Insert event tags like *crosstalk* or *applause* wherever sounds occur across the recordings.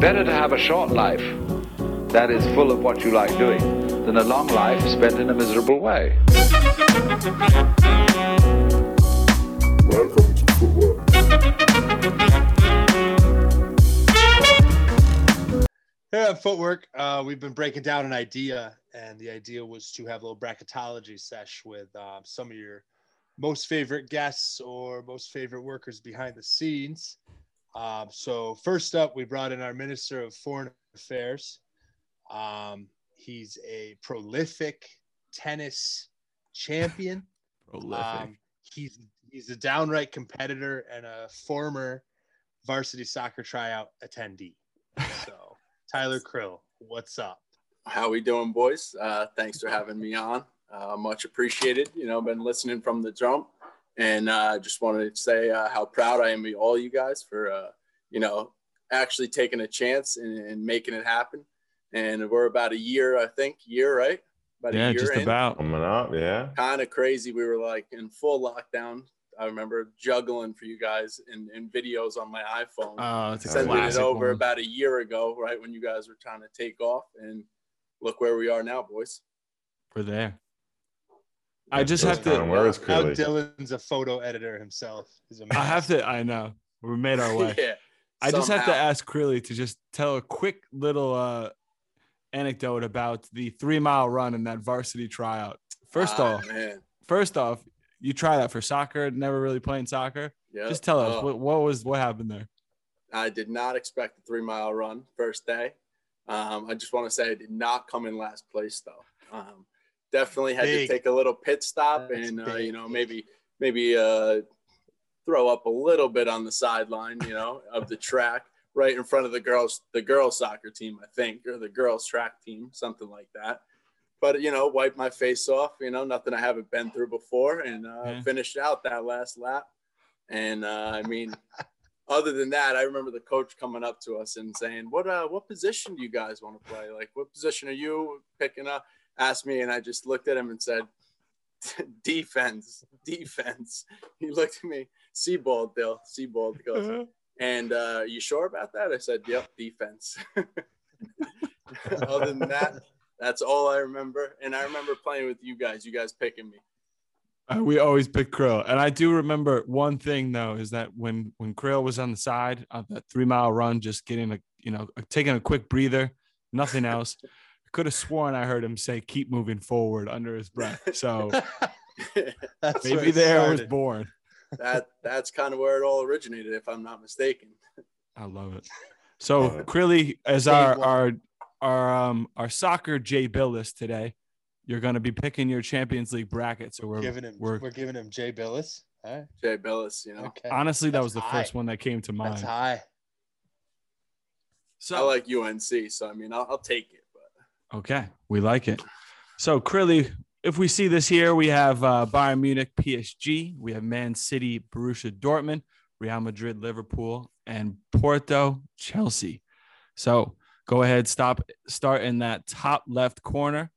Better to have a short life that is full of what you like doing than a long life spent in a miserable way. Welcome to Footwork. Here at Footwork, uh, we've been breaking down an idea, and the idea was to have a little bracketology sesh with um, some of your most favorite guests or most favorite workers behind the scenes. Um, so, first up, we brought in our Minister of Foreign Affairs. Um, he's a prolific tennis champion. *laughs* Prolific. Um, he's he's a downright competitor and a former varsity soccer tryout attendee. So, *laughs* Tyler Krill, what's up? How we doing, boys? Uh, thanks for having me on. Uh, much appreciated. You know, been listening from the jump, and uh, just wanted to say uh, how proud I am of all you guys for, uh, you know, actually taking a chance and, and making it happen. And we're about a year, I think, year right? About yeah, a year just in. about. Coming up, yeah. Kind of crazy. We were like in full lockdown. I remember juggling for you guys in, in videos on my iPhone Oh, it's a sending it over one. about a year ago, right when you guys were trying to take off, and look where we are now, boys. We're there. I just have to. of words, Now Dylan's a photo editor himself. He's a I have to. I know. We made our *laughs* way. yeah, I just have to ask Crilly to just tell a quick little uh, anecdote about the three mile run in that varsity tryout. First Ah, off, man, first off, you try that for soccer. Never really playing soccer. yeah. Just tell us Oh, what, what was what happened there. I did not expect the three mile run first day. Um, I just want to say I did not come in last place though. Um, definitely had Big. to take a little pit stop That's and uh, you know maybe maybe uh, throw up a little bit on the sideline, you know, of the track right in front of the girls the girls soccer team, I think, or the girls track team, something like that. But you know, wipe my face off, you know, nothing I haven't been through before, and uh, Yeah. finished out that last lap. And uh, I mean, *laughs* other than that, I remember the coach coming up to us and saying, "What uh, what position do you guys want to play? Like, what position are you picking up?" Asked me, and I just looked at him and said, *laughs* "Defense, defense." He looked at me, "Seaball, Dill, Seaball." He goes, and uh, you sure about that? I said, "Yep, defense." *laughs* other than that, that's all I remember. And I remember playing with you guys. You guys picking me. Uh, we always pick Krill, and I do remember one thing though is that when when Krill was on the side of that three mile run, just getting a you know taking a quick breather, nothing else. I could have sworn I heard him say "keep moving forward" under his breath. *laughs* So *laughs* maybe it there was born. that that's kind of where it all originated, if I'm not mistaken. I love it. So Love. Crilly, as our our our um our soccer Jay Bilas today, you're going to be picking your Champions League bracket. So we're giving him. we're We're, giving him Jay Bilas. All right. Jay Bilas, you know. Okay. honestly that That's was the high. first one that came to mind. That's high. So I like UNC, so I mean, I'll, I'll take it. Okay, we like it. So, Crilly, if we see this here, we have uh, Bayern Munich, PSG. We have Man City, Borussia Dortmund, Real Madrid, Liverpool, and Porto, Chelsea. So, go ahead, stop, start in that top left corner,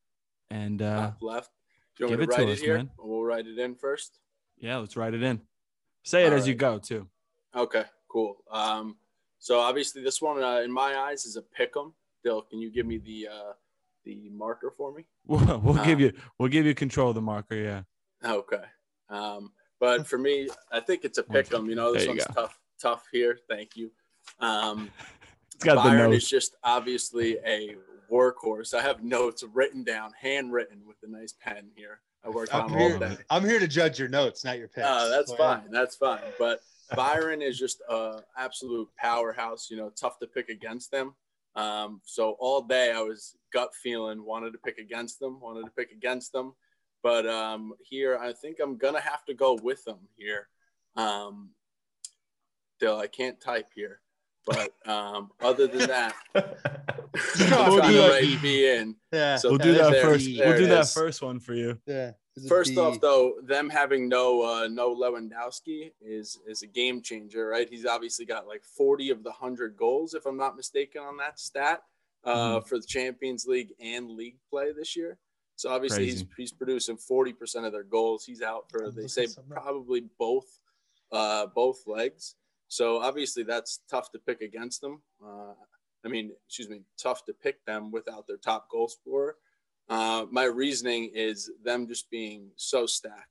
and uh, top left. Do you want give me it to to write us, here? man. We'll write it in first. yeah, let's write it in. Say it All as you go, too. Okay, cool. Um, so obviously this one, uh, in my eyes, is a pick 'em. Dill, can you give me the uh, the marker for me? *laughs* We'll, we'll Uh, give you, we'll give you control of the marker. Yeah. Okay. Um, but for me, I think it's a One pick 'em. You know, this you one's tough, tough here. Thank you. Um, *laughs* It's got the Bayern notes. is just obviously a workhorse. I have notes written down, handwritten with a nice pen here. I worked I'm on all here, day. I'm here to judge your notes, not your picks. Uh, that's Go fine. ahead. That's fine. But Bayern is just a absolute powerhouse. You know, tough to pick against them. Um, so all day I was gut feeling, wanted to pick against them, wanted to pick against them. But um, here I think I'm gonna have to go with them here. Um, Dill, I can't type here. But um, other than that, I'm *laughs* We'll trying do to that. write B in. Yeah. So We'll do that a first. B. We'll do it that is. first one for you. Yeah. First B. off, though, them having no uh, no Lewandowski is is a game changer, right? He's obviously got like 40 of the 100 goals, if I'm not mistaken, on that stat uh, Mm-hmm. for the Champions League and league play this year. So obviously he's Crazy. he's producing 40% of their goals. He's out for they say probably both uh, both legs. So obviously that's tough to pick against them. Uh, I mean, excuse me, tough to pick them without their top goal scorer. Uh, my reasoning is them just being so stacked,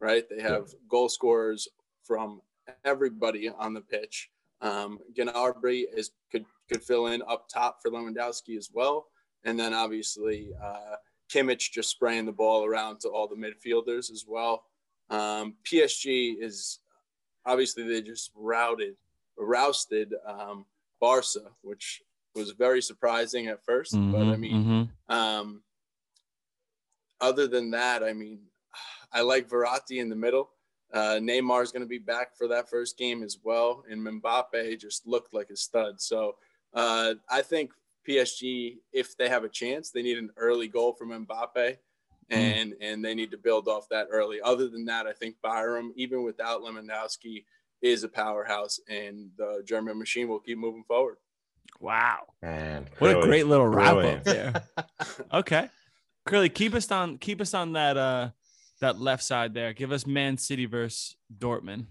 right? They have goal scorers from everybody on the pitch. Um, Gnabry is could could fill in up top for Lewandowski as well, and then obviously uh, Kimmich just spraying the ball around to all the midfielders as well. Um, PSG is obviously they just routed, rousted um, Barca, which was very surprising at 1st But I Mhm, mean, mhm. um, other than that, I mean, *sighs* I like Verratti in the middle. Uh, Neymar is going to be back for that first game as well, and Mbappe just looked like a stud. So uh, I think PSG, if they have a chance, they need an early goal from Mbappe, and and they need to build off that early. Other than that, I think Bayern, even without Lewandowski, is a powerhouse, and the German machine will keep moving forward. Wow. Man, What a great little wrap brilliant. up there. *laughs* Okay. Crilly, keep us on keep us on that uh that left side there. Give us Man City versus Dortmund.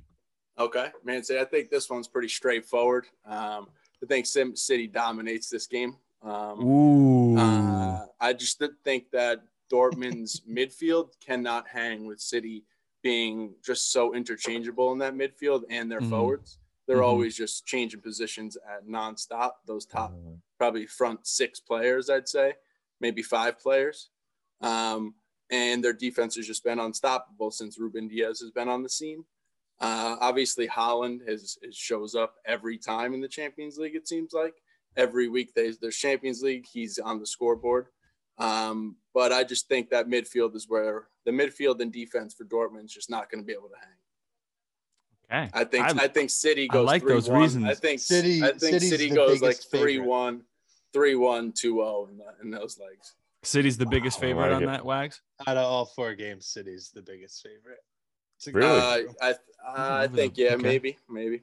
Okay, man. City. I think this one's pretty straightforward. Um, I think Sim City dominates this game. Um, Ooh. uh, I just think that Dortmund's *laughs* midfield cannot hang with City being just so interchangeable in that midfield and their Mhm. forwards. They're Mhm. always just changing positions at nonstop. Those top Mhm. probably front six players, I'd say, maybe five players. Um, and their defense has just been unstoppable since Ruben Dias has been on the scene. Uh, obviously, Haaland has, has shows up every time in the Champions League. It seems like every week there's, there's Champions League, he's on the scoreboard. Um, but I just think that midfield is where the midfield and defense for Dortmund is just not going to be able to hang. okay. I think I- I, think City goes. I goes like those 3-1. reasons. I think City- I think City's City goes like biggest favorite. 3-1, 3-1, 2-0 in, the, in those legs. City's the biggest Wow, I favorite like on it. that wags. Out of all four games, City's the biggest favorite. Really? Uh, I I think yeah, okay. maybe maybe.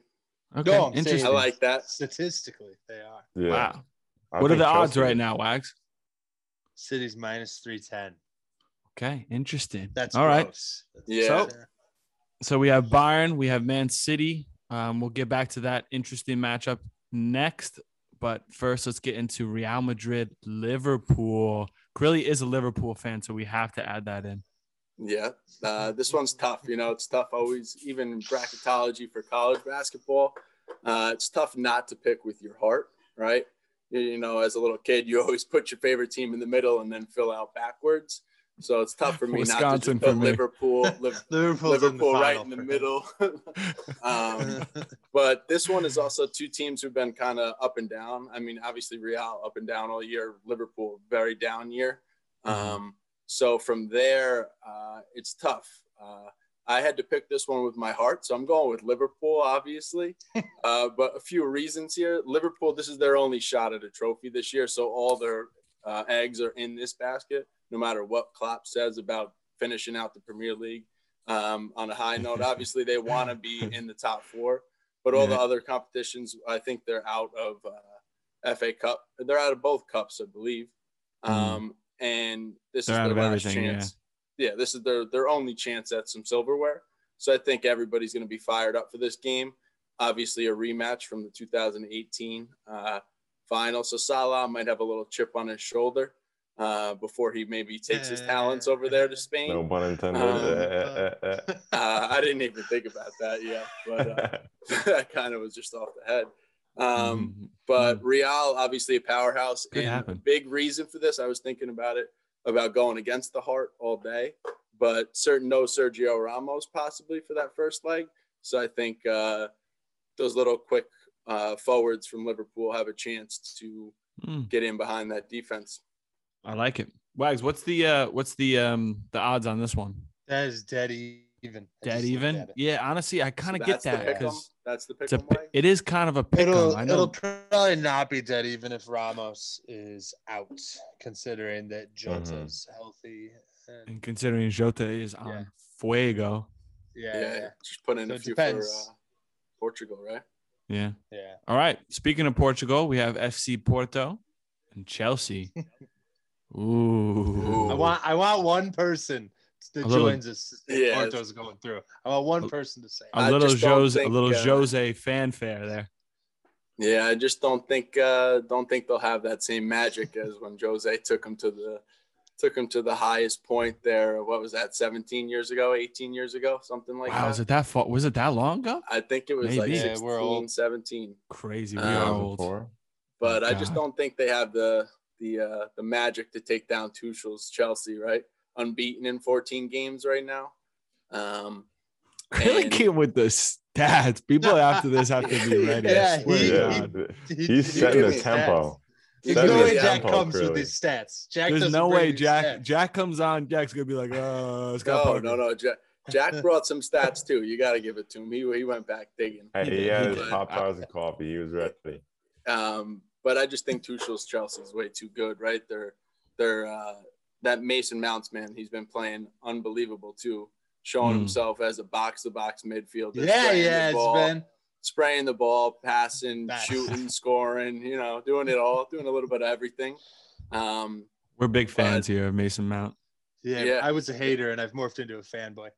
Okay. No, I'm Interesting. I like that. Statistically, they are. Yeah. Wow. I what are the odds right now, Wags? City's minus three ten. Okay, interesting. That's all right. gross. That's Yeah. gross. So we have Bayern, we have Man City. Um, we'll get back to that interesting matchup next. But first, let's get into Real Madrid, Liverpool. Crilly is a Liverpool fan, so we have to add that in. Yeah, uh, this one's tough. You know, it's tough always, even bracketology for college basketball. Uh, it's tough not to pick with your heart, right? You know, as a little kid, you *laughs* always put your favorite team in the middle and then fill out backwards. So it's tough for me not to Wisconsin just for put me. Liverpool, *laughs* Liv- Liverpool's in Liverpool right in the middle. *laughs* um, *laughs* but this one is also two teams who've been kind of up and down. I mean, obviously Real up and down all year. Liverpool very down year. Mhm. Um, so from there, uh, it's tough. Uh, I had to pick this one with my heart, so I'm going with Liverpool, obviously. uh, but a few reasons here. Liverpool, this is their only shot at a trophy this year, so all their uh, eggs are in this basket, no matter what Klopp says about finishing out the Premier League um, on a high note. *laughs* Obviously, they want to be in the top four, but all the other competitions, I think they're out of uh, FA Cup. They're out of both cups, I believe. Mhm. Um, and this They're is their last everything, yeah. chance. Yeah. this is their their only chance at some silverware. So I think everybody's going to be fired up for this game. Obviously, a rematch from the 2018 uh, final. So Salah might have a little chip on his shoulder uh, before he maybe takes his talents over there to Spain. No pun intended. Um, Uh, uh, uh, *laughs* Uh, I didn't even think about that yet, but uh, *laughs* that kind of was just off the head. Um, Mhm. but Real, obviously a powerhouse. Could and happen. a big reason for this, I was thinking about it, about going against the heart all day, but certain no Sergio Ramos possibly for that first leg. So I think uh, those little quick uh, forwards from Liverpool have a chance to Mm, get in behind that defense. I like it. Wags, what's the uh what's the um the odds on this one? That is dead even. I Dead even? looked. Yeah, honestly, I kind of So get that because That's the pick it's a 'em it is kind of a pick 'em. It'll, I it'll probably not be dead even if Ramos is out, considering that Jota's healthy. And, And considering Jota is on Yeah. fuego. yeah, Yeah, yeah, just put in So a few depends. for uh, Portugal, right? Yeah. yeah. All right. Speaking of Portugal, we have FC Porto and Chelsea. *laughs* Ooh. I want I want one person that A little- joins us. Yeah. Porto's going through. I want one person to say. a I little just don't Jose, a little uh, Jose fanfare there. Yeah, I just don't think uh, don't think they'll have that same magic as when Jose took him to the took him to the highest point there. What was that? 17 years ago, 18 years ago, something like wow, that. was it that far? Was it that long ago? I think it was like Maybe. Yeah, 16, we're old. 17. Crazy. We Um, are old. 2004. But I just don't think they have the the uh, the magic to take down Tuchel's Chelsea, right? Unbeaten in 14 games right now. Um, Really and- came with the stats. People *laughs* after this have to be ready. Yeah, I swear he- to Yeah, God. he's setting the me tempo. There's Setting no way Jack tempo, comes with clearly. these stats. Jack There's no way Jack stats. Jack comes on. Jack's gonna be like, uh, Scott no, Parker. no, no. Jack, Jack *laughs* brought some stats too. You got to give it to him. He, he went back digging. Hey, He he had he his pop stars and coffee. He was ready. Um, but I just think Tuchel's Chelsea's way too good, right? They're they're uh, that Mason Mounts man. He's been playing unbelievable too, showing Mm. himself as a box to box midfielder. Yeah, spraying the yeah, it's ball, been. spraying the ball, passing, Nice. shooting, scoring. You know, doing it all, doing a little bit of everything. Um, We're big fans here of Mason Mount. Yeah, Yeah. I was a hater and I've morphed into a fanboy.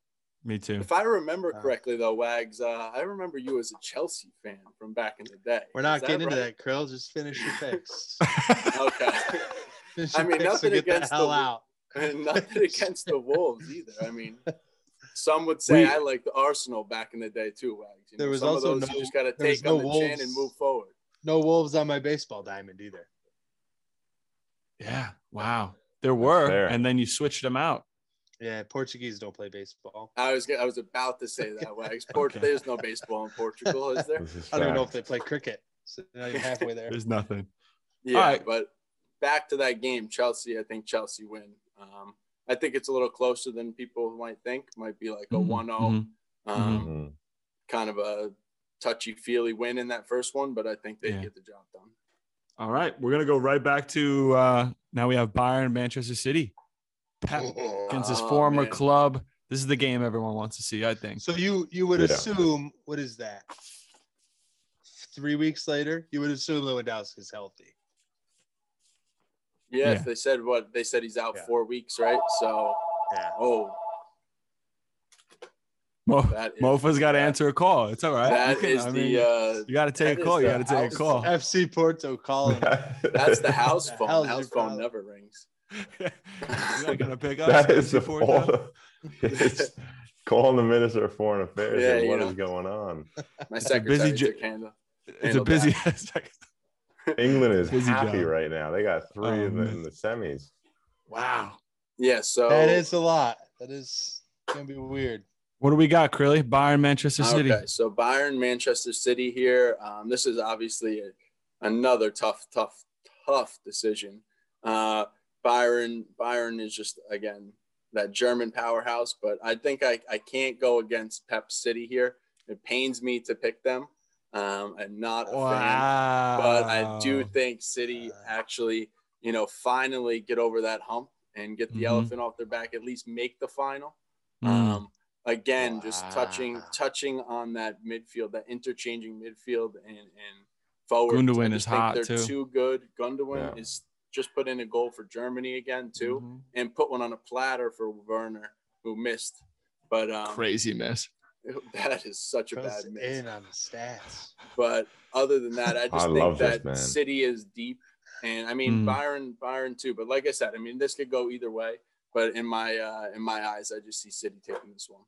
Me too. if I remember Uh, correctly, though, Wags, uh, I remember you as a Chelsea fan from back in the day. We're not Is that getting into right? that, Krill. Just finish your picks. *laughs* Okay. *laughs* Finish I mean, picks nothing against the hell the- out. *laughs* and nothing against the Wolves either. I mean, some would say We- I like the Arsenal back in the day too. Wags. You There know, was some also of those no- you just got to there was take on no the chin Wolves. and move forward. No wolves on my baseball diamond either. yeah. Wow. There were, and then you switched them out. Yeah, Portuguese don't play baseball. I was I was about to say that. Wags. *laughs* Port- Okay. There's no baseball in Portugal, is there? I don't even know if they play cricket. So now you're halfway there. *laughs* There's nothing. Yeah, right. but back to that game, Chelsea. I think Chelsea win. Um, I think it's a little closer than people might think. Might be like a Mhm, 1-0, mhm. um, Mhm. kind of a touchy feely win in that first one, but I think they Yeah. get the job done. All right, we're gonna go right back to uh now we have Bayern Manchester City. Pep against his *laughs* Oh, former man. club. This is the game everyone wants to see, I think. So you you would Yeah. assume what is that? Three weeks later, you would assume Lewandowski is healthy. Yes, Yeah. they said what they said he's out Yeah. four weeks, right? So, Yeah. oh, Mo, that is, Mofa's got to answer a call. It's all right. That You can- is I the mean, uh, you got to take that a call. You got to take a call. FC Porto calling. that's the *laughs* house The phone. hell's House phone problem? never rings. You're not gonna pick up. That is the FC Porto? *laughs* It's calling the minister of foreign affairs. Yeah, Yeah, what know. is going on? My a secretary busy j- took handle. It's a Handle busy. *laughs* England is Busy happy job. right now. They got three Oh, in, the, in the semis. wow. Yeah, so That is a lot. That is gonna be weird. What do we got, Crilly? Bayern Manchester City. Okay, so Bayern, Manchester City here. Um, this is obviously a, another tough, tough, tough decision. Uh, Bayern, Byron is just again that German powerhouse, but I think I, I can't go against Pep City here. It pains me to pick them. Um, I'm not a fan, but I do think City actually, you know, finally get over that hump and get the Mhm. elephant off their back. At least make the final. Mm. Um, again, just touching touching on that midfield, that interchanging midfield and and forward. Gundogan is hot, they're too. too good. Gundogan Yeah. is just put in a goal for Germany again too, Mhm. and put one on a platter for Werner, who missed. But um, Crazy miss. *laughs* that is such a Goes bad miss. in on the stats. But other than that, I *laughs* just I think love this, that. City is deep, and I mean Mm. Bayern, Bayern too. But like I said, I mean this could go either way. But in my uh, in my eyes, I just see City taking this one.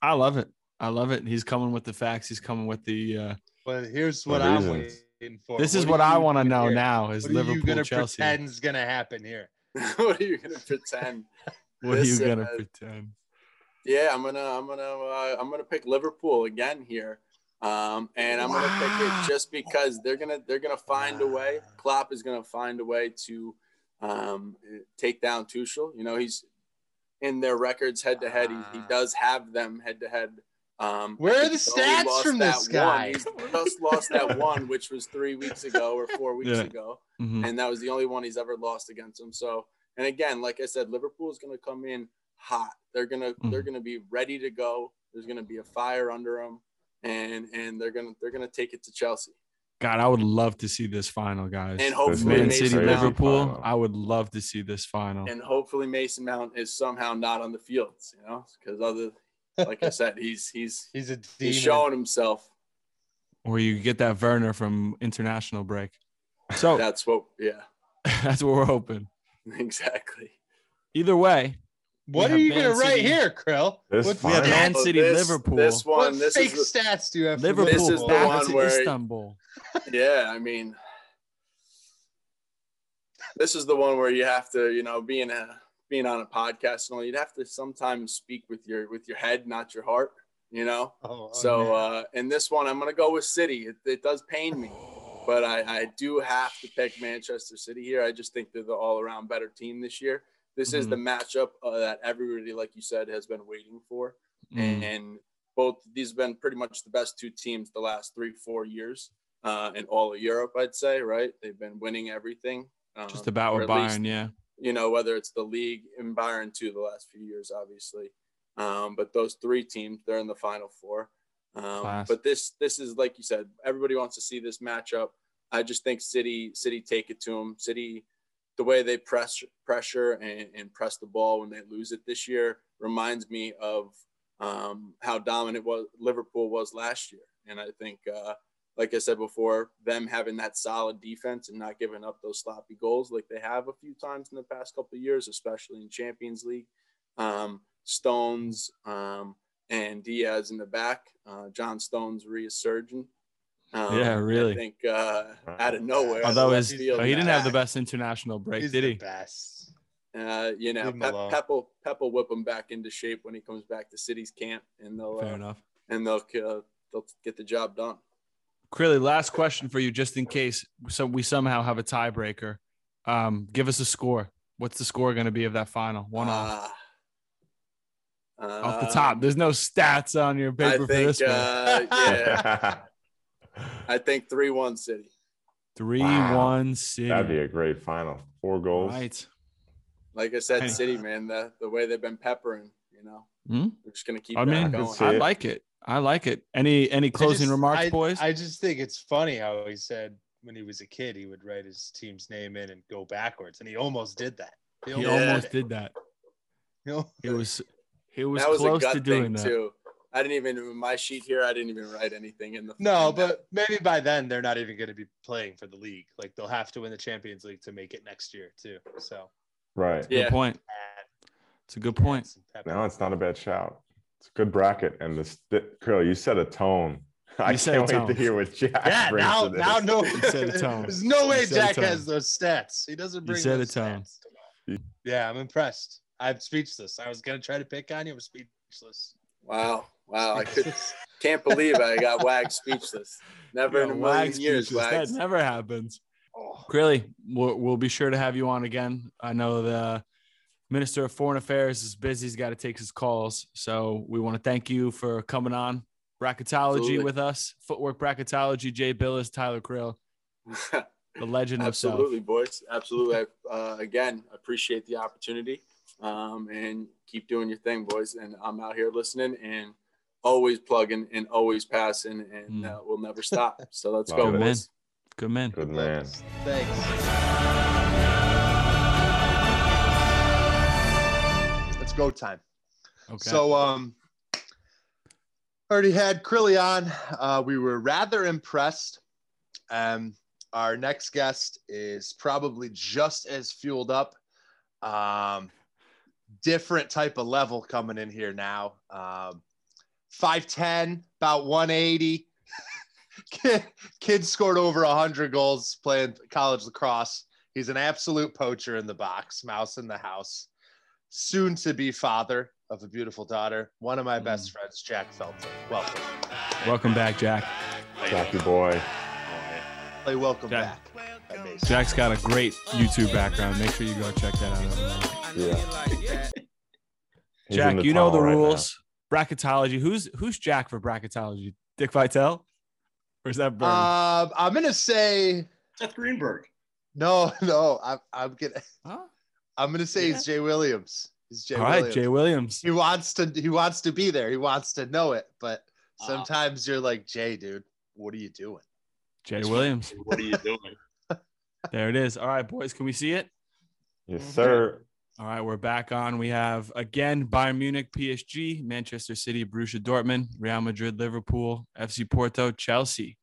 I love it. I love it. He's coming with the facts. He's coming with the. Uh, But here's what I'm reasons. Waiting for. this is what I want to know here? now. Is What are you Liverpool gonna Chelsea? pretend is gonna happen here? *laughs* what are you gonna pretend? *laughs* What are you gonna uh, pretend? Yeah, I'm gonna I'm gonna uh, I'm gonna pick Liverpool again here, um, and I'm gonna pick it just because they're gonna they're gonna find a way. Wow. Klopp is gonna find a way to um, take down Tuchel. You know he's in their records head to head. He he Ah. does have them head to head. Um, Where are the stats from that this guy? One. He's just lost that *laughs* one, which was three weeks ago or four weeks Yeah. ago Mhm. and that was the only one he's ever lost against him. So, and again, like I said, Liverpool is going to come in hot. They're gonna they're Mhm. gonna be ready to go. There's gonna be a fire under them, and and they're gonna they're gonna take it to Chelsea. God, I would love to see this final, guys. And This hopefully Man City, Mason crazy Mount, Liverpool. I would love to see this final. and hopefully Mason Mount is somehow not on the fields. You know, because other like I said, he's he's He's a demon. he's showing himself. or you get that Werner from international break. So *laughs* That's what. Yeah, *laughs* that's what we're hoping. *laughs* exactly. Either way, What are you Man gonna write here, Krill? This What we have. Man Oh, City, this- Liverpool, This What one. This fake is the, stats do you have? Liverpool This is the back one to where- Istanbul. yeah. I mean, this is the one where you have to, you know, being a being on a podcast and all, you'd have to sometimes speak with your with your head, not your heart. You know. Oh, oh, So uh, in this one, I'm gonna go with City. It, it does pain me, but I, I do have to pick Manchester City here. I just think they're the all-around better team this year. This is Mhm. the matchup uh, that everybody, like you said, has been waiting for, Mm. and both these have been pretty much the best two teams the last three, four years uh, in all of Europe. I'd say, right? They've been winning everything. Um, Just about with least Bayern, yeah. You know, whether it's the league and Bayern too, the last few years, obviously. Um, but those three teams, they're in the final four. Um, but this, this is like you said, everybody wants to see this matchup. I just think City, City take it to them. City, the way they press pressure and, and press the ball when they lose it this year reminds me of um, how dominant was Liverpool was last year. And I think, uh, like I said before, them having that solid defense and not giving up those sloppy goals like they have a few times in the past couple of years, especially in Champions League. Um, Stones um, and Dias in the back. Uh, John Stones resurgent. Um, Yeah, really. I think uh, out of nowhere. Although his, oh, he didn't have the best international break, He's did the he? best. Uh, you know, Leave him Pep'll, Pep will whip him back into shape when he comes back to City's camp, and they'll Fair uh, enough. and they'll uh, they'll get the job done. Crilly, last question for you, just in case so we somehow have a tiebreaker. Um, give us a score. What's the score going to be of that final? One off. Uh, off the top. um, There's no stats on your I paper for think, this one. uh, yeah, *laughs* I think three one City. Three Wow. one City. That'd be a great final. Four goals. right. Like I said, Hey. City, man, the the way they've been peppering, you know, Hmm? we're just gonna keep I mean, going. I like it. I like it. Any any closing I just- remarks, I- boys? I just think it's funny how he said when he was a kid he would write his team's name in and go backwards, and he almost did that. he almost Yeah. almost did that. You know? He was he was, that was close to doing that. too. I didn't even my sheet here. I didn't even write anything in the. No, in that. but maybe by then they're not even going to be playing for the league. Like they'll have to win the Champions League to make it next year too. So Right. Good Yeah. point. It's a good point. Some. No, it's not a bad shout. It's a good bracket. And this, Krill, you set a tone. *laughs* I You set a can't wait tone. to hear what Jack yeah, brings now to this. now no, You set a tone. *laughs* there's no way You set a Jack has those stats. He doesn't You bring set a tone. stats. Yeah, I'm impressed. I'm speechless. I was gonna try to pick on you. I'm speechless. wow, wow, I could *laughs* can't believe I got Wag speechless. Never in Yeah, a million Wags years, speechless. Wags. That never happens. Oh, Clearly, we'll, we'll be sure to have you on again. I know the Minister of Foreign Affairs is busy. He's got to take his calls. So we want to thank you for coming on Bracketology Absolutely. with us. Footwork Bracketology, Jay Bilas, Tyler Krill, *laughs* the legend himself. Absolutely, boys. Absolutely. Uh, again, appreciate the opportunity um, and keep doing your thing, boys. And I'm out here listening and always plugging and always passing, and Mm. uh, we'll never stop. So let's Love go, it. Good man. boys. Good man. Good man. Thanks. Go time. Okay. So um already had Crilly on. Uh, we were rather impressed. Um our next guest is probably just as fueled up. Um different type of level coming in here now. Um 5'10, about 180. Kid, *laughs* kid scored over 100 goals playing college lacrosse. He's an absolute poacher in the box, mouse in the house. Soon to be father of a beautiful daughter. One of my best friends, Jack Felton. Welcome. Welcome back, Jack. Jackie boy. Play welcome Jack. back. by Mason. Jack's got a great YouTube background. Make sure you go check that out. Yeah. *laughs* Jack, you know the tunnel right now. rules. Bracketology. Who's who's Jack for bracketology? Dick Vitale? Or is that Bernie? Um, I'm gonna say Seth Greenberg. no, *laughs* no. I'm, I'm gonna Huh? I'm gonna say it's Jay Williams. It's Jay All right, Williams. Jay Williams. he wants to he wants to be there. He wants to know it, but sometimes you're like, Jay, dude, what are you doing? Jay Williams. What are you doing? *laughs* There it is. All right, boys. Can we see it? Yes, mm-hmm. sir. All right, we're back on. We have again Bayern Munich, PSG, Manchester City, Borussia Dortmund, Real Madrid, Liverpool, FC Porto, Chelsea.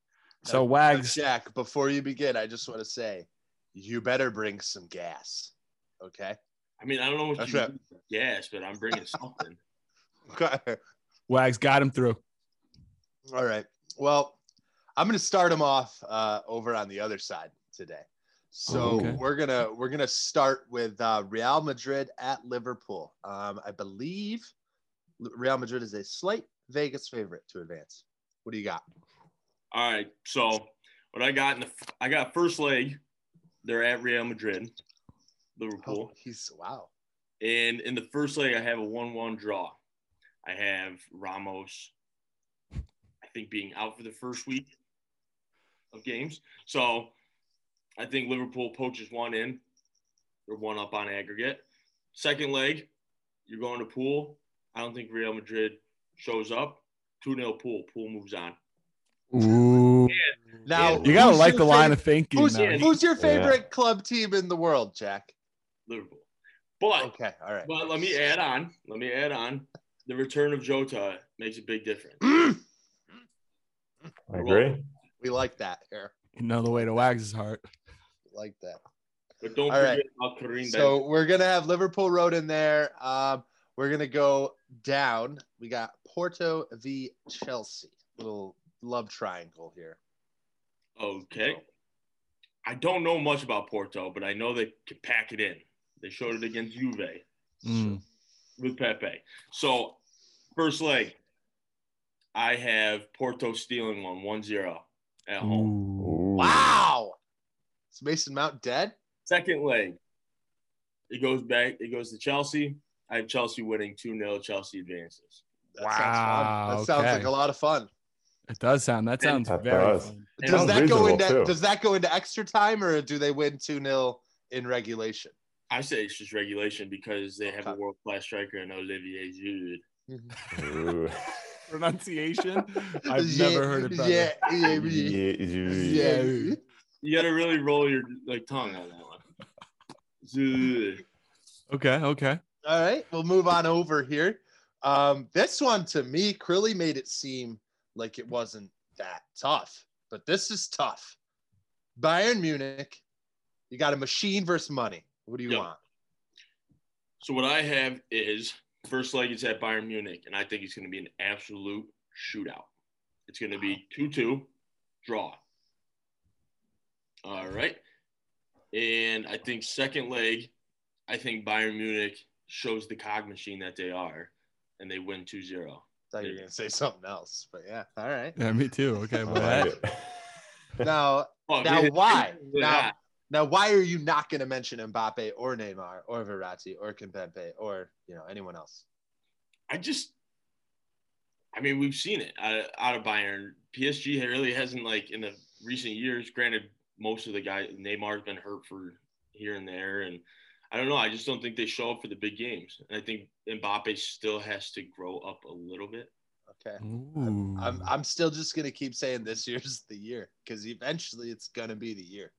So Now, Wags, Jack, before you begin, I just want to say, you better bring some gas. Okay. I mean, I don't know what That's you right. do gas, but I'm bringing something. *laughs* Okay. Wags got him through. All right. Well, I'm going to start him off uh, over on the other side today. So Oh, okay. we're gonna we're gonna start with uh, Real Madrid at Liverpool. Um, I believe Real Madrid is a slight Vegas favorite to advance. What do you got? All right. So what I got in the I got first leg. They're at Real Madrid, Liverpool, Oh, he's wow. and in the first leg I have a one-one draw. I have Ramos, I think being out for the first week of games. So I think Liverpool poaches one in. They're one up on aggregate. Second leg, you're going to pool. I don't think Real Madrid shows up. 2 0 pool. Pool moves on. Ooh. Now You gotta like your the line of thinking. Who's, who's your favorite club team in the world, Jack? Liverpool. But Okay, all right. but let me add on. Let me add on. The return of Jota makes a big difference. *clears throat* I agree. we like that here. You know the way to Wags' heart. Like that. But don't All right. forget about Karim So we're gonna have Liverpool Road in there. Um, we're gonna go down. We got Porto v Chelsea. Little love triangle here. Benzema. Okay. I don't know much about Porto, but I know they can pack it in. They showed it against Juve Mm. with Pepe. So first leg, I have Porto stealing one, 1-0 at home. Ooh. Ooh. Wow. Is Mason Mount dead? Second leg, it goes back. It goes to Chelsea. I have Chelsea winning 2-0. Chelsea advances. That sounds fun. Wow, That sounds like a lot of fun. It does sound. That sounds That very does. fun. Does that go into too. does that go into extra time or do they win 2-0 in regulation? I say it's just regulation because they have a world class striker in Olivier Giroud. *laughs* Pronunciation? I've Yeah, never heard it better. Yeah, yeah, Yeah, yeah. yeah. yeah. You got to really roll your like tongue on that one. Giroud. Okay, okay. All right, we'll move on over here. Um, this one to me, Crilly made it seem like it wasn't that tough, but this is tough. Bayern Munich, you got a machine versus money. What do you Yep. want? So what I have is first leg is at Bayern Munich, and I think it's going to be an absolute shootout. It's going to be two-two, draw. All right, and I think second leg, I think Bayern Munich shows the cog machine that they are, and they win 2-0. thought you were gonna say something else, but yeah, all right. Yeah, me too. Okay, I well, like that, it. Now, Oh, Now, they- why? *laughs* they- Now- now, why are you not gonna mention Mbappe or Neymar or Verratti or Kimpembe or you know anyone else? I just, I mean, we've seen it out, out of Bayern. PSG really hasn't like in the recent years. Granted, most of the guys, Neymar's been hurt for here and there, and I don't know. I just don't think they show up for the big games. And I think Mbappe still has to grow up a little bit. Okay. Ooh. I'm I'm still just gonna keep saying this year's *laughs* the year because eventually it's gonna be the year.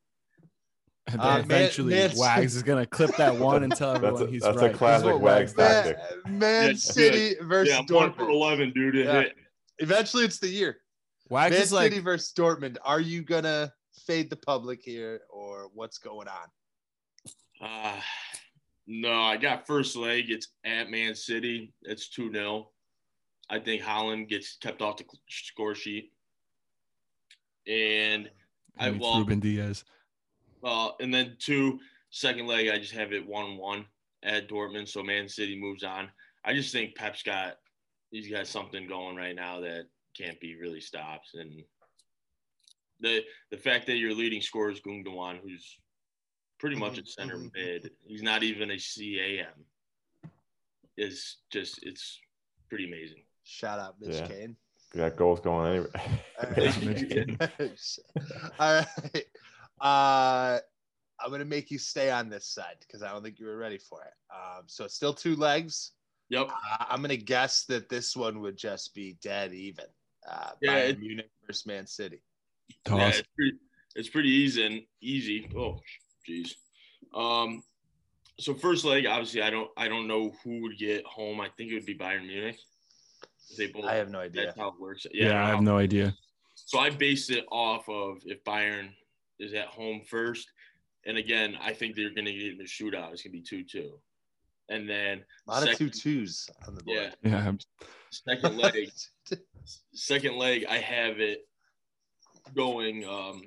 And Uh, then Man- eventually, Man- Wags is gonna clip that *laughs* one and tell That's everyone a, he's that's right. a classic This is what Wags tactic. Man, Man Yeah, City versus yeah, one for eleven, dude. Yeah. hit. Eventually it's the year. Wags Man is like, City versus Dortmund. Are you gonna fade the public here or what's going on? Uh, no, I got first leg. It's at Man City. It's 2 0. I think Haaland gets kept off the score sheet. And I and it's well, Ruben Dias. Well, and then two, second leg, I just have it 1 1 at Dortmund. So Man City moves on. I just think Pep's got, he's got something going right now that can't be really stopped. And the the fact that your leading scorer is Gundogan, who's pretty much a center Mhm. mid, he's not even a CAM, is just, it's pretty amazing. Shout out Mitch Yeah. Kane. Got goals going anyway. All right. *laughs* *laughs* Uh, I'm gonna make you stay on this side because I don't think you were ready for it. Um, so it's still two legs. Yep. Uh, I'm gonna guess that this one would just be dead even. Uh, Yeah, Bayern it- Munich versus Man City. Yeah, it's pretty, it's pretty easy and easy. Oh, jeez. Um, so first leg, obviously, I don't, I don't know who would get home. I think it would be Bayern Munich. They both. I have no idea. That's how it works. Yeah, I have no. no idea. So I based it off of if Bayern is at home first, and again, I think they're going to get in the shootout. It's going to be two-two, and then A lot of second- two twos on the yeah, board. Yeah. second leg, *laughs* second leg, I have it going. Um,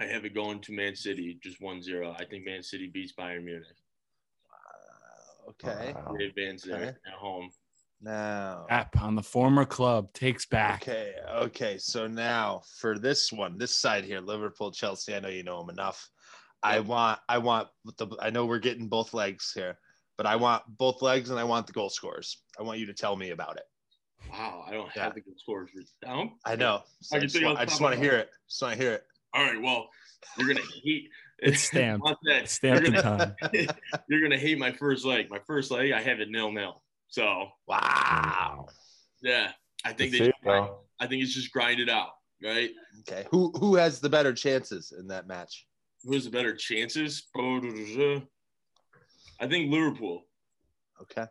I have it going to Man City, just 1-0. I think Man City beats Bayern Munich. Uh, okay. Wow. They advance there Okay. at home. Now. App on the former club takes back. Okay. Okay. So now for this one, this side here, Liverpool, Chelsea. I know you know them enough. I want. I want the. I know we're getting both legs here, but I want both legs and I want the goal scores. I want you to tell me about it. Wow, I don't Yeah. have the good scores written down. I know. So I I, just want, I just want to hear it. Just want to hear it. All right, well, you're gonna *laughs* hate. It's stamped. *laughs* Want that. It's stamped You're gonna, time. *laughs* you're gonna hate my first leg. My first leg, I have it nil nil. So Wow. yeah, I think Good they. it, though. I think it's just grind it out, right? Okay. Who who has the better chances in that match? Who has the better chances? I think Liverpool. Okay.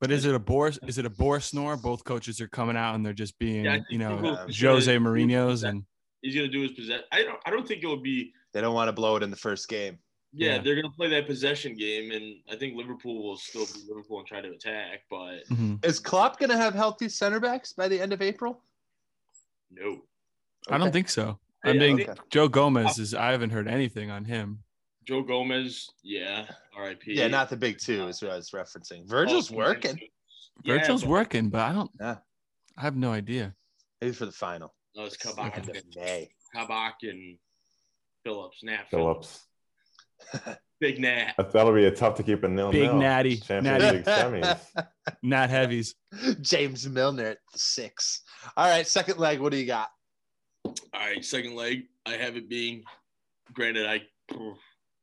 But is it a bore? Is it a bore snore? Both coaches are coming out and they're just being, Yeah, you know, Liverpool's Jose gonna- Mourinho's and He's gonna do his possession. I don't. I don't think it'll be. They don't want to blow it in the first game. Yeah, Yeah. they're gonna play that possession game, and I think Liverpool will still be Liverpool and try to attack. But Mhm. Is Klopp going to have healthy center backs by the end of April? no, I don't think so. I- I I mean, think- Joe Gomez is. I haven't heard anything on him. Joe Gomez, yeah, R.I.P. Yeah, not the big two is what I was referencing. Virgil's Oh, working. Yeah, Virgil's but- working, but I don't. Yeah. I have no idea. Maybe for the final. No, it's Kabak, of May. Kabak and Phillips, Nat Phillips, Phillips. *laughs* Big Nat. That- That'll be a tough to keep a nil. Big natty, Champions natty. League semis. *laughs* Not heavies. *laughs* James Milner at the six. All right, second leg. What do you got? All right, second leg. I have it being. Granted, I.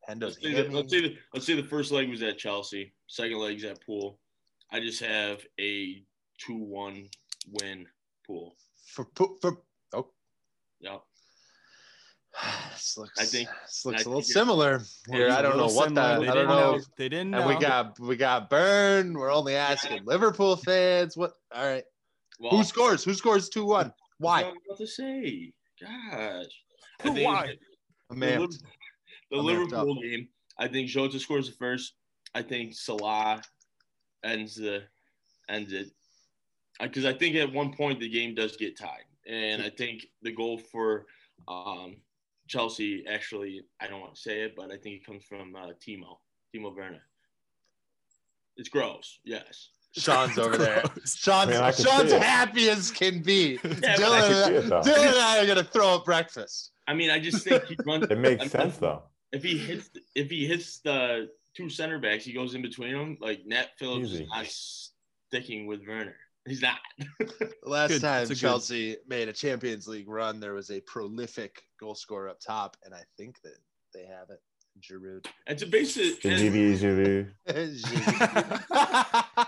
Hendo's Let's say, the, let's see the let's say the first leg was at Chelsea. Second leg's at Pool. I just have a two-one win Pool. for for. Oh, Yep. *sighs* this looks. I think- this looks I a little think it- similar here. I don't know what similar. that. They I don't didn't know. They didn't know. And we got we got Burn. We're only asking *laughs* Liverpool fans. What? All right. Well, Who scores? Who scores two one? Why? what I was about to say? Gosh. I think why? it's- A The, the I'm Liverpool game, I think Jota scores the first. I think Salah ends the ends it because I think at one point the game does get tied, and I think the goal for um, Chelsea actually I don't want to say it, but I think it comes from uh, Timo Timo Werner. It's gross, yes. Sean's over there. *laughs* Gross. Sean's, I mean, I can Sean's see it. happy as can be. but I Dylan, can see it. Dylan and I are gonna throw up breakfast. I mean, I just think he runs. *laughs* It makes I mean, sense though. If he hits, if he hits the two center backs, he goes in between them. Like Nat Phillips Easy. is not sticking with Werner. He's not. *laughs* Last Good. time That's a good- Chelsea made a Champions League run, there was a prolific goal scorer up top, and I think that they have it. Giroud. and to base it, Giroud, *laughs* Giroud. *laughs*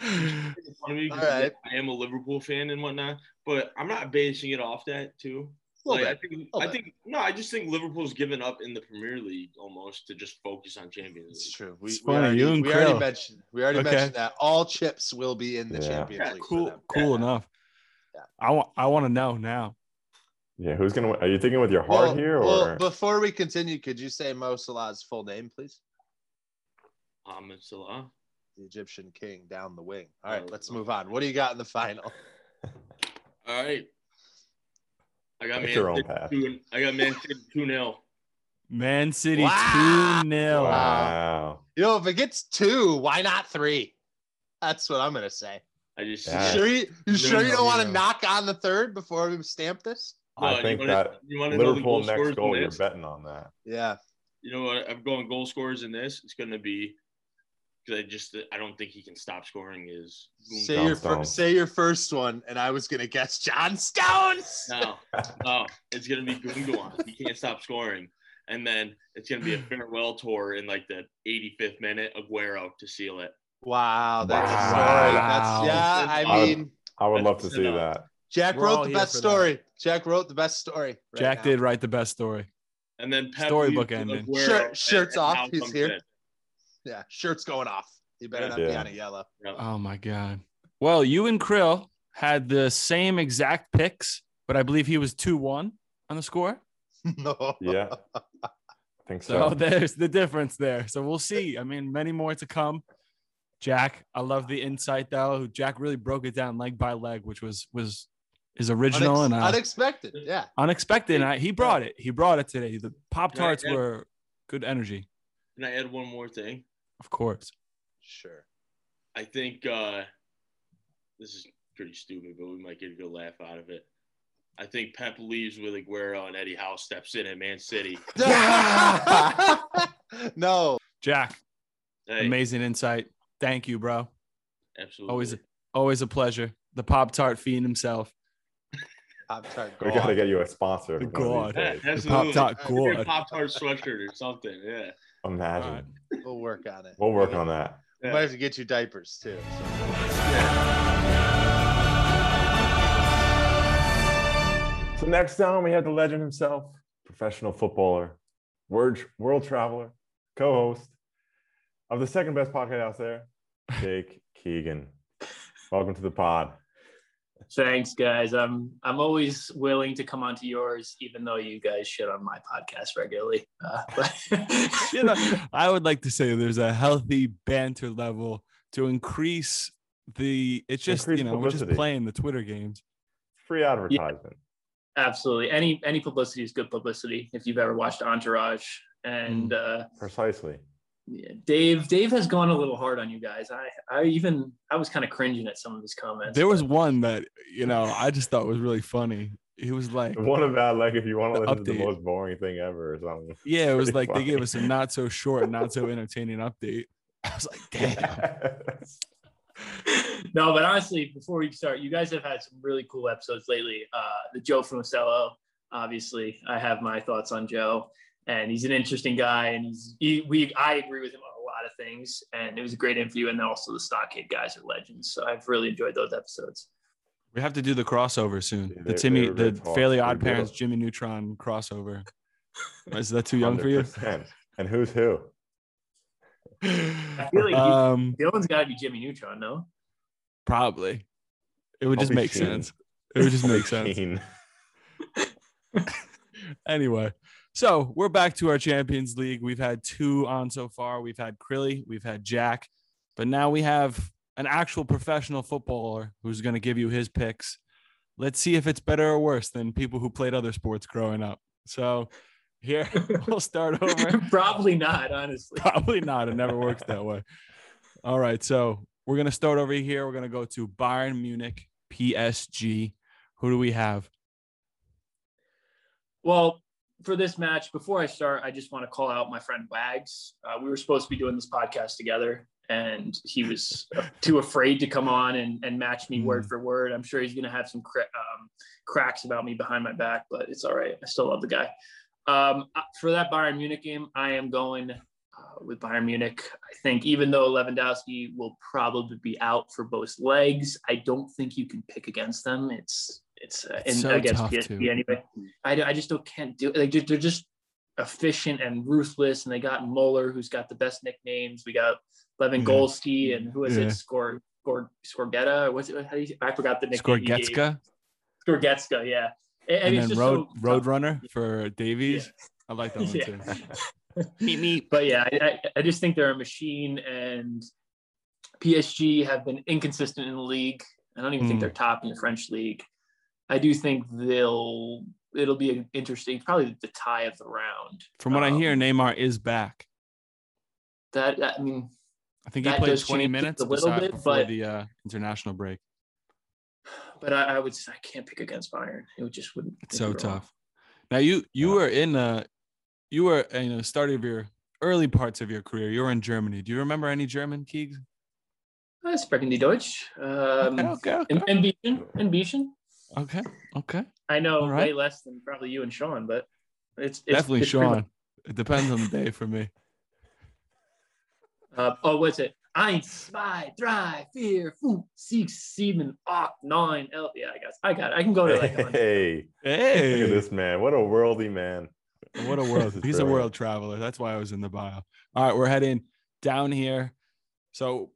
it's funny because All right. I am a Liverpool fan and whatnot, but I'm not basing it off that too. Little Like, I think, I think, no, I just think Liverpool's given up in the Premier League almost to just focus on Champions It's true. We, It's we funny, already, you and we already mentioned we already Okay. mentioned that all chips will be in the Yeah. Champions Yeah, League. cool, cool Yeah. enough. Yeah. I want. I want to know now. Yeah, who's gonna? Are you thinking with your heart Well, here, or well, before we continue, could you say Mo Salah's full name, please? Mohamed Salah. The Egyptian king down the wing. All right, Oh, let's move on. What do you got in the final? *laughs* All right. I got Pick your Man own City path. two. I got Man City two 0 Man City Wow. two 0 wow, You know, if it gets two, why not three? That's what I'm gonna say. I just Yeah. Sure, you, you sure you don't want to Yeah. knock on the third before we stamp this? No, I you think wanna- that you wanna know the Liverpool goal next scorers goal. in You're betting on that. Yeah. You know what? I'm going goal scorers in this. It's going to be because I just I don't think he can stop scoring. Is Say John your fir- say your first one, and I was gonna guess John Stones. no, no, it's going to be Gundogan. He can't stop scoring, and then it's going to be a farewell tour in like the 85th minute. Aguero to seal it. Wow, that's a Wow. story. That's yeah. I I would- mean, I would love to see enough. that. Jack We're all wrote the best story. Jack wrote the best story. Jack did write the best story. And then Pep Storybook leaves ending. Shirt- shirts and off, now he's here. in. Yeah, shirt's going off. You better Yeah. not be on a yellow. Yeah. Oh my god. Well, you and Krill had the same exact picks, but I believe he was 2 1 on the score. *laughs* no. Yeah. I think so. So *laughs* there's the difference there. So we'll see. I mean, many more to come. Jack, I love the insight though. Jack really broke it down leg by leg, which was was is original Unex- and uh, unexpected. Yeah. unexpected. And I, he brought it. He brought it today. The Pop Tarts were good energy, Can I add one more thing? Of course. Sure. I think uh, this is pretty stupid, but we might get a good laugh out of it. I think Pep leaves with Aguero and Eddie Howe steps in at Man City. *laughs* *laughs* no. Jack, Hey, amazing insight. Thank you, bro. absolutely. Always always a pleasure. The Pop Tart fiend himself. Pop Tart. we got to get you a sponsor. The one of God. these Yeah, days. Pop-Tart God. Pop Tart sweatshirt or something. Yeah. Imagine. Right. We'll work on it. We'll work on that. We Yeah. might have to get you diapers too. so. So next down, we have the legend himself, professional footballer, world, world traveler, co-host of the second best podcast out there, Jake Keegan. Welcome to the pod. Thanks, guys. I'm I'm always willing to come onto yours, even though you guys shit on my podcast regularly. Uh, *laughs* but *laughs* you know, I would like to say there's a healthy banter level to increase the. It's just Increase you know we're just playing the Twitter games. Free advertisement. absolutely, any any publicity is good publicity. If you've ever watched Entourage, and uh, Precisely. Yeah, Dave Dave has gone a little hard on you guys. I I even I was kind of cringing at some of his comments. There was one that you know I just thought was really funny. He was like, The one about like if you want to The listen to the most boring thing ever or something. yeah, it was Pretty like they gave us a not so short, not so entertaining update. *laughs* I was like, damn. *laughs* no, but honestly, before we start, you guys have had some really cool episodes lately. Uh, the Joe Frocello, obviously, I have my thoughts on Joe, and he's an interesting guy, and he's he, we I agree with him on a lot of things, and it was a great interview. And then also the Stockade guys are legends, so I've really enjoyed those episodes. We have to do the crossover soon. Yeah, the they- they Timmy, were the good talks. Fairly They Odd Parents, it. Jimmy Neutron crossover. *laughs* Is that too young for you? And who's who? I feel like you- um, Dylan's got to be Jimmy Neutron, no? probably. It would just make Sheen. sense. It would just make sense. *laughs* Anyway, so we're back to our Champions League. We've had two on so far. We've had Crilly, we've had Jack, but now we have an actual professional footballer who's going to give you his picks. Let's see if it's better or worse than people who played other sports growing up. So here *laughs* we'll start *laughs* over. Probably not, honestly. Probably not. It never works that way. All right. So we're going to start over here. We're going to go to Bayern Munich, PSG. Who do we have? Well, for this match, before I start, I just want to call out my friend Wags. Uh, we were supposed to be doing this podcast together, and he was too afraid to come on and, and match me word for word. I'm sure he's going to have some cra- um, cracks about me behind my back, but it's all right. I still love the guy. Um, uh, for that Bayern Munich game, I am going uh, with Bayern Munich. I think even though Lewandowski will probably be out for both legs, I don't think you can pick against them. It's it's, uh, It's in, so against PSG too. anyway. I, I just don't can't do it. Like they're, just efficient and ruthless, and they got Muller, who's got the best nicknames. We got Lewangoalski, and who is Yeah. it? Score, Score, Scorgetta. What's it? How do you, I forgot the nickname. gave. Scorgetska, yeah. And, and then Road so- Roadrunner for Davies. I like that one too. *laughs* Meet me. but yeah, I, I, just think they're a machine, and PSG have been inconsistent in the league. I don't even think Mm. they're top in the French league. I do think they'll. It'll be an interesting, probably the tie of the round. From what I hear, Um, Neymar is back. That I mean, I think he played 20 minutes a little bit, before but- the uh, international break. but I, I would. say I can't pick against Bayern. It would just wouldn't. It's so wrong. tough. Now you you Yeah. were in uh you were you know start of your early parts of your career. You were in Germany. Do you remember any German Keegs? I sprechen die Deutsch. Um, okay, okay, in, in Biechen, in Biechen. Okay, okay. I know All right. way less than probably you and Sean, but it's, it's Definitely it's pretty much- Sean. It depends on the day for me. *laughs* Uh, oh, what's it? Eins, zwei, drei, vier, fünf, six, sieben, acht, nine. El- yeah, I guess I got it. I can go to like. Hey, Hey, look at this man. What a worldly man. What a *laughs* This world. is He's a world traveler. That's why I was in the bio. All right, we're heading down here. So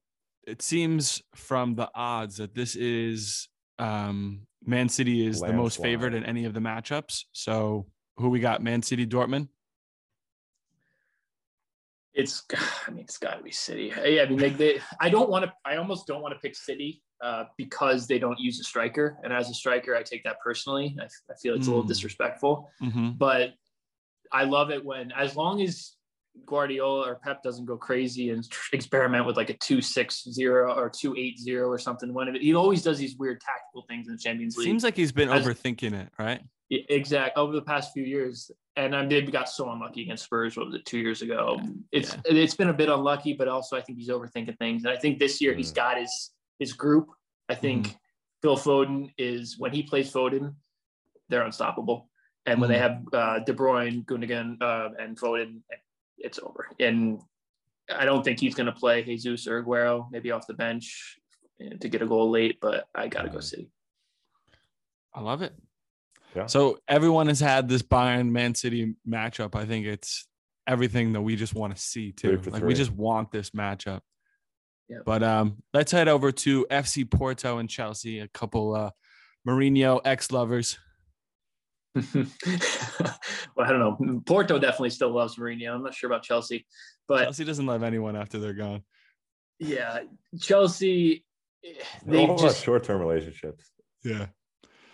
it seems from the odds that this is um, Man City is the most favored in any of the matchups. So who we got? Man City, Dortmund. It's, *sighs* I mean, it's got to be City. Yeah, I mean, they, they I don't want to. I almost don't want to pick City uh, because they don't use a striker, and as a striker, I take that personally. I, I feel it's a little Mm. disrespectful, Mm-hmm. but I love it when, as long as Guardiola or Pep doesn't go crazy and tr- *laughs* experiment with like a two six zero or two eight zero or something. When he always does these weird tactical things in the Champions League. Seems like he's been As- overthinking it, right? Yeah, Exact over the past few years, and I did got so unlucky against Spurs. What was it, two years ago? It's it's been a bit unlucky, but also I think he's overthinking things. And I think this year he's got his his group. I think Phil Foden is when he plays Foden, they're unstoppable. And when they have uh, De Bruyne, Gundogan, uh, and Foden, it's over. And I don't think he's going to play Jesus or Aguero, maybe off the bench to get a goal late. But I got to go. City. I love it. Yeah. So everyone has had this Bayern Man City matchup. I think it's everything that we just want to see too. Like three. we just want this matchup. Yep. But um, let's head over to FC Porto and Chelsea. A couple uh, Mourinho ex lovers. *laughs* well, I don't know. Porto definitely still loves Mourinho. I'm not sure about Chelsea, but Chelsea doesn't love anyone after they're gone. yeah, Chelsea. eh, They're all They've just short-term relationships. Yeah.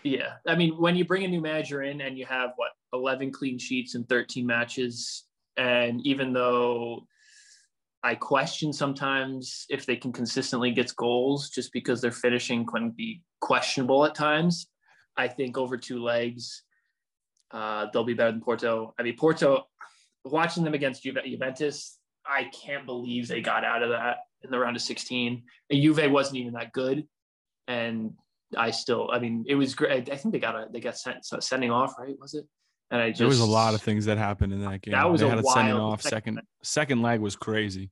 yeah. I mean, when you bring a new manager in and you have what 11 clean sheets in 13 matches, and even though I question sometimes if they can consistently get goals, just because their finishing can be questionable at times. I think over two legs, uh, they'll be better than Porto. I mean, Porto, watching them against Juve- Juventus, I can't believe they got out of that in the round of 16. And Juve wasn't even that good, and I still, I mean, it was great. I think they got a they got sent so sending off, right? Was it? And I just There was a lot of things that happened in that game. That was they a had sending wild off second- second second leg was crazy.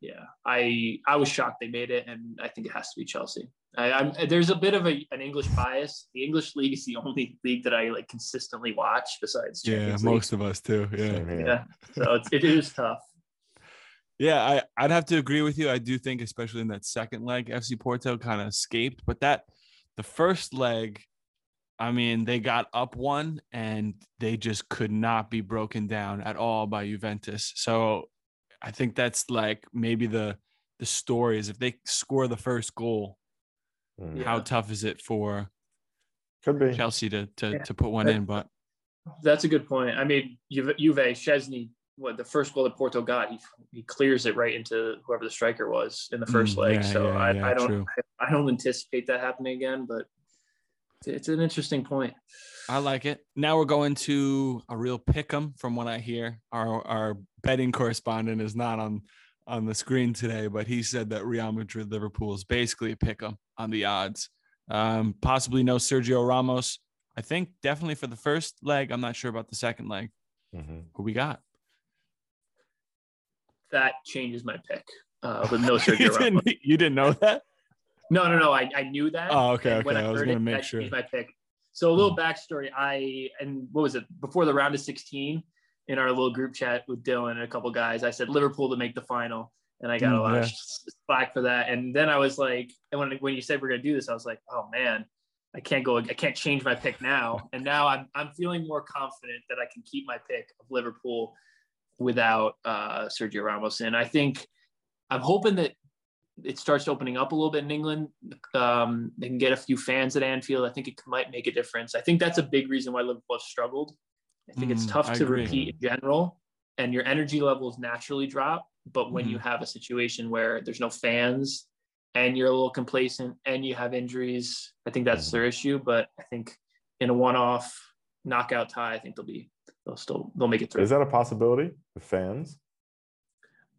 Yeah i i was shocked they made it and i think it has to be chelsea I, i'm there's a bit of a, an english bias the english league is the only league that i like consistently watch besides Yeah, League. most of us too. Yeah. Same yeah so it's, it is tough Yeah, I, I'd have to agree with you. I do think, especially in that second leg, FC Porto kind of escaped. But that the first leg, I mean, they got up one and they just could not be broken down at all by Juventus. So I think that's like maybe the the story is if they score the first goal, Mm. how Yeah. tough is it for Could be. Chelsea to to, Yeah. to put one in? But that's a good point i mean juve, juve chesney what the first goal that porto got he, he clears it right into whoever the striker was in the first Mm, leg yeah, so yeah, I, yeah, I don't true. I don't anticipate that happening again but it's, it's an interesting point I like it. Now we're going to a real pick 'em from what I hear. Our our betting correspondent is not on on the screen today, but he said that Real Madrid Liverpool is basically a pick 'em on the odds. Um, possibly no Sergio Ramos. I think definitely for the first leg. I'm not sure about the second leg. Mhm. Who we got? that changes my pick uh, with no *laughs* you, Sergio Ramos. didn't, *laughs* you didn't know that? No, no, no. I, I knew that. Oh, okay, and okay. I was gonna make sure. My pick. So a little backstory. I and what was it before the round of 16 in our little group chat with Dylan and a couple guys. I said Liverpool to make the final, and I got a Mm, lot yeah. of slack for that. And then I was like, and when when you said we're gonna do this, I was like, oh man, I can't go. I can't change my pick now. *laughs* And now I'm I'm feeling more confident that I can keep my pick of Liverpool without uh, Sergio Ramos. And I think I'm hoping that it starts opening up a little bit in England. Um, they can get a few fans at Anfield. I think it might make a difference. I think that's a big reason why Liverpool has struggled. I think it's Mm, tough I to agree. repeat in general, and your energy levels naturally drop. But when you have a situation where there's no fans and you're a little complacent and you have injuries, I think that's their issue. But I think in a one-off knockout tie, I think they'll be they'll still they'll make it through. Is that a possibility? The fans?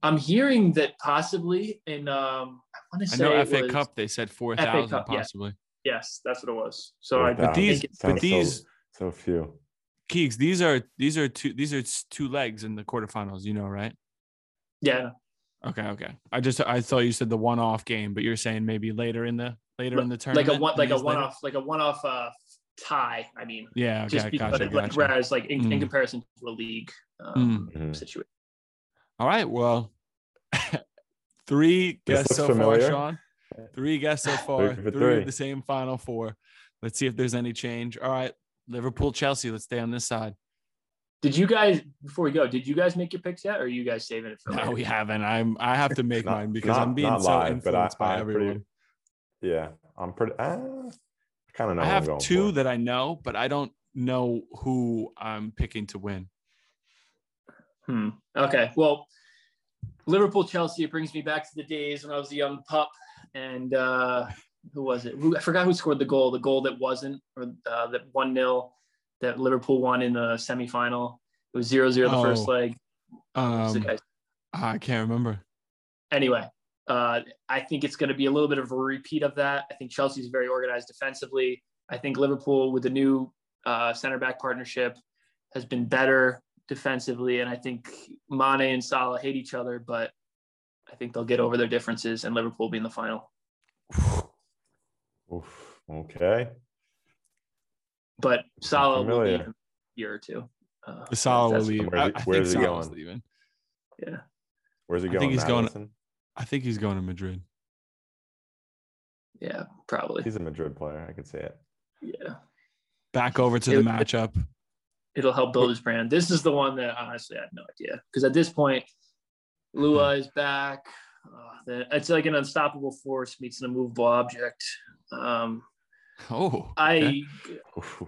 I'm hearing that possibly in um I want to I say know it FA was- Cup. They said four thousand Cup, yeah. possibly. Yes, that's what it was. So I, I Without- these- but Sounds so- these- so, few. Keeks, these are these are two these are two legs in the quarterfinals. You know, right? yeah, Okay, okay. I just I thought you said the one off game, but you're saying maybe later in the later in the tournament, like a one like a these one later? off like a one off uh tie. I mean, Yeah, okay, just because gotcha, like, gotcha. whereas like in, in Mm. comparison to a league um, Mhm. situation. All right, well, *laughs* three This guests so familiar. far, Sean. Three guests so *laughs* far. for Three, three. of the same final four. Let's see if there's any change. All right, Liverpool, Chelsea. Let's stay on this side. Did you guys before we go? Did you guys make your picks yet, or are you guys saving it for? No, later? we haven't. I'm. I have to make Not- mine because not- I'm being so live, but I- influenced by I'm pretty- everyone. Yeah, I'm pretty. Uh, I kind of know. I what I'm have going two for. that I know, but I don't know who I'm picking to win. Hmm. Okay. Well, Liverpool Chelsea. It brings me back to the days when I was a young pup, and uh, who was it? I forgot who scored the goal. The goal that wasn't, or uh, that one 0 that Liverpool won in the semifinal. It was 0-0 the first Oh. leg. Um. I can't remember. anyway, uh, I think it's going to be a little bit of a repeat of that. I think Chelsea's very organized defensively. I think Liverpool, with the new uh, center back partnership, has been better defensively. And I think Mane and Salah hate each other, but I think they'll get over their differences and Liverpool will be in the final. Oof, okay. But Salah will familiar. leave in a year or two. Uh, Salah will that's- leave. Where's I, he- I think where's he going? leaving. Yeah. Where's he I going? think he's going- I think he's going to Madrid. Yeah, probably. He's a Madrid player. I could say it. Yeah. Back over to the It- matchup. It'll help build his brand. This is the one that honestly I had no idea because at this point, Lua is back. Uh, it's like an unstoppable force meets an immovable object. Um, Oh, I okay. Oof.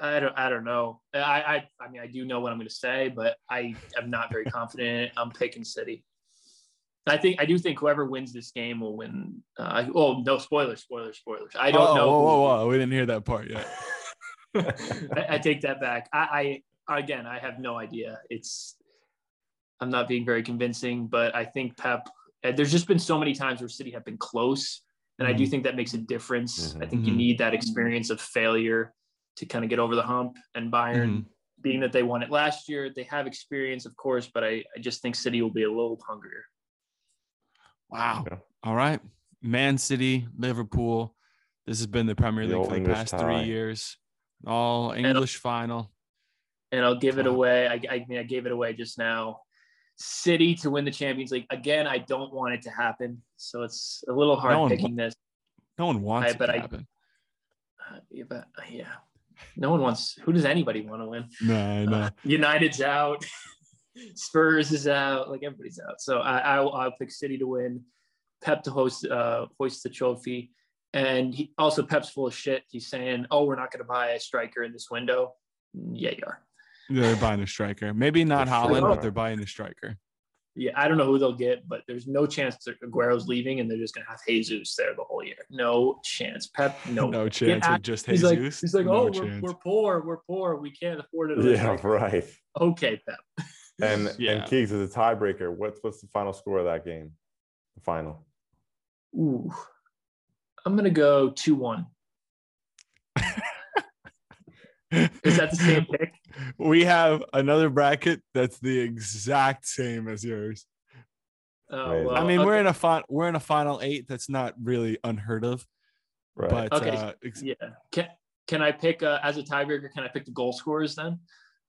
I don't I don't know. I, I I mean I do know what I'm going to say, but I am not very confident. I'm picking City. I think I do think whoever wins this game will win. Uh, oh no, spoilers, spoilers, spoilers. I don't Oh, know. Whoa, who- whoa, whoa! We didn't hear that part yet. *laughs* *laughs* I, I take that back. I, I again, I have no idea. It's I'm not being very convincing, but I think Pep. There's just been so many times where City have been close, and I do Mhm. think that makes a difference. I Mhm. think you Mhm. need that experience of failure to kind of get over the hump. And Bayern, being that they won it last year, they have experience, of course, but I, I just think City will be a little hungrier. Wow. Okay. All right. Man City, Liverpool. This has been the Premier League old for the past tie. three years. All English final. and I'll give it away. I, I mean, I gave it away just now. City to win the Champions League again. I don't want it to happen, so it's a little hard No one picking this. No one wants I- it but to I- happen. Uh, yeah, but uh, yeah, no one wants. Who does anybody want to win? No, I know. Uh, United's out. *laughs* Spurs is out. Like everybody's out. So I, I'll, I'll pick City to win. Pep to host, uh, hoist the trophy. And he also Pep's full of shit. He's saying, "Oh, we're not going to buy a striker in this window." Yeah, you are. They're buying a striker. Maybe not For Haaland, sure. but they're buying a striker. Yeah, I don't know who they'll get, but there's no chance that Aguero's leaving, and they're just gonna have Jesus there the whole year. No chance. Pep, *laughs* no. No chance out- with just He's Jesus. like, he's like, no oh, we're, we're poor, we're poor, we can't afford it. Yeah, right. Okay, Pep. *laughs* And *laughs* Yeah. and Keeks is a tiebreaker. What's what's the final score of that game? The final. Ooh, I'm gonna go two one. Is that the same *laughs* pick? we have another bracket that's the exact same as yours. Oh, well, I mean, we're in a fin- we're in a final eight. That's not really unheard of, Right. but Okay. uh, ex- yeah. Can can I pick uh, as a tiebreaker? Can I pick the goal scorers then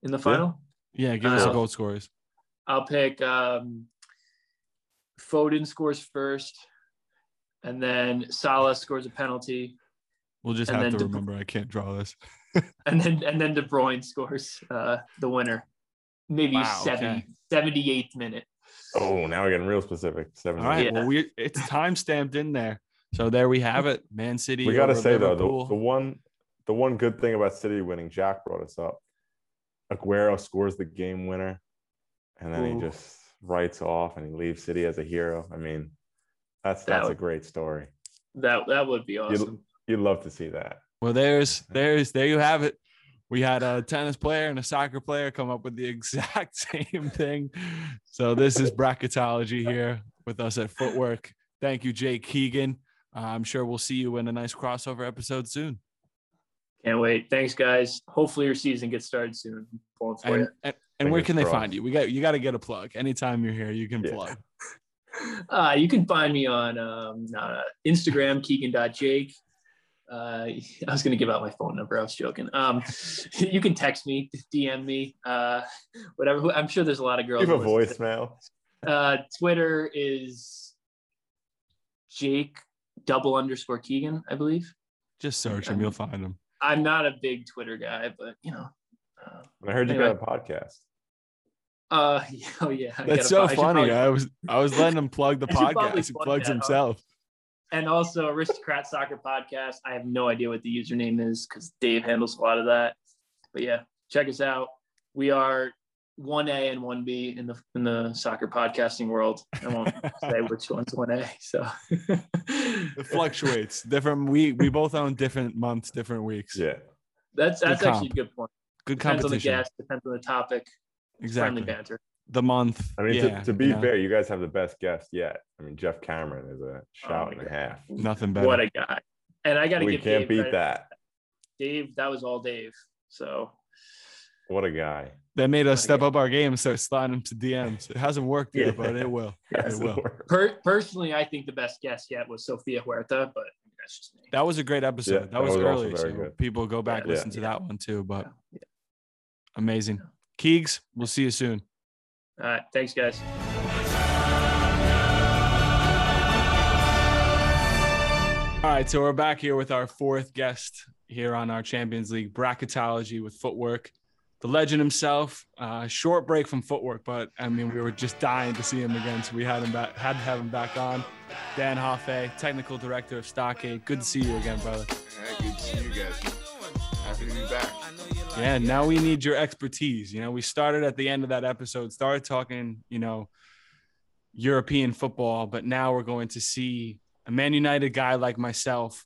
in the final? yeah, give us a Uh, goal scores. I'll pick um, Foden scores first, and then Salah scores a penalty, We'll just have to De- remember. I can't draw this. *laughs* and then and then De Bruyne scores uh, the winner. Maybe Wow, 70, okay. 78th minute. oh, now we're getting real specific. Seven. All right. Yeah. Well, we it's time stamped in there. So there we have it. Man City. we gotta over say though, the, the one the one good thing about City winning, Jack brought us up. Aguero scores the game winner, and then Ooh. he just writes off and he leaves City as a hero. I mean, that's That that's a great story. That that would be awesome. You'd, you'd love to see that. Well, there's there's there you have it. We had a tennis player and a soccer player come up with the *laughs* exact same thing. So this is bracketology here with us at Footwork. Thank you, Jake Keegan. Uh, I'm sure we'll see you in a nice crossover episode soon. Can't wait. Thanks, guys. Hopefully your season gets started soon. For And and, and where Fingers can they crossed. find you? We got you got to get a plug. Anytime you're here, you can Yeah. plug. *laughs* Uh, you can find me on um, uh, Instagram, Keegan.jake. Uh, *laughs* I was going to give out my phone number. I was joking. Um, *laughs* you can text me, DM me, uh, whatever. I'm sure there's a lot of girls. Leave a who listen voicemail. Uh, Twitter is Jake double underscore Keegan, I believe. Just search him, you'll find him. I'm not a big Twitter guy, but you know. Uh, I heard you Anyway. got a podcast. Uh *laughs* oh yeah. I That's gotta so I funny. probably- I was I was letting him plug the *laughs* I should podcast. He plugs that, huh? himself. and also Aristocrat Soccer Podcast. I have no idea what the username is because Dave handles a lot of that. But yeah, check us out. We are one A and one B in the in the soccer podcasting world. I won't *laughs* say which one's one A. So It fluctuates. Different we we both own different months, different weeks. Yeah. that's that's Good actually a good point. Good Depends on the guest, depends on the topic. Exactly. Friendly banter. The month. I mean, yeah, to, to be you know, fair, you guys have the best guest yet. I mean, Jeff Cameron is a oh shout my and a half. nothing better. What a guy. And I gotta give. We give can't Dave beat credit. that. Dave, that was all Dave. So What a guy. That made us step guy. up our game and start sliding them to DMs. It hasn't worked yet, Yeah. but it will. *laughs* It That's will. per- personally, I think the best guest yet was Sophia Huerta, but that's just me. That was a great episode. Yeah, that, that was, was also early. So good. people go back, Yeah. listen to that one too. But Yeah. amazing. Keegs, we'll see you soon. All right. Thanks, guys. All right, so we're back here with our fourth guest here on our Champions League bracketology with footwork. The legend himself, uh, short break from footwork, but I mean, we were just dying to see him again, so we had him back, had to have him back on. Dan Hoffe, technical director of Stockade. Good to see you again, brother. Yeah, good to see you guys. Yeah, now we need your expertise. You know, we started at the end of that episode, started talking, you know, European football, but now we're going to see a Man United guy like myself.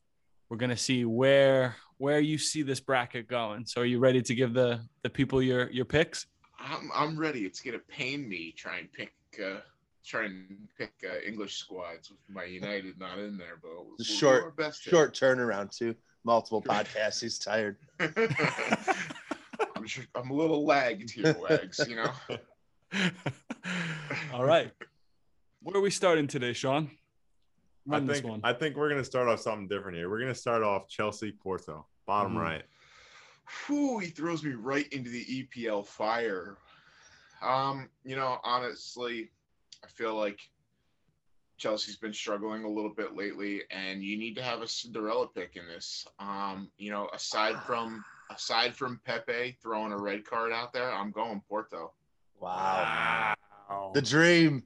We're going to see where where you see this bracket going. So are you ready to give the the people your your picks? I'm I'm ready. It's gonna pain me try and pick uh try and pick uh, English squads with my United not in there, but we'll, we'll do Short- our best. Short turnaround too. Multiple podcasts. He's tired. *laughs* I'm sure, I'm a little lagged here, Wags. You know. All right. Where are we starting today, Sean? I Run this think one. I think we're gonna start off something different here. We're gonna start off Chelsea Porto, bottom Mhm. right. Whew, he throws me right into the EPL fire. Um, you know, honestly, I feel like Chelsea's been struggling a little bit lately, and you need to have a Cinderella pick in this. Um, you know, aside from aside from Pepe throwing a red card out there, I'm going Porto. Wow. Wow. The dream.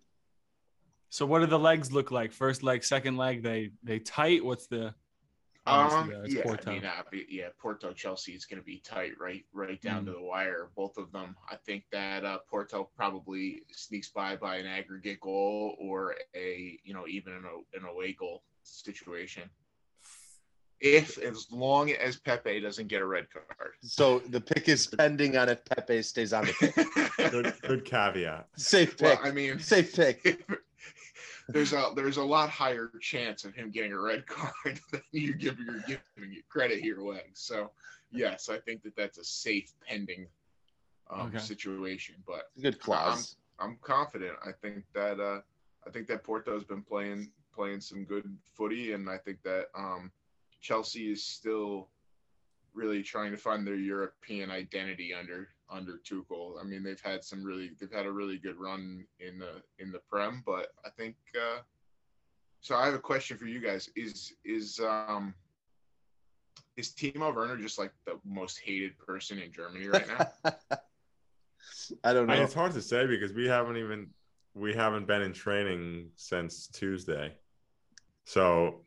So what do the legs look like? First leg, second leg, they they tight. What's the obviously, Um, yeah, Porto. I mean, uh, be- yeah, Porto Chelsea is going to be tight, right, right down Mm. to the wire. Both of them. I think that uh, Porto probably sneaks by by an aggregate goal or a, you know, even an, a- an away goal situation. If as long as Pepe doesn't get a red card. So the pick is pending on if Pepe stays on the *laughs* pick. Good good caveat. Safe well, pick. I mean, Safe pick. There's a there's a lot higher chance of him getting a red *laughs* card than you give you're giving it credit here, Legs. So yes, I think that that's a safe pending um, Okay. situation. But Good clause. I'm confident. I think that uh, I think that Porto's been playing playing some good footy, and I think that um, Chelsea is still really trying to find their European identity under under Tuchel. I mean, they've had some really they've had a really good run in the in the Prem, but I think. Uh, so I have a question for you guys: Is is um is Timo Werner just like the most hated person in Germany right now? *laughs* I don't I mean, know. it's hard to say because we haven't even we haven't been in training since Tuesday. So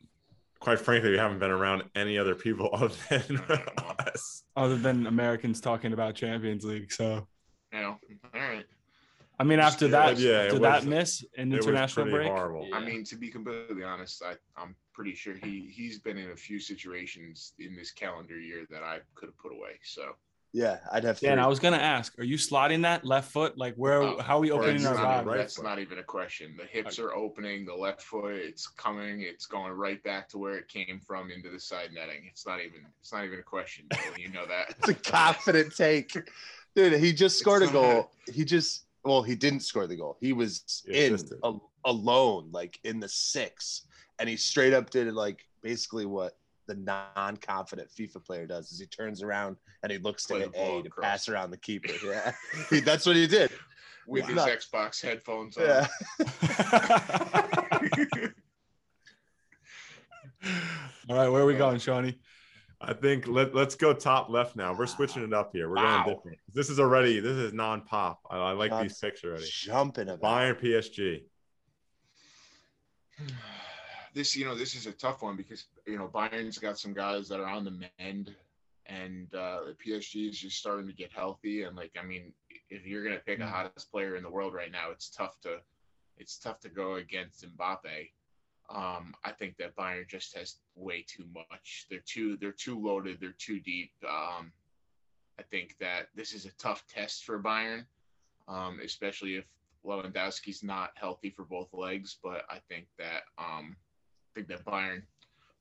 quite frankly, we haven't been around any other people *laughs* other than *laughs* us. other than Americans talking about Champions League? So you know, all right. I mean, after that, Yeah, it after was- that miss in It was international pretty break, horrible. I mean, to be completely honest, I, I'm pretty sure he he's been in a few situations in this calendar year that I could have put away. So Yeah, I'd have. Dan, three. I was gonna ask, are you slotting that left foot? Like where? Oh, how are we opening our not, body? right That's foot. not even a question. The hips are opening, the left foot, it's coming, it's going right back to where it came from into the side netting. It's not even it's not even a question. Dylan. You know that. *laughs* It's a confident take, dude. He just scored a goal. *laughs* He just well, he didn't score the goal. He was He in a, alone, like in the six, and he straight up did like basically what the non-confident FIFA player does is he turns around and he looks to Play hit the A to across. pass around the keeper. *laughs* Yeah, He- that's what he did. With It's his not- Xbox headphones on. Yeah, *laughs* All right, where are we going, Shawnee? I think let, let's go top left now. We're switching it up here. We're Wow. going different. This is already this is non-pop. I, I like these Shots picks already. Jumping about. Bayern PSG. *sighs* *sighs* *sighs* this you know this is a tough one because you know Bayern's got some guys that are on the mend, and uh, the PSG is just starting to get healthy. And like I mean, if you're gonna pick a hottest player in the world right now, it's tough to it's tough to go against Mbappe. Um, I think that Bayern just has way too much. They're too they're too loaded. They're too deep. Um, I think that this is a tough test for Bayern, um, especially if Lewandowski's not healthy for both legs. But I think that um, think that Bayern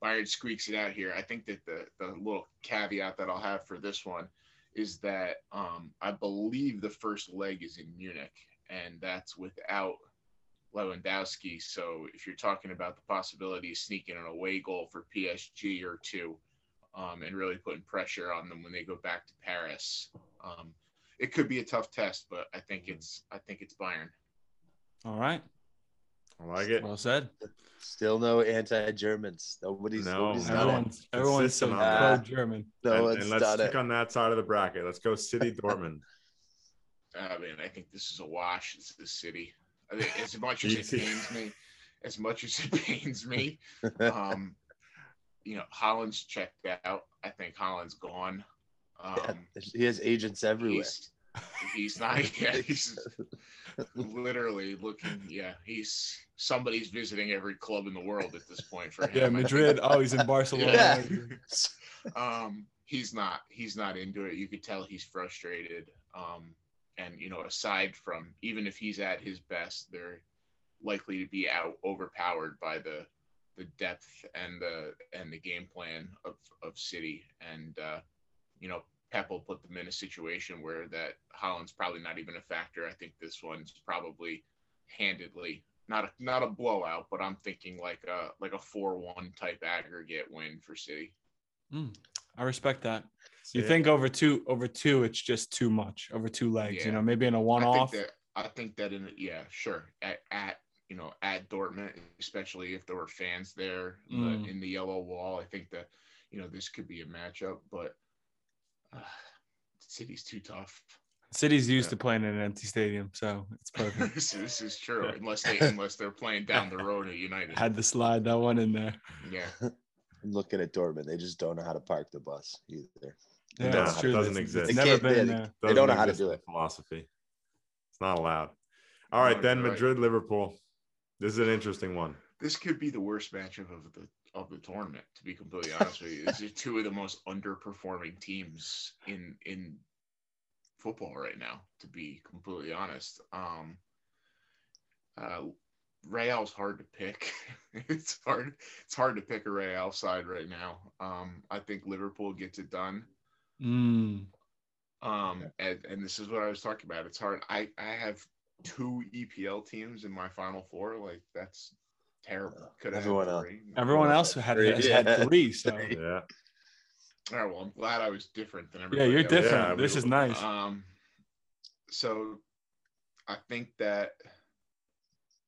Bayern squeaks it out here. I think that the the little caveat that I'll have for this one is that um, I believe the first leg is in Munich, and that's without Lewandowski. So if you're talking about the possibility of sneaking an away goal for PSG or two, um, and really putting pressure on them when they go back to Paris, um, it could be a tough test. But I think it's I think it's Bayern. All right, I like it. well said. Still no anti-Germans. Nobody's, No, nobody's no. done. Everyone's everyone's so Consistent on that. pro-German. No and, and let's stick it. on that side of the bracket. Let's go City *laughs* Dortmund. I mean, I think this is a wash. It's the city. I think as much as it *laughs* pains me, as much as it pains me, um, *laughs* you know, Haaland's checked out. I think Haaland's gone. Um, he has agents everywhere. he's, he's not. Yeah, he's literally looking. Yeah, he's somebody's visiting every club in the world at this point for him. Yeah, Madrid. Oh, he's in Barcelona. Yeah. *laughs* um, he's not. He's not into it. You could tell he's frustrated. Um, and you know, aside from even if he's at his best, they're likely to be out overpowered by the the depth and the and the game plan of of City. And uh, you know, Pep will put them in a situation where that Haaland's probably not even a factor. I think this one's probably handedly not a not a blowout, but I'm thinking like a like a four one type aggregate win for City. I respect that. You Yeah. think over two over two, it's just too much over two legs. You know, maybe in a one-off. I think that in yeah, sure. At, at you know at Dortmund, especially if there were fans there in the- Mm. in the yellow wall, I think that you know this could be a matchup, but uh, *sighs* City's too tough. City's used Yeah. to playing in an empty stadium, so it's *laughs* perfect. this, this is true, unless they *laughs* unless they're playing down the road at United. Had to slide that one in there. yeah, *laughs* I'm looking at Dortmund. They just don't know how to park the bus either. Yeah, No, that's it true. doesn't It's- exist. It's They never been they- there. They don't know how to do it. Philosophy. It's not allowed. All right, No, then you're right. Madrid Liverpool. This is an interesting one. this could be the worst matchup of the of the tournament. To be completely honest with you, *laughs* these are two of the most underperforming teams in in football right now. To be completely honest, um, uh, Real's hard to pick. *laughs* it's hard. It's hard to pick a Real side right now. Um, I think Liverpool gets it done. Mm. Um, and, and this is what I was talking about. It's hard. I, I have two EPL teams in my final four. Like that's terrible. Could have Everyone else- three. Everyone else had, has Yeah. had three, *laughs* so Yeah. All right. Well, I'm glad I was different than everybody. yeah, you're else. different. Yeah, this is nice. Um, so I think that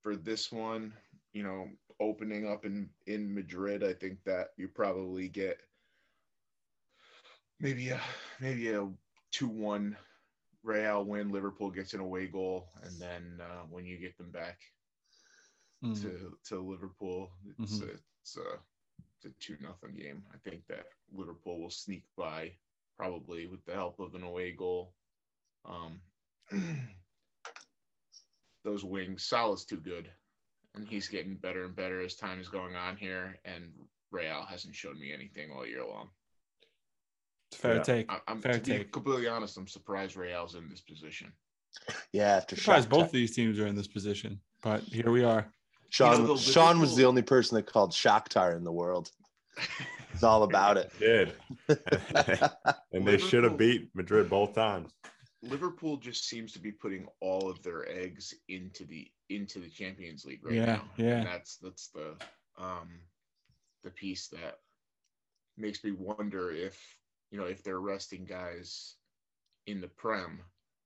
for this one, you know, opening up in in Madrid, I think that you probably get maybe a maybe a two one Real win. Liverpool gets an away goal, and then uh, when you get them back Mm. to to Liverpool, it's Mhm. a, it's a it's a two nothing game. I think that Liverpool will sneak by probably with the help of an away goal. Um, *clears throat* those wings, Salah's too good, and he's getting better and better as time is going on here. And Real hasn't shown me anything all year long. Fair Yeah. take. I, I'm Fair to be take. completely honest. I'm surprised Real's in this position. Yeah, after Surprised both of these teams are in this position, but here we are. Sean, You know, Sean was the only person that called Shakhtar in the world. It's all *laughs* about it. Did. *laughs* and they should have beat Madrid both times. Liverpool just seems to be putting all of their eggs into the into the Champions League right Yeah, now. yeah. And that's that's the um the piece that makes me wonder if you know if they're resting guys in the Prem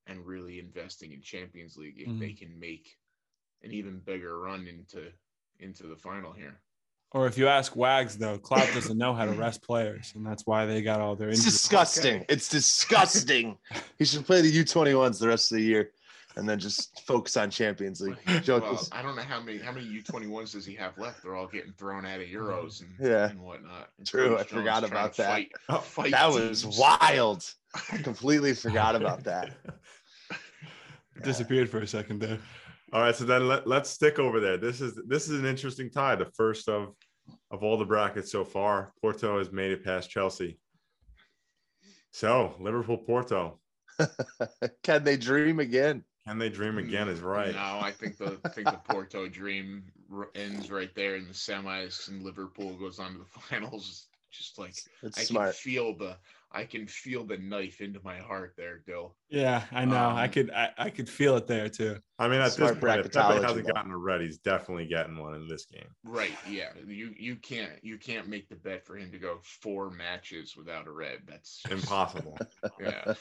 and really investing in Champions League if they can make an even bigger run into into the final here. Or if you ask Wags, though, Klopp doesn't know how to rest players, and that's why they got all their It's injuries. disgusting. It's disgusting. *laughs* he should play the U21s the rest of the year and then just focus on Champions League. Joke Well, I don't know how many how many U21s does he have left? They're all getting thrown out of Euros and, Yeah. and whatnot. And True, Curtis I forgot about that. Fight, Oh, fight that was wild. *laughs* I completely forgot about that. *laughs* Disappeared for a second there. All right, so then let, let's stick over there. This is this is an interesting tie, the first of of all the brackets so far. Porto has made it past Chelsea. So Liverpool Porto, *laughs* Can they dream again? can they dream mm, again? Is right. No, I think the I think the Porto *laughs* dream ends right there in the semis, and Liverpool goes on to the *laughs* finals. Just like It's I smart. can feel the I can feel the knife into my heart there, Dill. Yeah, I know. I Um, could I, I could feel it there too. I mean, at Smart this point, if Pepe bracketology, hasn't though. gotten a red, he's definitely getting one in this game. Right? Yeah. You you can't you can't make the bet for him to go four matches without a red. That's just- Impossible. *laughs* Yeah.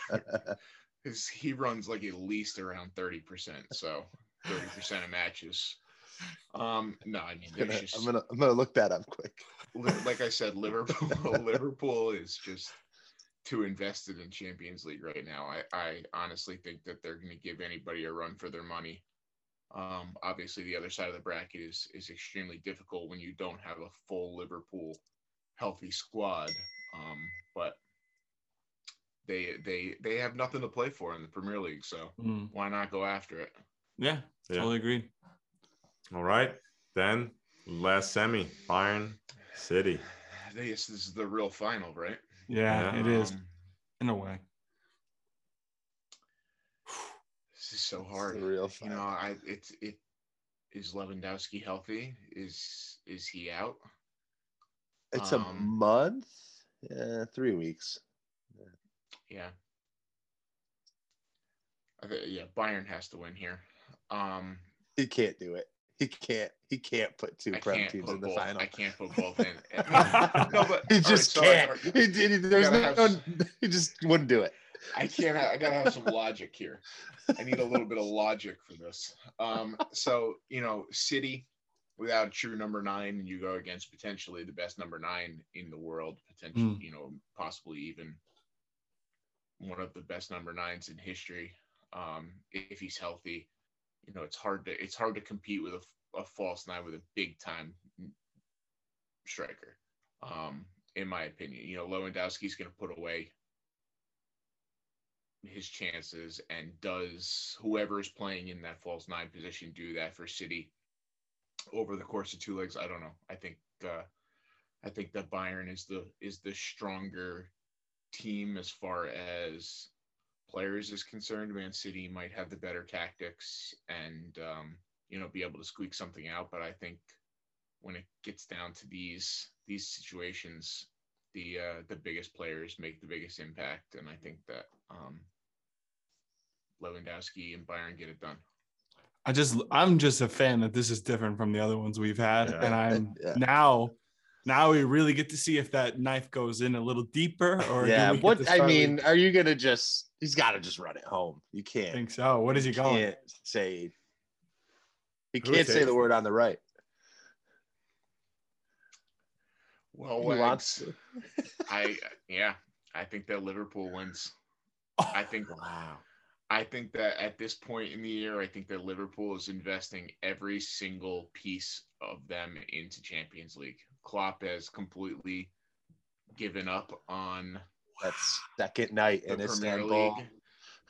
His, he runs like at least around thirty percent. So thirty percent of matches. Um. No, I mean, I'm gonna, just I'm gonna I'm gonna look that up quick. Like I said, Liverpool *laughs* Liverpool is just too invested in Champions League right now. I, I honestly think that they're going to give anybody a run for their money. Um, obviously, the other side of the bracket is is extremely difficult when you don't have a full Liverpool healthy squad. Um, but they they they have nothing to play for in the Premier League, so Mm. why not go after it? Yeah, Yeah. totally agreed. All right, then last semi, Bayern City. This, this is the real final, right? Yeah, Yeah. it is Um, in a way. This is so hard. the real You know. I it's it is Lewandowski healthy? Is is he out? It's a Um, month. Yeah, three weeks. Yeah. I thi- yeah, Bayern has to win here. Um, He can't do it. He can't. He can't put two I prem can't teams in the both. final. I can't put both in. *laughs* no, but he just right, so I- can't. He, he, there's no, have s- *laughs* he just wouldn't do it. I can't. I gotta have some logic here. I need a little bit of logic for this. Um, so you know, City without true number nine, and you go against potentially the best number nine in the world, potentially, Mm. you know, possibly even one of the best number nines in history. Um, if he's healthy, you know, it's hard to it's hard to compete with a, a false nine with a big time striker. Um, in my opinion, you know, Lewandowski's going to put away his chances and does whoever is playing in that false nine position do that for City over the course of two legs? I don't know. I think uh, I think that Bayern is the is the stronger team as far as players is concerned. Man City might have the better tactics and um, you know be able to squeak something out, but I think when it gets down to these these situations, the uh, the biggest players make the biggest impact, and I think that um, Lewandowski and Bayern get it done. I just I'm just a fan that this is different from the other ones we've had, Yeah. and I'm Yeah. now now we really get to see if that knife goes in a little deeper or yeah. What I mean, with- are you gonna just? He's got to just run it home. You can't. think so. What is he going? Can't say. He Who can't say the word on the right. Well, He wants *laughs* I yeah, I think that Liverpool wins. Oh, I *laughs* think Wow. I think that at this point in the year, I think that Liverpool is investing every single piece of them into Champions League. Klopp has completely given up on that second night the in Premier Istanbul. League,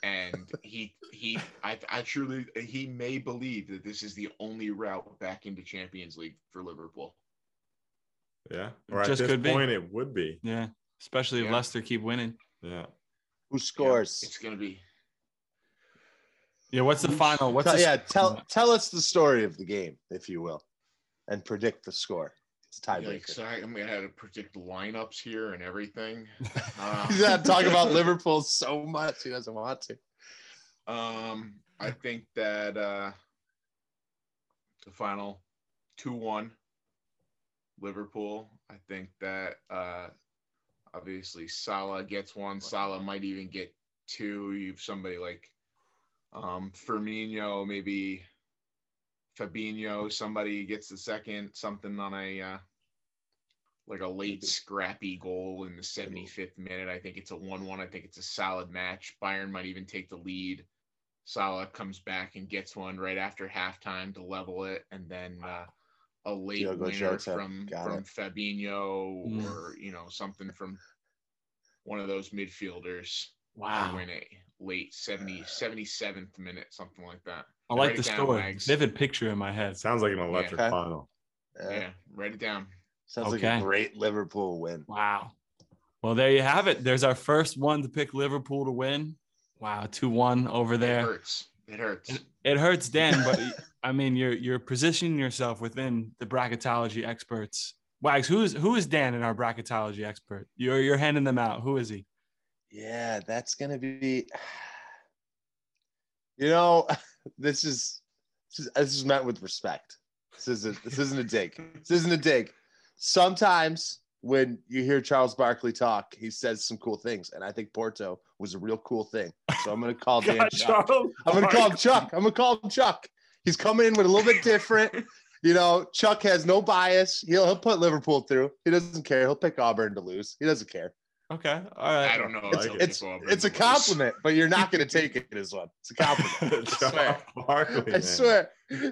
and he he I I truly he may believe that this is the only route back into Champions League for Liverpool. Yeah, or at Just this could be. point, it would be. Yeah, especially if Yeah. Leicester keep winning. Yeah, Who scores? It's gonna be Yeah, what's the final? What's Tell- the yeah, tell tell us the story of the game, if you will, and predict the score. It's a like tiebreaker. I'm gonna have to predict lineups here and everything. *laughs* Uh, He's not talking about *laughs* Liverpool so much. He doesn't want to. Um, I think that uh, the final two-one Liverpool. I think that uh, obviously Salah gets one. Salah might even get two. You've somebody like um, Firmino, maybe Fabinho. Somebody gets the second. Something on a uh, like a late scrappy goal in the 75th minute. I think it's a 1 1. I think it's a solid match. Bayern might even take the lead. Salah comes back and gets one right after halftime to level it. And then uh, a late Diogo winner Jota. from, Got from it. Fabinho Mm. or, you know, something from one of those midfielders to Wow. win it late 70, 77th minute, something like that. I like the it down, story. Wags. Vivid picture in my head. sounds like an electric Okay. final. Yeah. Yeah, write it down. Sounds like Okay. a great Liverpool win. Wow. Well, there you have it. There's our first one to pick Liverpool to win. Wow, 2 1 over there. It there. hurts. It hurts. It hurts Dan, but *laughs* I mean you're you're positioning yourself within the bracketology experts. Wags, who is who is Dan in our bracketology expert? You're you're handing them out. Who is he? Yeah, that's gonna be. *sighs* You know, *laughs* this is this is, this is meant with respect. This isn't this isn't a dig. This isn't a dig. Sometimes when you hear Charles Barkley talk, he says some cool things, and I think Porto was a real cool thing. So I'm gonna call *laughs* Dan God, Chuck. Charles I'm gonna call him Chuck. I'm gonna call him Chuck. He's coming in with a little bit different. You know, Chuck has no bias. He'll he'll put Liverpool through. He doesn't care. He'll pick Auburn to lose. He doesn't care. Okay. All right. I don't know. It's if it's pick it's a compliment, but you're not gonna take it as one. It's a compliment. *laughs* I swear. Barkley, I swear. *laughs*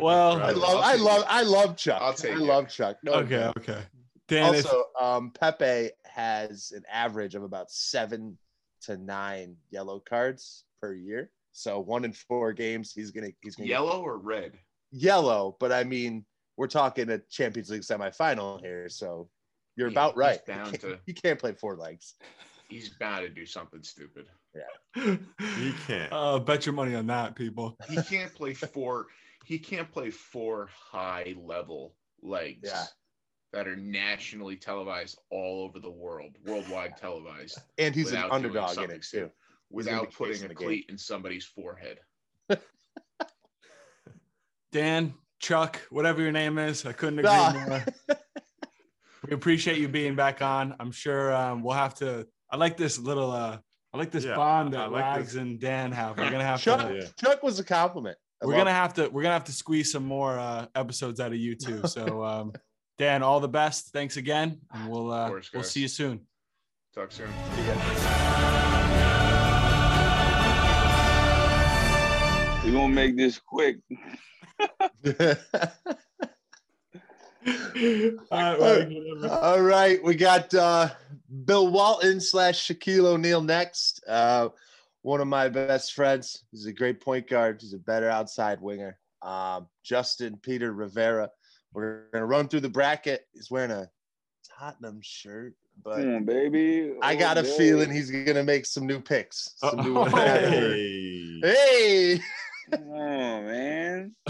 Well, I love I love I love Chuck. I'll take I it. love Chuck. No, okay, okay. Dan, if- Also, um, Pepe has an average of about seven to nine yellow cards per year. So one in four games, he's gonna he's gonna get Yellow or red? yellow. But I mean, we're talking a Champions League semifinal here, so you're Yeah, about right. bound you, can't, to- you can't play four legs. He's bound to do something stupid. Yeah, he *laughs* can't. uh, bet your money on that, people. *laughs* He can't play four. He can't play four high level legs Yeah. that are nationally televised all over the world, worldwide televised, *laughs* And he's an underdog in it too. without putting a in the game. cleat in somebody's forehead. Dan, Chuck, whatever your name is, I couldn't agree more. We appreciate you being back on. I'm sure um, we'll have to. I like this little. uh I like this Yeah, bond that like Wags this. and Dan have. We're gonna *laughs* have Chuck, to. Yeah. Chuck was a compliment. I We're gonna it. have to. We're gonna have to squeeze some more uh, episodes out of you too. *laughs* So, um, Dan, all the best. Thanks again, and we'll uh, course, we'll see you soon. Talk soon. We're gonna make this quick. *laughs* All right, Wags, whatever. All right, we got uh, Bill Walton slash Shaquille O'Neal next. Uh, one of my best friends. He's a great point guard. He's a better outside winger. Um, Justin Peter Rivera. We're gonna run through the bracket. He's wearing a Tottenham shirt, but Come on, baby. I got a Oh, feeling he's gonna make some new picks. Some new Oh. Hey. hey, Come on, man. *laughs*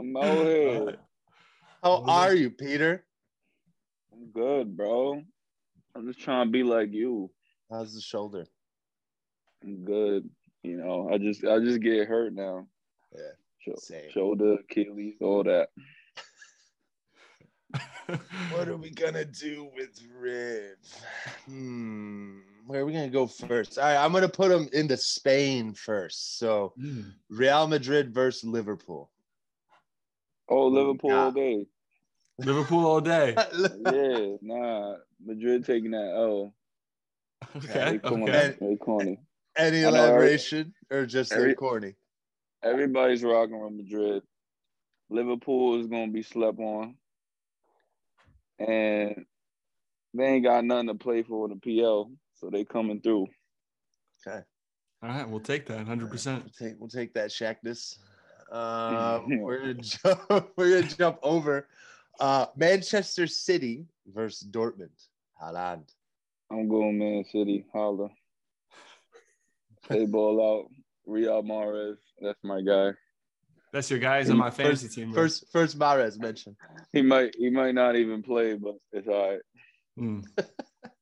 I'm out here. How are you, Peter? I'm good, bro. I'm just trying to be like you. How's the shoulder? I'm good. You know, I just I just get hurt now. Yeah, Sho- same. shoulder, Achilles, all that. *laughs* What are we gonna do with Riv? Hmm. Where are we gonna go first? All right, I'm gonna put him into Spain first. So Mm. Real Madrid versus Liverpool. Oh, Liverpool Yeah. all day. Liverpool all day. *laughs* Yeah, nah. Madrid taking that L. Okay. They corny. Okay. They corny. Any I every- elaboration or just they're every- corny? Everybody's rocking with Madrid. Liverpool is gonna be slept on, and they ain't got nothing to play for in the PL, so they coming through. Okay. All right, we'll take that 100. percent We'll take we'll take that Shackness. Um, *laughs* we're gonna jump, *laughs* we're gonna jump over uh, Manchester City versus Dortmund. Haaland. I'm going Man City. Holla. Play ball out. Riyad Mahrez. That's my guy. That's your guys on my fantasy team. bro. First first Mahrez mentioned. He might he might not even play, but it's all right. Mm.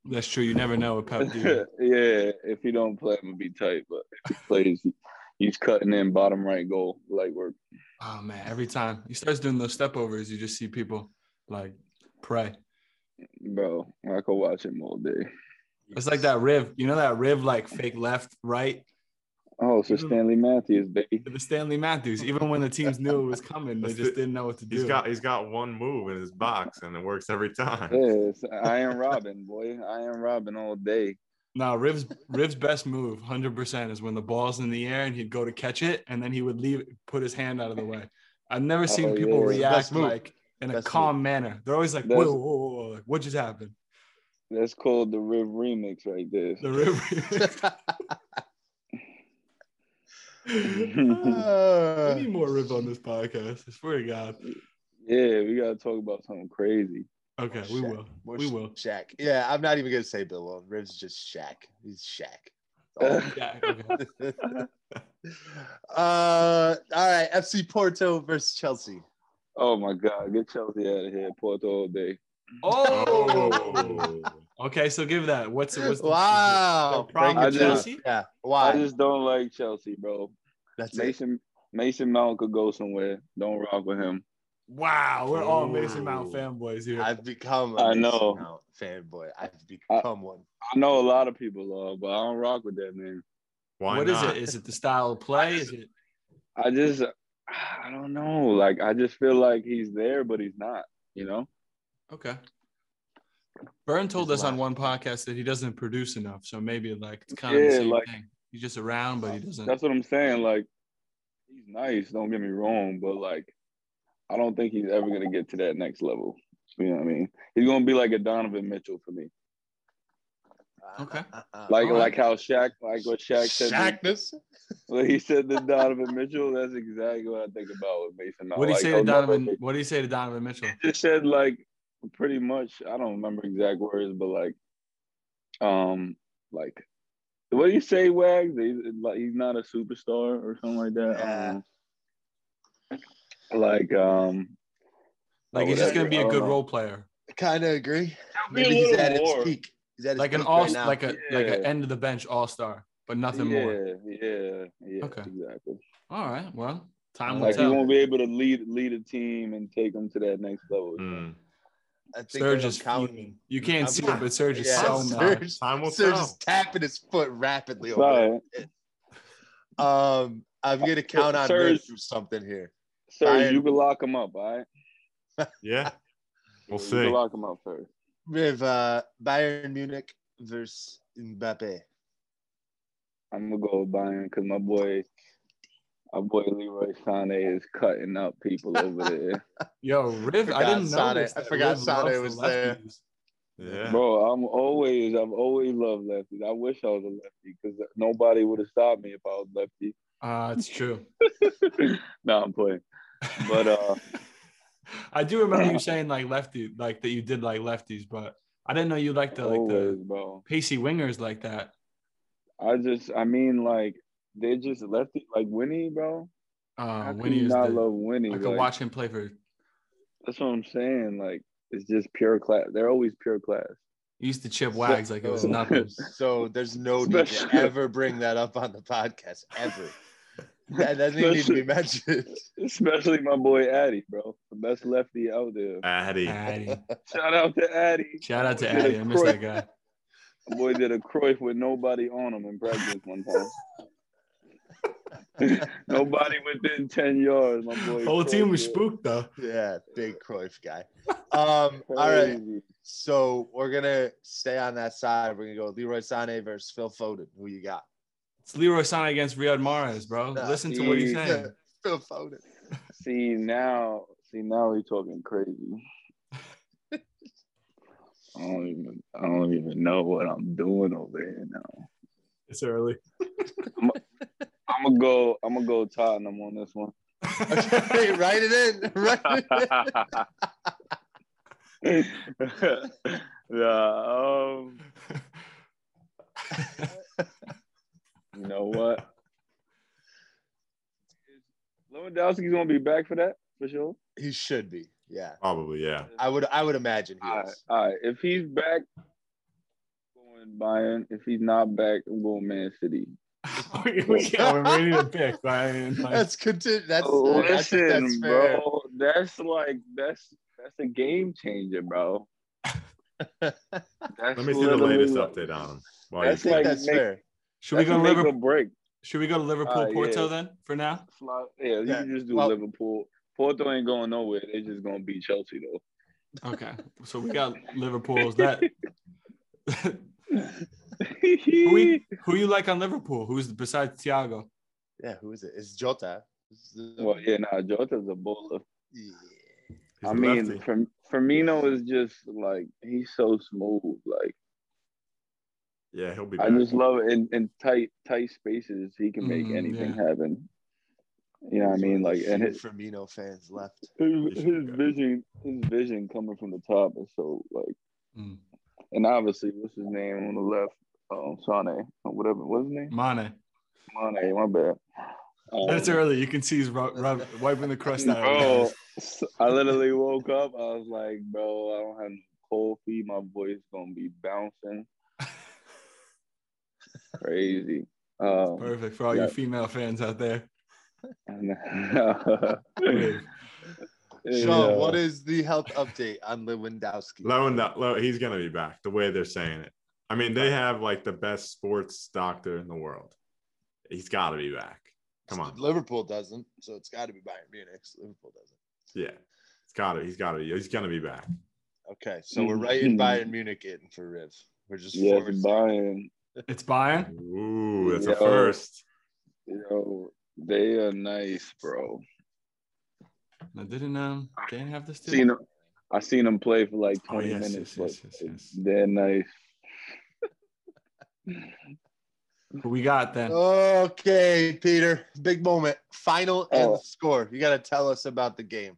That's true. You never know with Pep. do *laughs* yeah, if he don't play, I'm gonna be tight. But if he plays, he's cutting in bottom right goal, light work. Oh man, every time he starts doing those step overs, you just see people like pray. Bro, I could watch him all day. It's like that Riv. You know that Riv like fake left, right. Oh, so Even- Stanley Matthews, baby. The Stanley Matthews. Even when the teams knew it was coming, they just didn't know what to do. He's got he's got one move in his box and it works every time. Yes, Arjen Robben, boy. Arjen Robben all day. No, Riv's Riv's best move, hundred percent, is when the ball's in the air and he'd go to catch it, and then he would leave, put his hand out of the way. I've never seen Oh, people yeah. Best react move. like in a Best calm manner. They're always like, whoa, whoa, whoa, whoa, like, what just happened? That's called the Riv remix right there. The Riv. *laughs* *laughs* we Uh, need more Riv on this podcast. I swear to God. Yeah, we gotta talk about something crazy. Okay, we will. more We Sh- will. Shaq. Yeah, I'm not even gonna say Bill Walton. Riv's just Shaq. He's Shaq. Yeah. *laughs* Okay. *laughs* uh, all right. FC Porto versus Chelsea. Oh my God, get Chelsea out of here, Porto all day. Oh. Okay, so give that. What's what's the, Wow. the problem I with just- Chelsea? Yeah. I just don't like Chelsea, bro. That's it. Mason Mason Mount could go somewhere. Don't rock with him. Wow, we're all Mason Mount fanboys here. I've become a I Mason know. Mount fanboy. I've become one. I know a lot of people are, but I don't rock with that man. Why What is not? it? Is it the style of play? Is it I just I don't know. Like I just feel like he's there, but he's not. You know. okay? Burn told He's us on one podcast that he doesn't produce enough, so maybe like it's kind of the same like- thing. He's just around, but he doesn't. That's what I'm saying. Like he's nice. Don't get me wrong, but like I don't think he's ever gonna get to that next level. You know what I mean? He's gonna be like a Donovan Mitchell for me. Okay. Uh, Like All right. like how Shaq, like what Shaq said. to- Shaqness. What he said to Donovan Mitchell, that's exactly what I think about with Mason What do you Like, say he'll to Donovan? What do you say to Donovan Mitchell? He just said like pretty much. I don't remember exact words, but like, um, like, what do you say, Wags? He's like he's not a superstar or something like that. I don't know. Like, um, Like he's just gonna be a good role player, Kind of agree. Maybe he's at his peak. He's at his like an peak all, right like a like an end of the bench all star, but nothing yeah, more. yeah, yeah, Okay. exactly. All right, well, time will Like he won't be able to lead lead a team and take them to that next level. Mm. I think Serge is counting. fuming. You can't I'm see it, but Serge is Yeah, so mad. Serge, Time will Serge tell. is tapping his foot rapidly over Sorry. Um, I'm gonna count on Serge- Riv for something here. Sir, Bayern- you can lock him up, all right? *laughs* Yeah. We'll You see. can lock him up first. Riv, uh, Bayern Munich versus Mbappe. I'm gonna go with Bayern because my boy, my boy Leroy Sané is cutting up people over there. *laughs* Yo, Riv, I Forgot didn't know Sane- this. I that forgot Riv Sane loves the was there. lefties. Yeah. Bro, I'm always, I've always loved lefties. I wish I was a lefty because nobody would have stopped me if I was lefty. Uh, it's true. *laughs* no, I'm playing. But uh, *laughs* I do remember you saying like lefty, like that you did like lefties, but I didn't know you liked the like always, the bro. pacey wingers like that. I just, I mean, like they're just lefty, like Winnie, bro. Uh, Winnie you is not the, love Winnie? I could Like, watch him play for. That's what I'm saying. Like it's just pure class. They're always pure class. He used to chip wags like it was nothing. *laughs* So there's no need to ever bring that up on the podcast ever. That doesn't even need to be mentioned. Especially my boy Addy, bro. The best lefty out there. Addy. Addy. *laughs* Shout out to Addy. Shout out to Did a Addy. I miss that guy. My boy did a Cruyff with nobody on him in practice one time. *laughs* nobody within 10 yards. My boy. Whole team was did. spooked though. Yeah, big Cruyff guy. Um, all right. So we're gonna stay on that side. We're gonna go Leroy Sané versus Phil Foden. Who you got? It's Leroy Sané against Riyad Mahrez, bro. Nah, Listen to what he's he- saying. *laughs* Phil Foden. *laughs* See now, see now we talking crazy. *laughs* I don't even I don't even know what I'm doing over here now. It's early. I'm gonna go I'm gonna go Tottenham on this one. Okay, write it in. Write it in. yeah, um, you know what? *laughs* Lewandowski's gonna be back for that for sure. He should be. Yeah, Probably, yeah. I would. I would imagine he All right, is. all right. If he's back, I'm going Bayern. If he's not back, I'm going Man City. *laughs* we, we, yeah, we're ready to pick. Ryan. Like, *laughs* That's conti- That's. Uh, I think listen, that's bro. That's like that's that's a game changer, bro. That's Let me see the latest like- update on him. While you That's think like that's make- fair. Should we go make Liverpool? break. Should we go to Liverpool, Uh, yeah. Porto then for now? Yeah, you Yeah, can just do well- Liverpool. Porto ain't going nowhere. They're just gonna beat Chelsea though. Okay, so we got Liverpool's that. *laughs* who, you, who you like on Liverpool? Who's besides Thiago? Yeah, who is it? It's Jota. It's the- well, yeah, nah, Jota's a bowler. Yeah. He's I a mean, lefty. Firm, Firmino is just like he's so smooth. Like yeah, he'll be I just love it in, in tight tight spaces. He can make Mm, anything yeah. happen. You know what I mean? Like and his Firmino fans left. his, his vision his vision coming from the top is so like Mm. and obviously what's his name on the left? Um Sane or whatever. What's his name? Mane. Mane, my bad. Um, That's early. You can see he's ru- rub- wiping the crust out. Bro. I literally woke up. I was like, bro, I don't have no cold feet. My voice gonna be bouncing. Crazy. Um, Perfect for all yeah. you female fans out there. *laughs* yeah. Sean, what is the health update on Lewandowski? Lewandow- Lew- he's gonna be back. The way they're saying it. I mean, they have like the best sports doctor in the world. He's got to be back. Come on. Liverpool doesn't, so it's got to be Bayern Munich. Liverpool doesn't. Yeah, it's got to. He's got to. Be, he's gonna be back. Okay, so we're *laughs* writing Bayern Munich in for Riv. We're just Yes, forcing- Bayern. It's Bayern. Ooh, that's a Yo. first. Yo, they are nice, bro. I didn't um they didn't have this. Seen them, I seen them play for like Oh, 20 yes, minutes. yes, but yes, yes, yes. They're nice. Who we got then? Okay, Peter. Big moment. Final and Oh. score. You got to tell us about the game.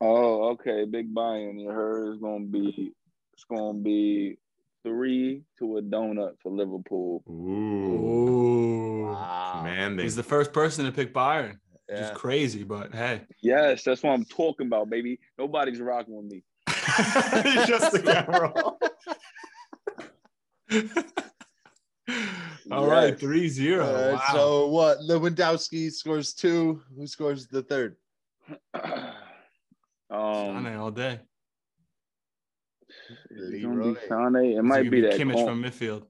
Oh, okay. Big Bayern. You heard it's gonna be it's gonna be three to a donut for Liverpool. Ooh, Ooh. Wow. commanding. He's the first person to pick Bayern. Which Yeah. is crazy, but hey. Yes, that's what I'm talking about, baby. Nobody's rocking with me. *laughs* *laughs* Just the camera. *laughs* All right, Yes. 3 0. Uh, wow. So what? Lewandowski scores two. Who scores the third? *clears throat* um, Sane all day. It's Leroy. Sane. It might gonna be that. Kimmich Con- from midfield.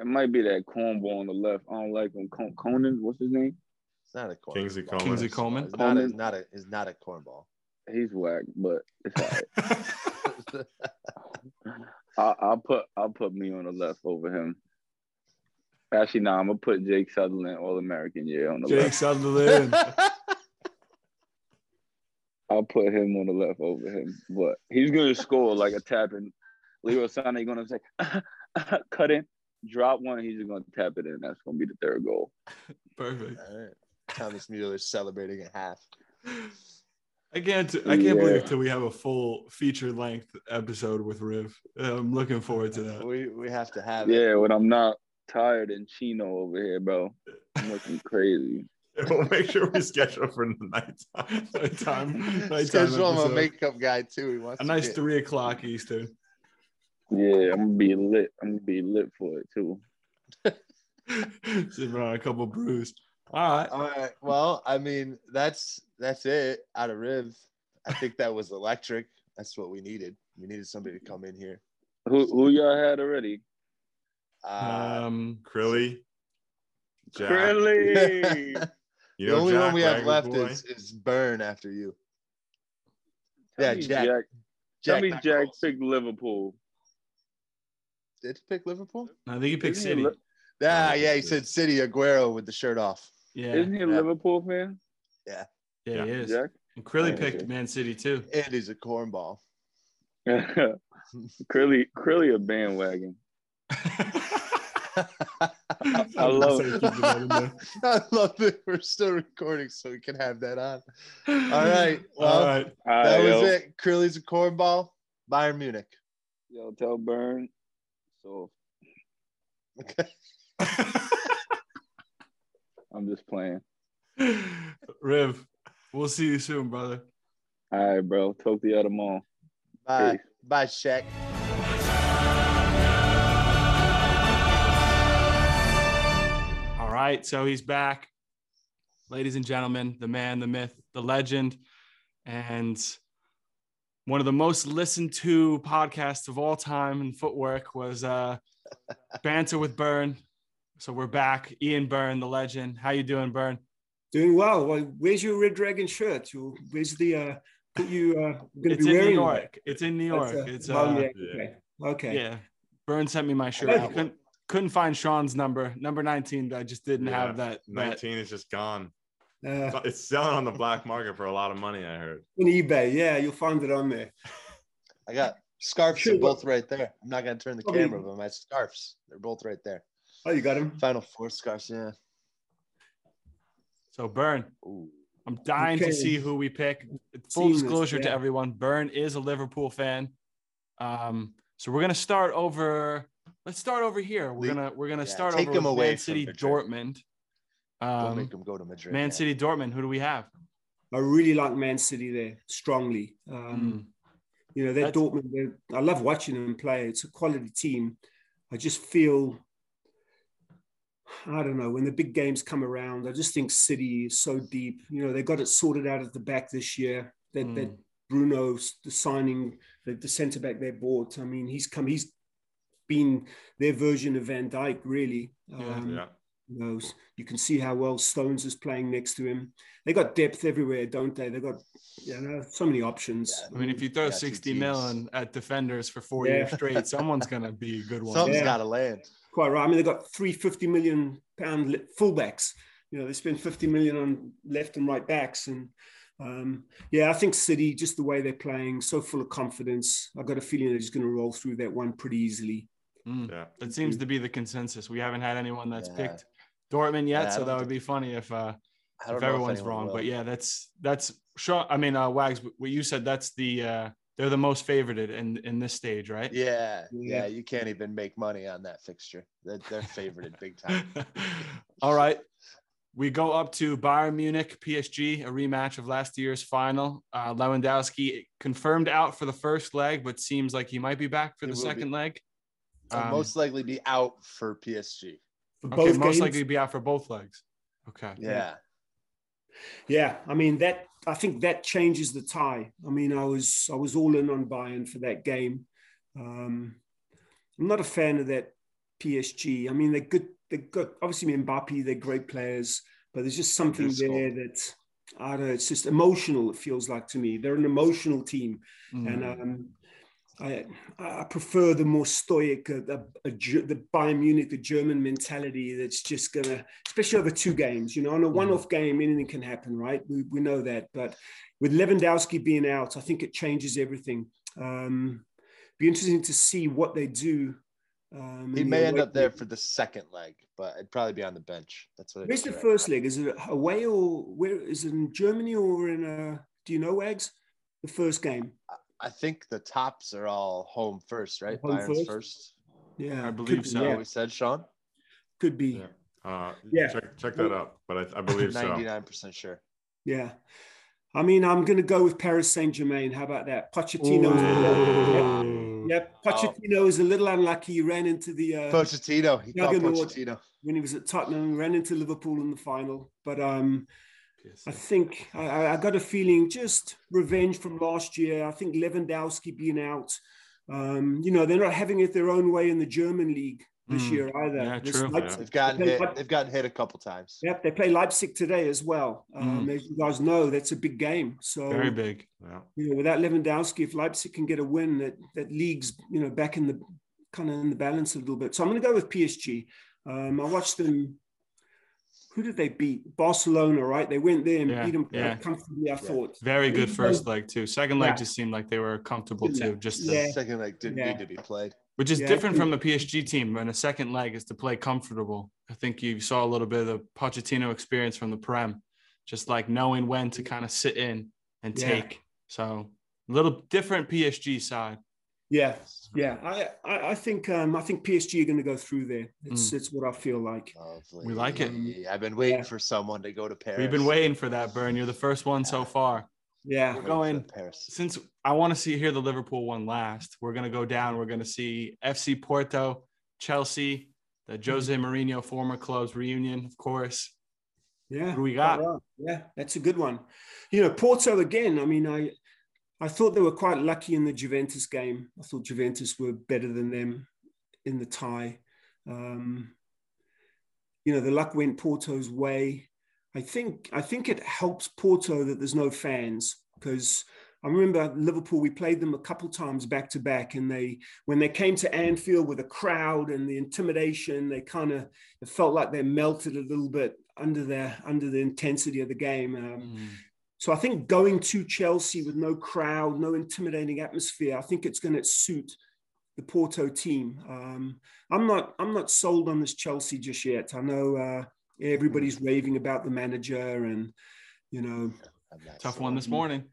it might be that cornball on the left. I don't like him. Con- Conan, what's his name? It's not a cornball. Kingsley Coman. Kingsley Coleman. It's not, a, Coleman. it's not a. It's not a cornball. He's whack, but it's all right. *laughs* *laughs* I, I'll put I'll put me on the left over him. Actually, no, I'm gonna put Jake Sutherland All American year on the Jake left. Sutherland. *laughs* I'll put him on the left over him, but he's gonna score like a tap and Leo Sane gonna say *laughs* cut in, drop one. He's just gonna tap it in. That's gonna be the third goal. Perfect. All right. Thomas Mueller celebrating at half. I can't. I can't believe Yeah. till we have a full feature length episode with Riv. I'm looking forward to that. We we have to have it. Yeah, when I'm not tired and Chino over here, bro. I'm looking crazy. *laughs* we'll make sure we schedule for the night time. *laughs* Nighttime. Nighttime Schedule him a makeup guy too. He wants A to nice get- three o'clock Eastern. Yeah, I'm gonna be lit. I'm gonna be lit for it too. *laughs* Sipping on a couple brews. All right. All right. Well, I mean, that's that's it out of Riv. I think that was electric. That's what we needed. We needed somebody to come in here. Who who y'all had already? Uh, Um, Crilly, Jack. Really? You the know only Jack one we have Wagner left boy? is, is Burn after you. Tell Yeah, me Jack. Jack. Tell me Jack Nicholls. picked Liverpool. Did he pick Liverpool? I think he picked Isn't he City. Li- Yeah, Oh, yeah. He said City Aguero with the shirt off. Yeah, Isn't he a Yeah. Liverpool fan? yeah, Yeah. he is. Jack. And Crilly Yeah, picked okay. Man City too. And he's a cornball. *laughs* Curly, Crilly a bandwagon. *laughs* *laughs* I love- it. *laughs* I love that we're still recording, so we can have that on. All right. *laughs* Well, All right. That right, was yo. it. Curly's a cornball. Bayern Munich. Yo, tell Burn. So Okay. I'm just playing. Riv, we'll see you soon, brother. All right, bro. Talk to you tomorrow. Bye. Peace. Bye, Shaq. Right, so he's back. Ladies and gentlemen, the man, the myth, the legend, and one of the most listened to podcasts of all time in footwork was uh, *laughs* Banter with Burn. So we're back. Ian Burn, the legend. How you doing, Burn? Doing well. well where's your Red Dragon shirt? Where's the uh put you uh gonna It's be in wearing New that? York. It's in New York. Uh, It's oh, uh, yeah, okay. Okay. yeah. Burn sent me my shirt. I couldn't couldn't find Sean's number. Number 19. I just didn't Yeah, have that. that 19 is just gone. Uh, It's selling on the black market for a lot of money, I heard. on eBay, yeah, you'll find it on there. I got scarves Sure, are both right there. I'm not gonna turn the Probably- camera, but my scarves, they're both right there. Oh, you got them? Final four scarves, yeah. so Burn. Ooh. I'm dying to see who we pick. Full Seamless, disclosure to everyone, Burn is a Liverpool fan. Um, so we're gonna start over. Let's start over here. We're gonna we're gonna yeah, start take over him with away Man City Madrid. Dortmund. Don't Um, make them go to Madrid. Man man. City Dortmund. Who do we have? I really like Man City there strongly. Um, You know, they're That's- Dortmund. They're, I love watching them play. It's a quality team. I just feel, I don't know, when the big games come around, I just think City is so deep. You know, they got it sorted out at the back this year. That, that Mm. Bruno, the signing, the, the centre back they bought. I mean, he's come, he's been their version of Van Dijk, really. Yeah. Um, Yeah. you know, you can see how well Stones is playing next to him. They got depth everywhere, don't they? They got you know so many options. Yeah. I mean, if you throw Yeah, two 60 teams. million at defenders for four Yeah. years straight, someone's *laughs* gonna be a good one. Something's Yeah. got to land. Quite right. I mean, they got three 50 million pound fullbacks. You know, they spend 50 million on left and right backs. And um, yeah, I think City, just the way they're playing, so full of confidence. I've got a feeling they're just going to roll through that one pretty easily. Mm. Yeah. That seems to be the consensus. We haven't had anyone that's Yeah. picked Dortmund yet, Yeah, so that would be funny if uh, if everyone's anyone wrong. will. But yeah, that's that's sure. I mean, uh, Wags, what you said that's the uh, they're the most favorited in in this stage, right? Yeah, Yeah. yeah, you can't even make money on that fixture. They're, they're favorited big time. *laughs* All right. We go up to Bayern Munich, PSG, a rematch of last year's final. Uh, Lewandowski confirmed out for the first leg, but seems like he might be back for He the will be. second leg. He'll Um, most likely be out for PSG. For okay, both most games, likely be out for both legs. Okay. Yeah, Yeah, I mean that. I think that changes the tie. I mean, I was I was all in on Bayern for that game. Um, I'm not a fan of that PSG. I mean, they're good. They've got obviously Mbappe. They're great players, but there's just something Dusko. there that I don't know. It's just emotional. It feels like to me. They're an emotional team, Mm. and um, I I prefer the more stoic, uh, the, a, Ge- the Bayern Munich, the German mentality that's just gonna, especially over two games. You know, on a one-off game, anything can happen, right? We we know that, but with Lewandowski being out, I think it changes everything. Um, be interesting to see what they do. Um, he may end up there for the second leg, but I'd probably be on the bench. That's what. Where's the first leg? Is it away or where? Is it in Germany or in? Uh, do you know, Wags? The first game. I think the tops are all home first, right? Home Bayern's first? first. Yeah, I believe could so. Is that Yeah, we said, Sean? could be. Yeah. Uh, Yeah. Check, check that out, but I, I believe so. Ninety-nine percent sure. Yeah. I mean, I'm going to go with Paris Saint Germain. How about that? Pochettino. Ooh. Yeah, Pochettino is a little unlucky. He ran into the uh, Pochettino. He called Pochettino. when he was at Tottenham. He Ran into Liverpool in the final, but um, I think I- I, I got a feeling just revenge from last year. I think Lewandowski being out. Um, you know, they're not having it their own way in the German league this Mm. year either. Yeah, This true. Leipzig- They've gotten they- hit. They've gotten hit a couple times. Yep, they play Leipzig today as well. Um, As you guys know, that's a big game. So Very big. Yeah. you know, without Lewandowski, if Leipzig can get a win, that that league's you know back in the kind of in the balance a little bit. So I'm going to go with PSG. Um, I watched them. Who did they beat? Barcelona, right? They went there and Yeah, beat them yeah. comfortably. I thought. Very good first leg too. Second leg Yeah. just seemed like they were comfortable too. Just The second leg didn't Yeah. need to be played. which is Yeah, different from think- the PSG team. When a second leg is to play comfortable. I think you saw a little bit of the Pochettino experience from the Prem, just like knowing when to kind of sit in and Yeah. take. So a little different PSG side. Yeah, yeah. I I, I think um, I think PSG are going to go through there. It's Mm. it's what I feel like. Lovely. We like it. I've been waiting Yeah. for someone to go to Paris. We've been waiting for that, Burn. You're the first one so far. Yeah, We're going Paris. since I want to see here the Liverpool one last. We're gonna go down. We're gonna see FC Porto, Chelsea, the Jose Mourinho former clubs reunion, of course. Yeah. Who we got? Yeah, that's a good one. You know, Porto again. I mean, I I thought they were quite lucky in the Juventus game. I thought Juventus were better than them in the tie. Um, you know, the luck went Porto's way. I think I think it helps Porto that there's no fans because I remember Liverpool. We played them a couple times back to back, and they when they came to Anfield with a crowd and the intimidation, they kind of felt like they melted a little bit under their under the intensity of the game. Um, Mm. So I think going to Chelsea with no crowd, no intimidating atmosphere, I think it's going to suit the Porto team. Um, I'm not I'm not sold on this Chelsea just yet. I know uh, everybody's raving about the manager, and you know, Tough one this morning.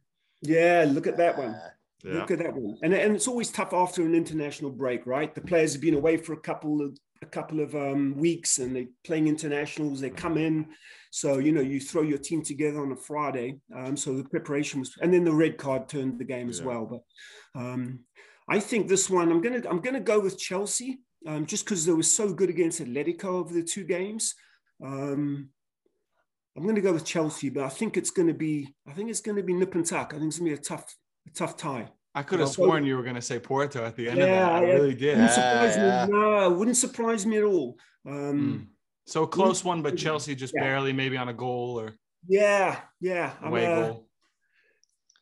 yeah, look at that one. Yeah. Look at that one. And, and it's always tough after an international break, right? The players have been away for a couple of a couple of um, weeks and they're playing internationals. They come in, so you know you throw your team together on a Friday. Um, so the preparation was, and then the red card turned the game as well. But um, I think this one, I'm gonna I'm gonna go with Chelsea, um, just because they were so good against Atletico over the two games. Um, I'm going to go with Chelsea, but I think it's going to be I think it's going to be nip and tuck. I think it's going to be a tough a tough tie. I could have sworn you were going to say Porto at the end of that. I yeah. really did. Wouldn't surprise Yeah, me. No, it wouldn't surprise me at all. Um, Mm. So a close one, but Chelsea just Yeah. barely maybe on a goal or Yeah, yeah. I'm, away uh, goal.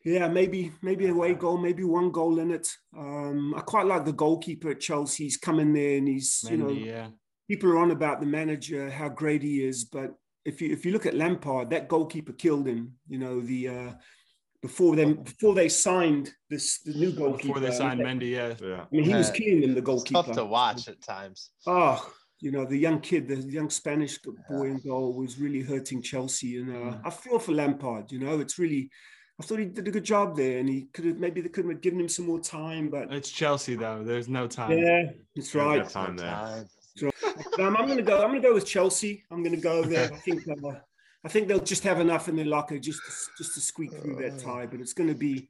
Yeah, maybe maybe a away goal, maybe one goal in it. Um, I quite like the goalkeeper at Chelsea. He's come in there and he's you know yeah. people are on about the manager, how great he is, but if you if you look at Lampard, that goalkeeper killed him. You know the uh, before them before they signed this the new goalkeeper. Before they signed Mendy, yeah. Yeah. mean, he was Yeah. killing them. The It's goalkeeper. tough to watch at times. Oh, you know, the young kid, the young Spanish boy in goal was really hurting Chelsea. And uh, I feel for Lampard, you know, it's really, I thought he did a good job there and he could have, maybe they couldn't have given him some more time, but It's Chelsea though. There's no time. yeah, that's There's right. no time there. Time. But, um, I'm going to go, I'm going to go with Chelsea. I'm going to go *laughs* there. I think, uh, I think they'll just have enough in their locker just to, just to squeak through that tie, but it's going to be,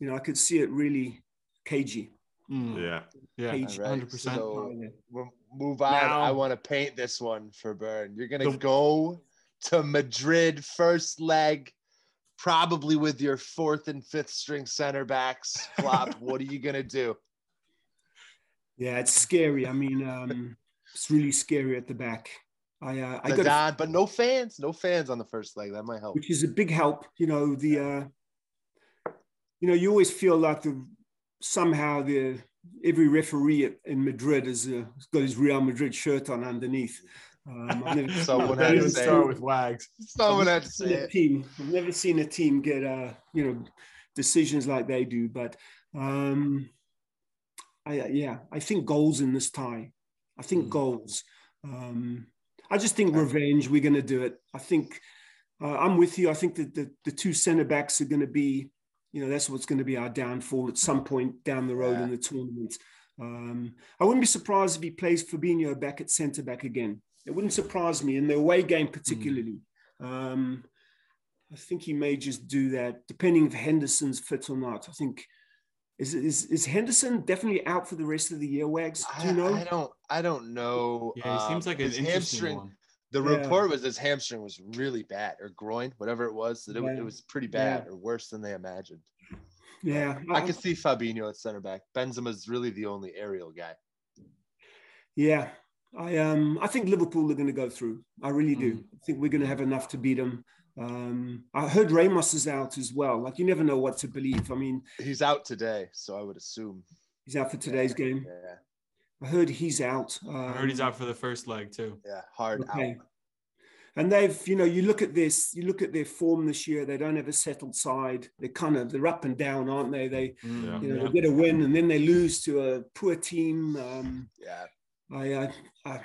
you know, I could see it really cagey. Mm, Yeah. yeah. Cage. All right, 100%. So we'll move on. Now- I want to paint this one for Burn. You're gonna The- go to Madrid first leg, probably with your fourth and fifth string center backs. Flop. *laughs* what are you gonna do? Yeah, it's scary. I mean, um, it's really scary at the back. I, uh, I got a but no fans. No fans on the first leg. That might help. which is a big help. You know, the uh, you know, you always feel like the somehow the every referee at, in Madrid has, uh, has got his Real Madrid shirt on underneath. Um, I've never, *laughs* Someone I've had Don't to even say start it. with Wags. Someone had to say a it. team. I've never seen a team get uh, you know decisions like they do. But um, I yeah, I think goals in this tie. I think Mm. goals. Um, I just think revenge. We're going to do it. I think uh, I'm with you. I think that the, the two centre backs are going to be, you know, that's what's going to be our downfall at some point down the road Yeah. in the tournament. Um, I wouldn't be surprised if he plays Fabinho back at centre back again. It wouldn't surprise me in the away game, particularly. Um, I think he may just do that, depending if Henderson's fit or not. I think is is, is Henderson definitely out for the rest of the year? Wags, do you I, know? I don't. I don't know. Yeah, he seems Um, like an interesting hamstring. one. The Yeah. report was his hamstring was really bad, or groin, whatever it was. That it, Yeah. it was pretty bad, or worse than they imagined. yeah, I could see Fabinho at center back. Benzema's really the only aerial guy. Yeah, I um I think Liverpool are going to go through. I really do. Mm. I think we're going to have enough to beat them. Um, I heard Ramos is out as well. Like you never know what to believe. I mean, He's out today, so I would assume. he's out for today's game. Yeah, I heard he's out. Um, I heard he's out for the first leg too. yeah, hard Okay. out. And they've, you know, you look at this, you look at their form this year. They don't have a settled side. They're kind of they're up and down, aren't they? They, Mm, you know, yeah. they get a win and then they lose to a poor team. Um, Yeah, I, I, I,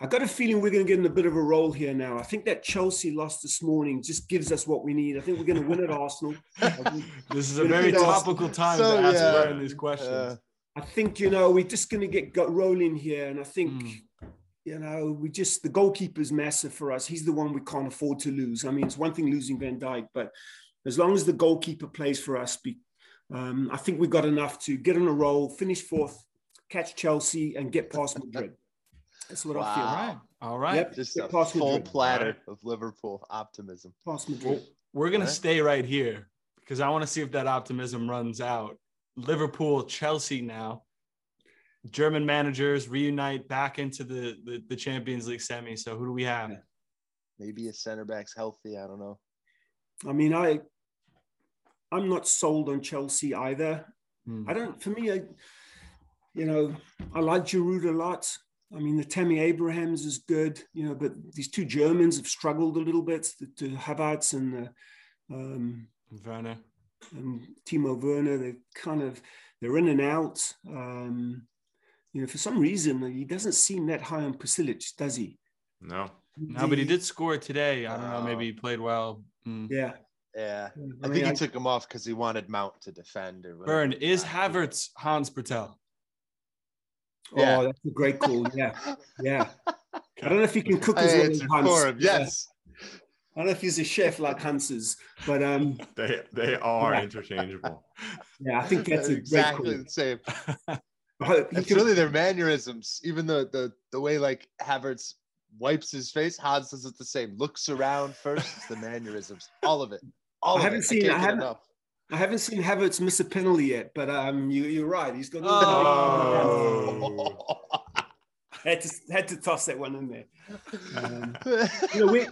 I got a feeling we're going to get in a bit of a roll here now. I think that Chelsea loss this morning just gives us what we need. I think we're going to win at Arsenal. *laughs* This is a very beat us. topical time So, to ask yeah. Brian these questions. Uh, I think you know we're just going to get go- rolling here, and I think Mm. you know we just the goalkeeper's massive for us. He's the one we can't afford to lose. I mean, it's one thing losing Van Dijk, but as long as the goalkeeper plays for us, be, um, I think we've got enough to get on a roll, finish fourth, catch Chelsea, and get past Madrid. That's what I feel. Wow. Right. All right. Yep. just Get a past full Madrid. platter of Liverpool optimism. Past Well, Madrid. we're gonna Alright. stay right here because I want to see if that optimism runs out. Liverpool, Chelsea now. German managers reunite back into the, the the Champions League semi. So who do we have? Maybe a center back's healthy. I don't know. I mean, I I'm not sold on Chelsea either. Hmm. I don't. For me, I, you know, I like Giroud a lot. I mean, the Tammy Abrahams is good, you know, but these two Germans have struggled a little bit. The, the Havertz and uh, um, Werner. And Timo Werner, they kind of they're in and out. Um, you know, for some reason he doesn't seem that high on Pulisic, does he? No. No, but he did score today. I don't know. Oh. Maybe he played well. Hmm. Yeah. Yeah, I I mean, think he I- took him off because he wanted Mount to defend. Or. Burn is Havertz Hans Patel. Yeah. Oh, that's a great call. Yeah, yeah. *laughs* I don't know if he can cook I as well as answered Hans. Yes. I don't know if he's a chef like Hans's, but um, *laughs* They they are Yeah. interchangeable. *laughs* yeah, I think that's a exactly great the same. call. *laughs* I hope he It's can- really their mannerisms. Even the the the way like Havertz wipes his face, Hans does it the same. Looks around first. It's the mannerisms. All of it. All I of haven't it. seen- I I haven't- enough. I haven't seen Havertz miss a penalty yet, but um, you, you're right. He's got. Oh. Had to had to toss that one in there. Um, you know, where,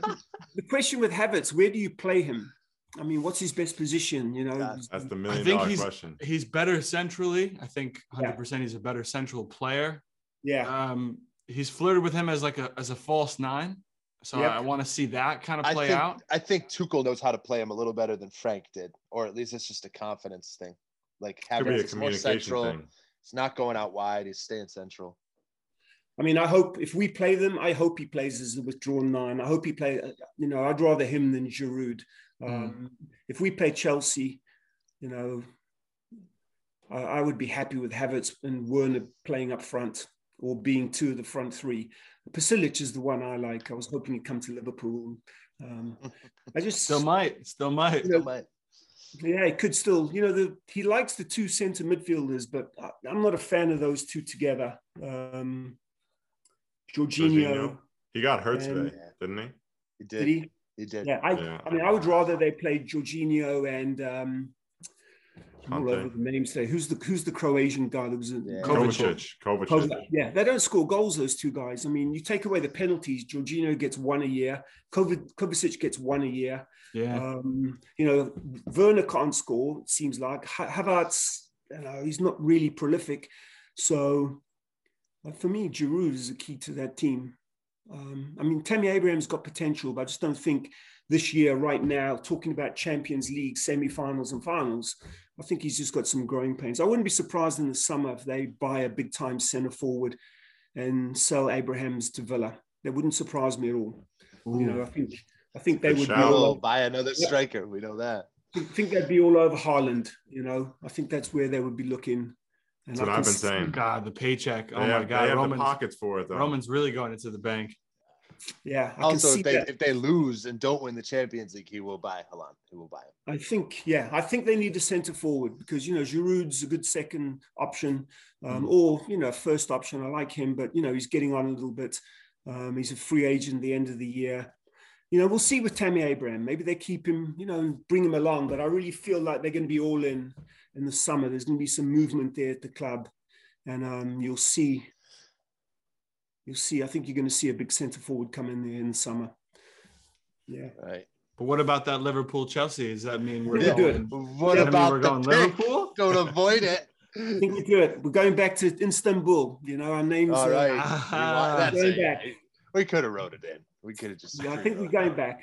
the question with Havertz, where do you play him? I mean, what's his best position? You know, That's- That's the I million think dollar he's question. he's better centrally. I think 100 percent he's a better central player. yeah, Um, he's flirted with him as like a as a false nine. So Yep. I want to see that kind of I play think out. I think Tuchel knows how to play him a little better than Frank did, or at least it's just a confidence thing. Like Could Havertz is more central. thing. It's not going out wide. He's staying central. I mean, I hope if we play them, I hope he plays as a withdrawn nine. I hope he play. You know, I'd rather him than Giroud. Um, If we play Chelsea, you know, I, I would be happy with Havertz and Werner playing up front or being two of the front three. Pulisic is the one I like. I was hoping he'd come to Liverpool. Um, I just Still might, still might. you know, But yeah, he could still, you know, the, he likes the two center midfielders, but I, I'm not a fan of those two together. Um, Jorginho, Jorginho. He got hurt And- today, didn't he? he did did. he? He did. Yeah, I, Yeah. I mean, I would rather they played Jorginho and um, I'm all over the names today. Who's the Who's the Croatian guy that was in Yeah. Kovacic. Kovacic. Kovacic. Yeah, they don't score goals. Those two guys. I mean, you take away the penalties. Jorginho gets one a year. Kovac, Kovacic gets one a year. Yeah. Um, you know, Werner can't score. It seems like Havertz. You know, he's not really prolific. So, for me, Giroud is a key to that team. Um, I mean, Tammy Abraham's got potential, but I just don't think this year, right now, talking about Champions League semi-finals and finals, I think he's just got some growing pains. I wouldn't be surprised in the summer if they buy a big-time centre forward and sell Abrahams to Villa. That wouldn't surprise me at all. You know, I think I think they Good would be all buy another Yeah. striker. We know that. I think they'd be all over Haaland. You know, I think that's where they would be looking. And That's what I've been saying. God, the paycheck. They Oh my God, they have the Roman's, pockets for it though. Roman's really going into the bank. Yeah, I Also, if they that. if they lose and don't win the Champions League, he will buy Haaland. He will buy him. I think, yeah, I think they need a centre forward because you know Giroud's a good second option, um, or you know first option. I like him, but you know he's getting on a little bit. Um, he's a free agent at the end of the year. You know, we'll see with Tammy Abraham. Maybe they keep him, you know, and bring him along. But I really feel like they're going to be all in in the summer. There's going to be some movement there at the club, and um, you'll see. You'll see. I think you're going to see a big centre forward come in there in the summer. Yeah. Right. But what about that Liverpool Chelsea? Does that mean we're Yeah, going? What Does about we're going? Liverpool? Don't avoid it. I think we do it. We're going back to Istanbul. You know, our names. All are- right. *laughs* That's Going it. back. We could have wrote it in. We could have just. Yeah, I think we're going back.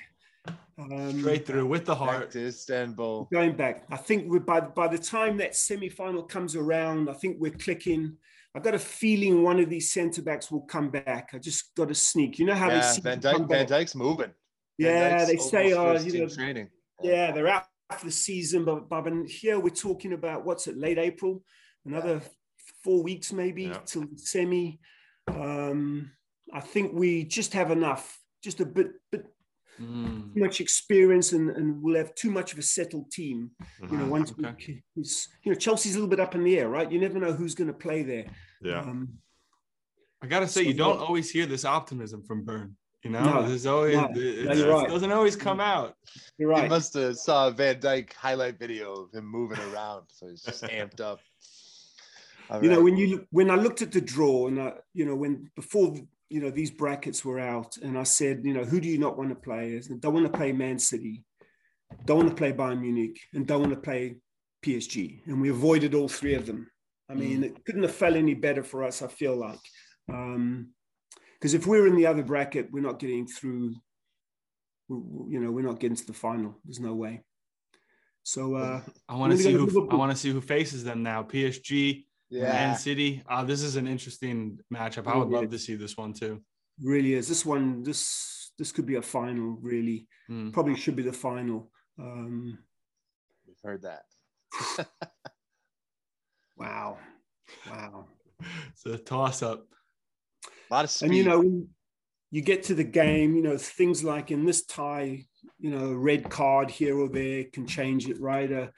Um, Straight through with the back heart. to Istanbul. Going back. I think we're, by by the time that semi-final comes around, I think we're clicking. I've got a feeling one of these centre backs will come back. I just got to sneak. You know how they Yeah, seem Van to come Dijk. Van back? Dijk's moving. Yeah, Dijk's they say, oh, you know, training. yeah, they're out for the season, but, but in here we're talking about what's it, late April, another four weeks maybe Yeah. till semi. Um, I think we just have enough, just a bit, bit Mm. too much experience, and, and we'll have too much of a settled team. You know, Mhm. once okay. we, you know, Chelsea's a little bit up in the air, right? You never know who's going to play there. Yeah. Um, I gotta say, So you don't what- always hear this optimism from Burn. You know, No, there's always no. it, No, right. doesn't always come out. you're He right. must have saw a Van Dijk highlight video of him moving around, so he's just amped up. All *laughs* you know when you when I looked at the draw and I, you know when before you know these brackets were out and I said you know who do you not want to play? I said, don't want to play Man City, don't want to play Bayern Munich, and don't want to play PSG, and we avoided all three of them. I mean, it couldn't have fell any better for us. I feel like because if we're in the other bracket, we're not getting through. You know, we're not getting to the final. There's no way. So uh, I want to see who I want to see who faces them now. PSG, Yeah. Man City. Uh, this is an interesting matchup. I would Yeah. love to see this one too. really is this one. This this could be a final. Really, Mm. probably should be the final. Um, We've heard that. *laughs* wow, wow. It's a toss up. A lot of speed. And you know, you get to the game, you know, things like in this tie, you know, a red card here or there can change it, right? A,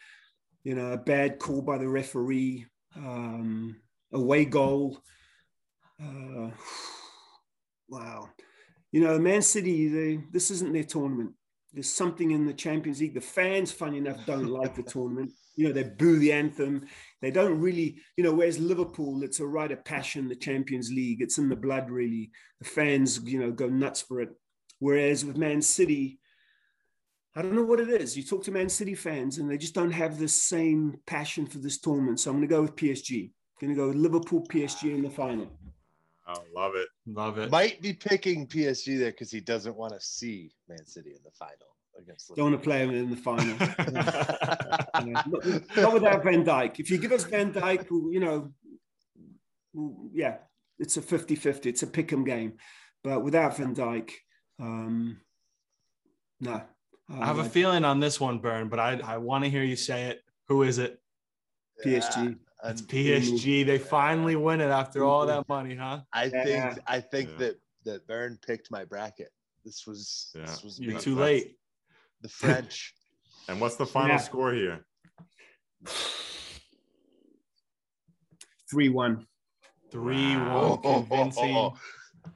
you know, a bad call by the referee, um, away goal. Uh, wow. You know, Man City, they, this isn't their tournament. There's something in the Champions League. The fans, funny enough, don't *laughs* like the tournament. You know, they boo the anthem. They don't really, you know, whereas Liverpool, it's a rite of passion, the Champions League. It's in the blood, really. The fans, you know, go nuts for it. Whereas with Man City, I don't know what it is. You talk to Man City fans and they just don't have the same passion for this tournament. So I'm going to go with PSG. I'm going to go with Liverpool, PSG in the final. I love it. Love it. might be picking PSG there because he doesn't want to see Man City in the final against Don't want to play them in the final. *laughs* Yeah. not, not without Van Dijk. If you give us Van Dijk, who, you know, yeah, it's a 50 50. It's a pick 'em game. But without Van Dijk, um, no. Oh, I have a feeling on this one, Burn, but I I want to hear you say it. Who is it? PSG. It's And PSG. They finally win it after all that money, huh? I Yeah. think I think Yeah. that that Byrne picked my bracket. This was Yeah. this was You're too late. the French. *laughs* And what's the final Yeah. score here? 3 1. Three Oh, one *laughs* convincing.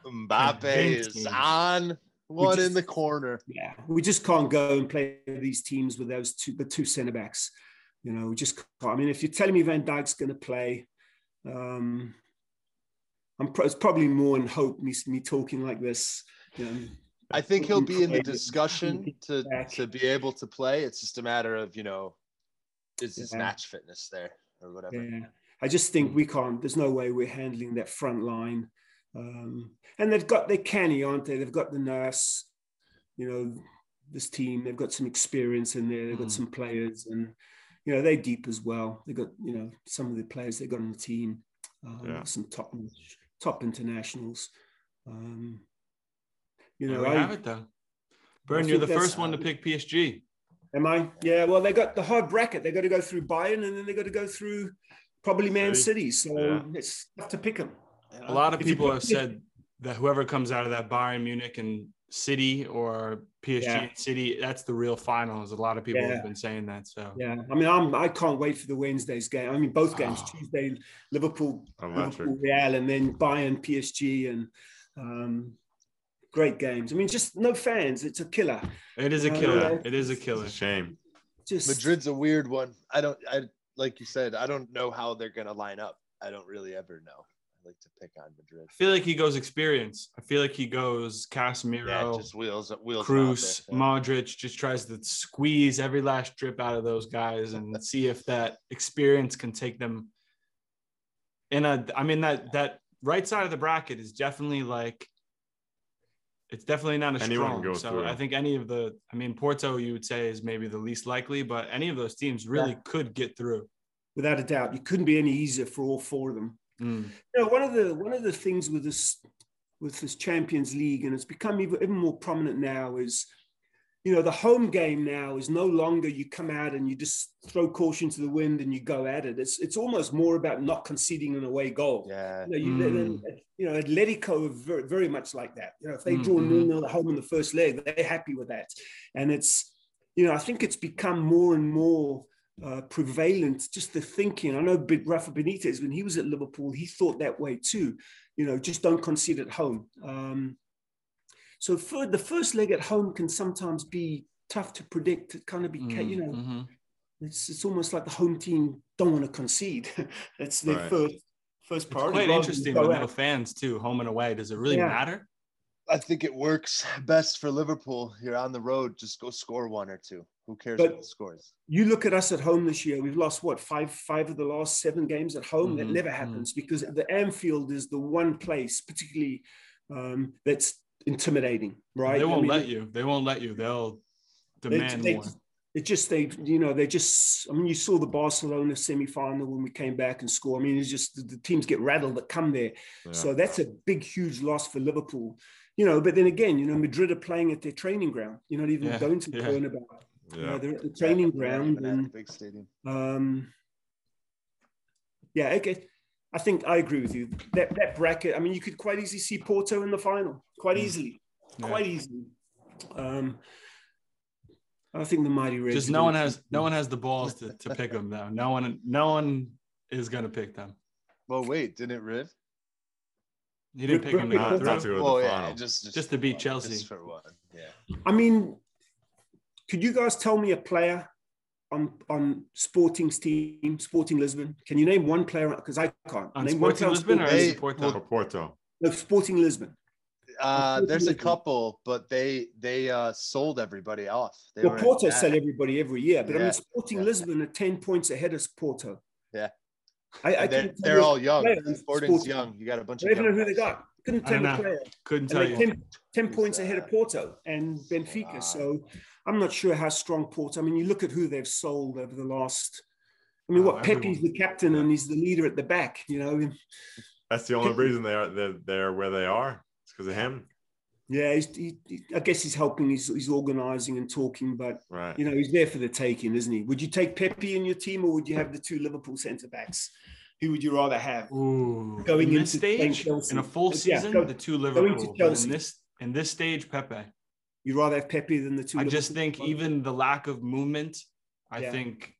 Mbappe is Convincing. on one just- in the corner. Yeah, we just can't go and play these teams with those two, the two centre backs. You know, we just can't. I mean, if you're telling me Van Dijk's going to play, um, I'm pro- it's probably more in hope me me talking like this. You know, I think he'll be in the discussion *laughs* to to be able to play. It's just a matter of you know, is his Yeah. match fitness there or whatever. yeah, I just think we can't. There's no way we're handling that front line. Um, and they've got their canny, aren't they? They've got the nurse. You know, this team. They've got some experience in there. They've got Mm. some players, and you know they're deep as well. They've got you know some of the players they've got on the team. Um, Yeah. Some top top internationals. Um, you know, I, have it though. Burn, you're the first one to pick PSG. Am I? Yeah. Well, they got the hard bracket. They got to go through Bayern, and then they got to go through probably Man City. City. So Yeah. it's tough to pick them. A lot of people have said that whoever comes out of that Bayern Munich and City or PSG Yeah. and City, that's the real finals. A lot of people Yeah. have been saying that. So Yeah. I mean, I'm. I can't wait for the Wednesday's game. I mean, both games: Oh. Tuesday, Liverpool, Liverpool, Real, and then Bayern, PSG, and um, great games. I mean, just no fans. It's a killer. it is a Yeah. killer. It is a killer. shame. Just Madrid's a weird one. I don't. I like you said. I don't know how they're gonna line up. I don't really ever know. I like to pick on Madrid. I feel like he goes experience. I feel like he goes Casemiro, Yeah, just wheels wheels. Kroos, them out. Modric, just tries to squeeze every last drip out of those guys and *laughs* see if that experience can take them in a I mean that that right side of the bracket is definitely like it's definitely not a Anyone can strong. go So through. I think any of the I mean Porto you would say is maybe the least likely, but any of those teams really Yeah. could get through. without a doubt, you couldn't be any easier for all four of them. Mm. You know, one of the one of the things with this with this Champions League, and it's become even, even more prominent now, is you know the home game now is no longer you come out and you just throw caution to the wind and you go at it. It's it's almost more about not conceding an away goal. Yeah. You know, you, Mm. then, you know, Atletico are very, very much like that. You know, if they Mm, draw mhm. nil nil at home in the first leg, they're happy with that. And it's, you know, I think it's become more and more uh, prevalent. Just the thinking. I know Rafa Benitez when he was at Liverpool, he thought that way too. You know, just don't concede at home. Um, so for the first leg at home can sometimes be tough to predict. It kind of be, ca- you know, Mhm. it's it's almost like the home team don't want to concede. *laughs* That's their Right. first first It's quite rather interesting with no fans too, home and away. Does it really Yeah. matter? I think it works best for Liverpool. You're on the road, just go score one or two. Who cares But- what the scores? You look at us at home this year. We've lost what five five of the last seven games at home. That Mhm, never happens because the Anfield is the one place, particularly um, that's intimidating. Right? They won't mean, let you. They won't let you. They'll demand they- more. It just they, you know, they just. I mean, you saw the Barcelona semi-final when we came back and score. I mean, it's just the, the teams get rattled that come there. Yeah. So that's a big, huge loss for Liverpool. You know, but then again, you know, Madrid are playing at their training ground. You're not even Yeah, going to yeah. Bernabeu. You know, yeah. they're at the training They're ground, even at the and big stadium. um, yeah, okay. I think I agree with you. That that bracket. I mean, you could quite easily see Porto in the final, quite Mm. easily, Yeah. quite easily. Um, I think the mighty Reds. Just no one has keep no one has the balls to, to pick them though. No one no one is gonna pick them. Well, wait, didn't it Riv? He didn't Rip- pick them to go Not, through. not to go to Well, the yeah, just, just Just to beat for- Chelsea. Just for one. Yeah. I mean, could you guys tell me a player on on Sporting's team, Sporting Lisbon? Can you name one player? Because I can't. On name one Sporting on Lisbon or Sporting- is Porto? Porto. No, Sporting Lisbon. Uh, Sporting there's a couple, but they they uh, sold everybody off. They Well, Porto sell everybody every year, but I Yeah, mean, Sporting yeah. Lisbon are ten points ahead of Porto. Yeah. I, I they're, they're all young. Sporting's Sporting. young. You got a bunch I of don't even know who they got. Couldn't I tell don't the player. Couldn't And tell you. 10, 10 points ahead of Porto and Benfica. Wow. So I'm not sure how strong Porto. I mean, you look at who they've sold over the last. I mean, Oh, what Pepe's the captain and he's the leader at the back. You know, That's the only reason they are they're, they're where they are. It's because of him. yeah. He's, he, he- I guess he's helping. He's, he's organising and talking, but Right. you know, he's there for the taking, isn't he? Would you take Pepe in your team, or would you have the two Liverpool centre backs? Who would you rather have? Ooh, Going in this into stage, Chelsea. in a full Yeah, season, go- the two going Liverpool. In this in this stage, Pepe. You'd rather have Pepe than the two. I just think ones? even the lack of movement, I Yeah. think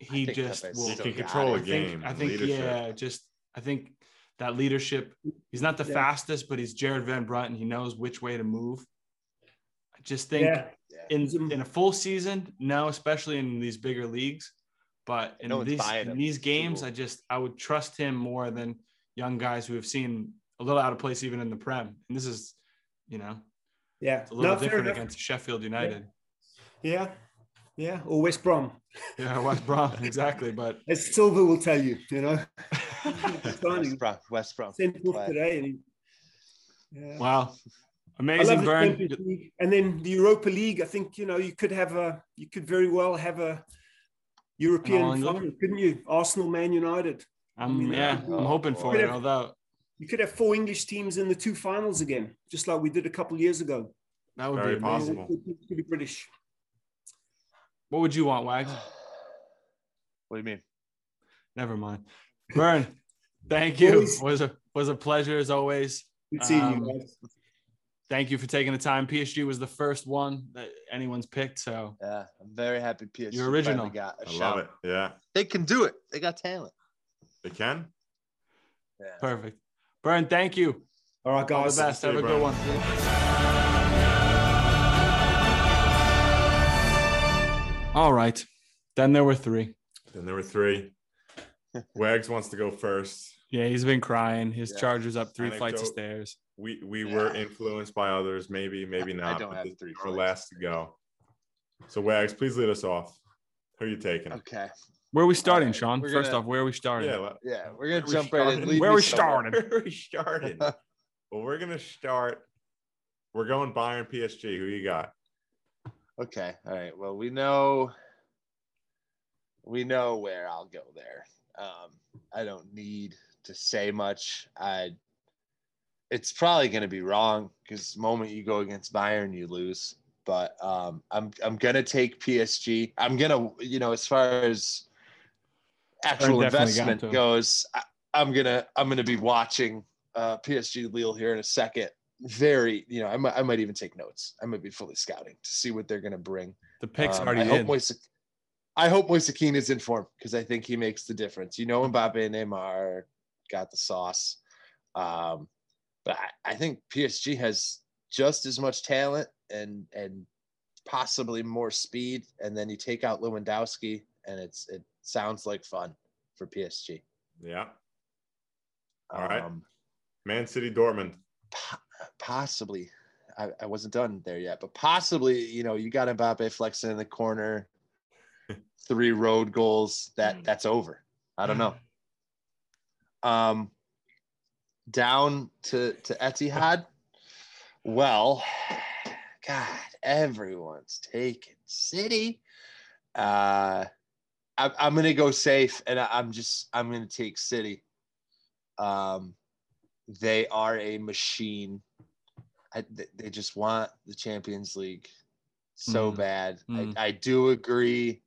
he think just Pepe's will. Still can got control it. a I think, game. I think yeah, just I think that leadership. He's not the Yeah. fastest, but he's Jared Van Brunt, and he knows which way to move. I just think yeah, in a- in a full season, now, especially in these bigger leagues, but in No these in these games, old. I just I would trust him more than young guys who have seen a little out of place even in the Prem. And this is, you know, yeah. it's a little No, different against Sheffield United. Yeah, yeah, or West Brom, Yeah, West Brom *laughs* exactly, but *laughs* as Silver will tell you. You know, *laughs* West Brom. West Brom. sent off Play. today, and yeah. wow, amazing burn. Champions League. and then the Europa League. I think you know you could have a, you could very well have a European All-England? final, couldn't you? Arsenal, Man United. I'm mean, yeah, uh, I'm hoping for it. have- Although You could have four English teams in the two finals again, just like we did a couple years ago. that would Very be possible. It could be British. What would you want, Wags? *sighs* What do you mean? Never mind. Burn. Thank you. Always- Was a was a pleasure as always. Good seeing Um, you guys. Thank you for taking the time. PSG was the first one that anyone's picked, so Yeah, I'm very happy PSG You're original. finally got a I shout. love it. Yeah. They can do it. They got talent. They can. Yeah. perfect. Burn, thank you. All right, All guys. the best. Have you, a good Brian. one. All right. Then there were three. Then there were three. Wags wants to go first. Yeah, he's been crying. His Yeah. charger's up three flights of stairs. We we were influenced by others, maybe, maybe not. *laughs* I not. don't have three is Our last to go. So Wags, please lead us off. Who are you taking? Okay. Where are we starting, right, Sean? we're First gonna- off, where are we starting? Yeah, Yeah, we're Where gonna jump right in. Where me we somewhere. started? *laughs* Where are we starting? *laughs* well, we're gonna start. We're going Bayern PSG. Who you got? Okay. All right. Well, we know we know where I'll go there. Um, I don't need to say much. I it's probably going to be wrong because the moment you go against Bayern, you lose. But um, I'm I'm gonna take PSG. I'm gonna you know as far as actual investment goes, I, I'm gonna I'm gonna be watching uh, PSG Lille here in a second. Very, you know, I might, I might even take notes. I might be fully scouting to see what they're going to bring. The pick's Um, already I hope in. Moise, I hope is in form because I think he makes the difference. You know, Mbappe and Neymar got the sauce, um, but I, I think PSG has just as much talent and and possibly more speed. And then you take out Lewandowski, and it's it sounds like fun for PSG. Yeah. All right. Um, Man City, Dortmund. possibly. I, I wasn't done there yet, but possibly, you know, you got Mbappe flexing in the corner, *laughs* three road goals. That that's over. I don't know. *laughs* Um, down to to Etihad. Well, God, everyone's taking City. Uh, I, I'm gonna go safe, and I, I'm just I'm gonna take City. Um, they are a machine. I, they just want the Champions League so Mm. bad. Mm. I, I do agree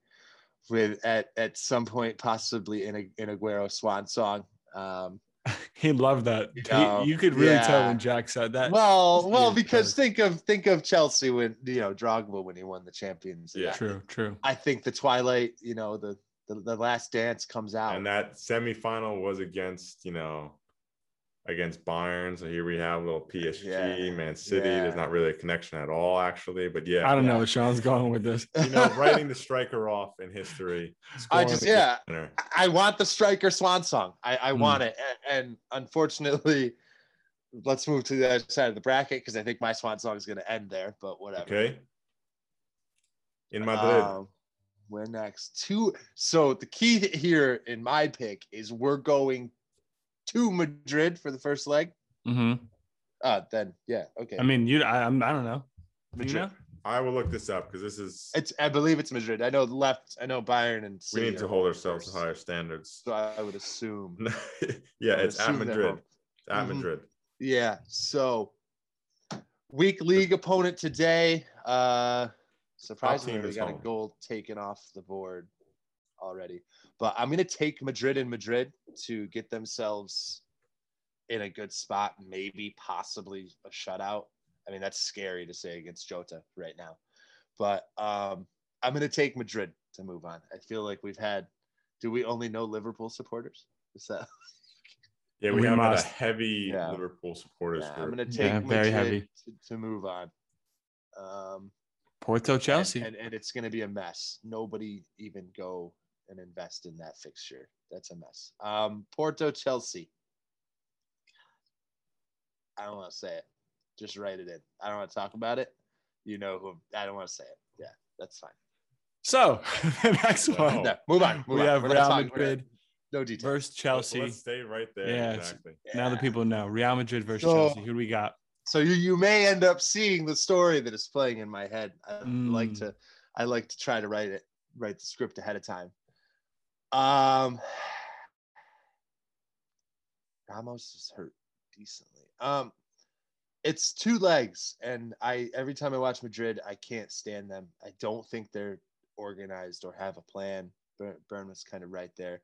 with at at some point possibly in a in Aguero swan song. Um, *laughs* He loved that. He- know, you could really tell when Jack said that. well, well, Yeah, because think of think of Chelsea when you know Drogba when he won the Champions. League. Yeah. true, true. I think the Twilight, you know, the the, the Last Dance comes out. And that semifinal was against, you know, against Bayern. So here we have a little PSG, Yeah. Man City. There's not really a connection at all, actually. But yeah, I don't know where Sean's going with this. you know, *laughs* writing the striker off in history. I just yeah, winner. I want the striker swan song. I, I Mm. want it. A- And, unfortunately, let's move to the other side of the bracket because I think my swan song is going to end there, but whatever. Okay. In Madrid. Um, we're next. Two. So the key here in my pick is we're going to Madrid for the first leg. Mm-hmm. Uh, then yeah, okay. I mean, you. I, I'm. I don't know. Do You Madrid. know? I will look this up because this is It's I believe it's Madrid. I know left. I know Bayern and we need to hold home ourselves to higher standards. So I, I would assume. *laughs* yeah, would it's at assume they're Madrid. home. It's at Mhm. Madrid. Yeah. So weak league opponent today. Uh surprisingly, we got home. a goal taken off the board already. But I'm gonna take Madrid in Madrid to get themselves in a good spot, maybe possibly a shutout. I mean, that's scary to say against Jota right now. But um I'm gonna take Madrid to move on. I feel like we've had do we only know Liverpool supporters? Is that *laughs* Yeah, we, We have had a heavy Yeah. Liverpool supporters yeah, I'm gonna take Yeah, very Madrid heavy. To, to move on. Um Porto, and- Chelsea. And, and, it's going to be a mess. Nobody even go and invest in that fixture. That's a mess. Um, Porto, Chelsea. I don't want to say it. Just write it in. I don't want to talk about it. You know who? I don't want to say it. Yeah, that's fine. so *laughs* the next Wow. one, No, move on. Move we on. have We're Real talking- we're Madrid No details. versus Chelsea. Let's stay right there. Yeah, it's- exactly. Now the people know Real Madrid versus So- Chelsea. Who do we got? so you you may end up seeing the story that is playing in my head. I like Mm. to I like to try to write it write the script ahead of time. Um Ramos is hurt decently. Um it's two legs and I every time I watch Madrid I can't stand them. I don't think they're organized or have a plan. Bur- Burnham's kind of right there.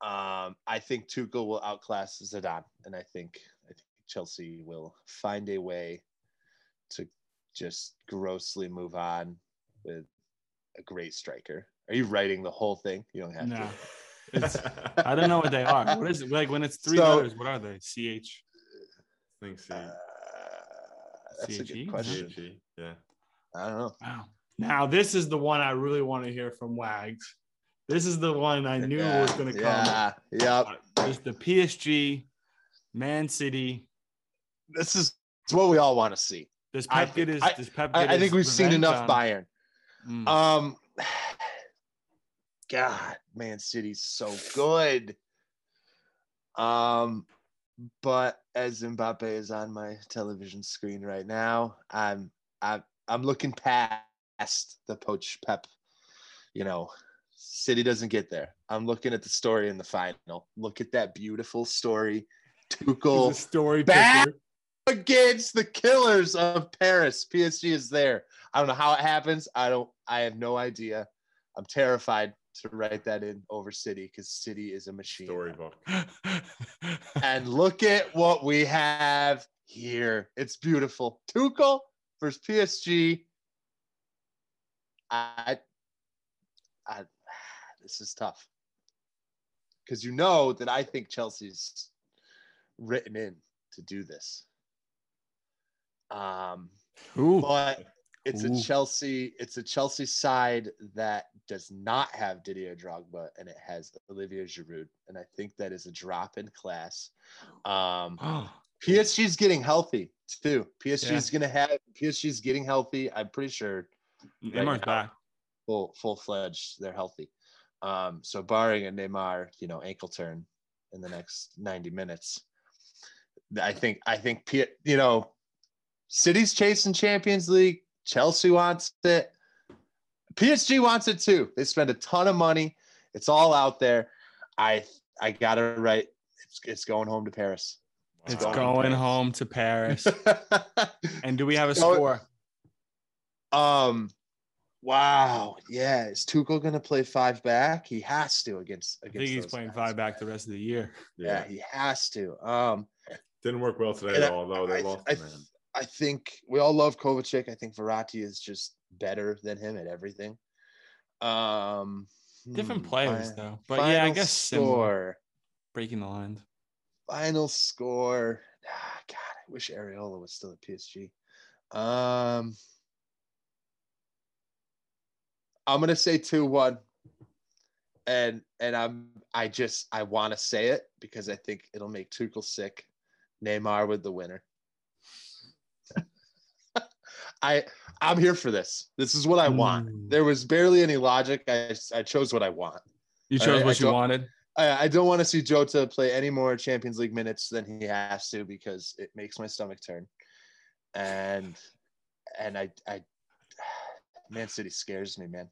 Um, I think Tuchel will outclass Zidane, and I think I think Chelsea will find a way to just grossly move on with a great striker. Are you writing the whole thing? You don't have No, to. it's, *laughs* I don't know what they are. What is it like when it's three So- letters? What are they? CH. think so. Uh, that's a good question. CHE, Yeah. I don't know. Wow. Now this is the one I really want to hear from Wags. This is the one I knew yeah, was going to come. Yeah, yep. It's the PSG, Man City. This is it's what we all want to see. Does I Pep get think- his? I- does Pep I, get I think we've seen enough on- Bayern. Mm. Um, God, Man City's so good. Um, but as Mbappe is on my television screen right now, I'm I'm I'm looking past the poach Pep. You know, City doesn't get there. I'm looking at the story in the final. Look at that beautiful story. Tuchel story Back- against the killers of Paris. PSG is there. I don't know how it happens. I don't. I have no idea. I'm terrified to write that in over City because City is a machine. Storybook. *laughs* And look at what we have here. It's beautiful. Tuchel versus PSG. I, I, this is tough because you know that I think Chelsea's written in to do this. Um, Ooh, but It's Ooh. a Chelsea. It's a Chelsea side that does not have Didier Drogba, and it has Olivier Giroud, and I think that is a drop in class. Um, *gasps* PSG's getting healthy too. PSG's gonna have PSG's getting healthy. I'm pretty sure Neymar's now, back. full full fledged. They're healthy. Um, so barring a Neymar, you know, ankle turn in the next 90 minutes, I think I think P, you know, City's chasing Champions League. Chelsea wants it. PSG wants it too. They spend a ton of money. It's all out there. I I got it right. It's it's going home to Paris. It's going home to Paris. *laughs* and do we have a Go- score? Um, wow, yeah. Is Tuchel gonna play five back? He has to against against I against. think he's playing guys. five back the rest of the year. Yeah, he has to. Um, Didn't work well today, And I- though, they I- lost I- the man. I think we all love Kovacic. I think Verratti is just better than him at everything. Um, Different hmm, players fi- though. But yeah, I guess score. breaking the lines. Final score. Ah, God, I wish Areola was still at PSG. Um, I'm gonna say two one, and and I'm I just I want to say it because I think it'll make Tuchel sick. Neymar with the winner. I I'm here for this. This is what I want. Mm. There was barely any logic. I I chose what I want. You chose I what you wanted. I, I don't want to see Jota play any more Champions League minutes than he has to because it makes my stomach turn. And and I I *sighs* Man City scares me, man.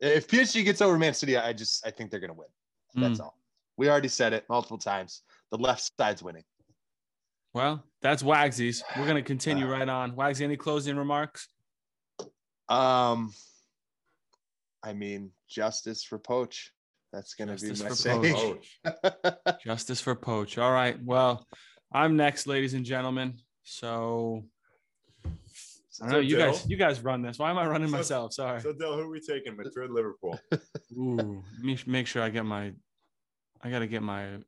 If PSG gets over Man City, I just I think they're gonna win. That's Mm. all. We already said it multiple times. The left side's winning. Well, that's Wagsy's. We're gonna continue right on. Wagsy, any closing remarks? Um I mean, justice for Poach. That's gonna Justice be my for saying. Poach. *laughs* Justice for Poach. All right. Well, I'm next, ladies and gentlemen. So I know. So, You Dill? guys, you guys run this. Why am I running So- myself? Sorry. So, Dell, who are we taking? Madrid, Liverpool. *laughs* Ooh, let me make sure I get my. I gotta get my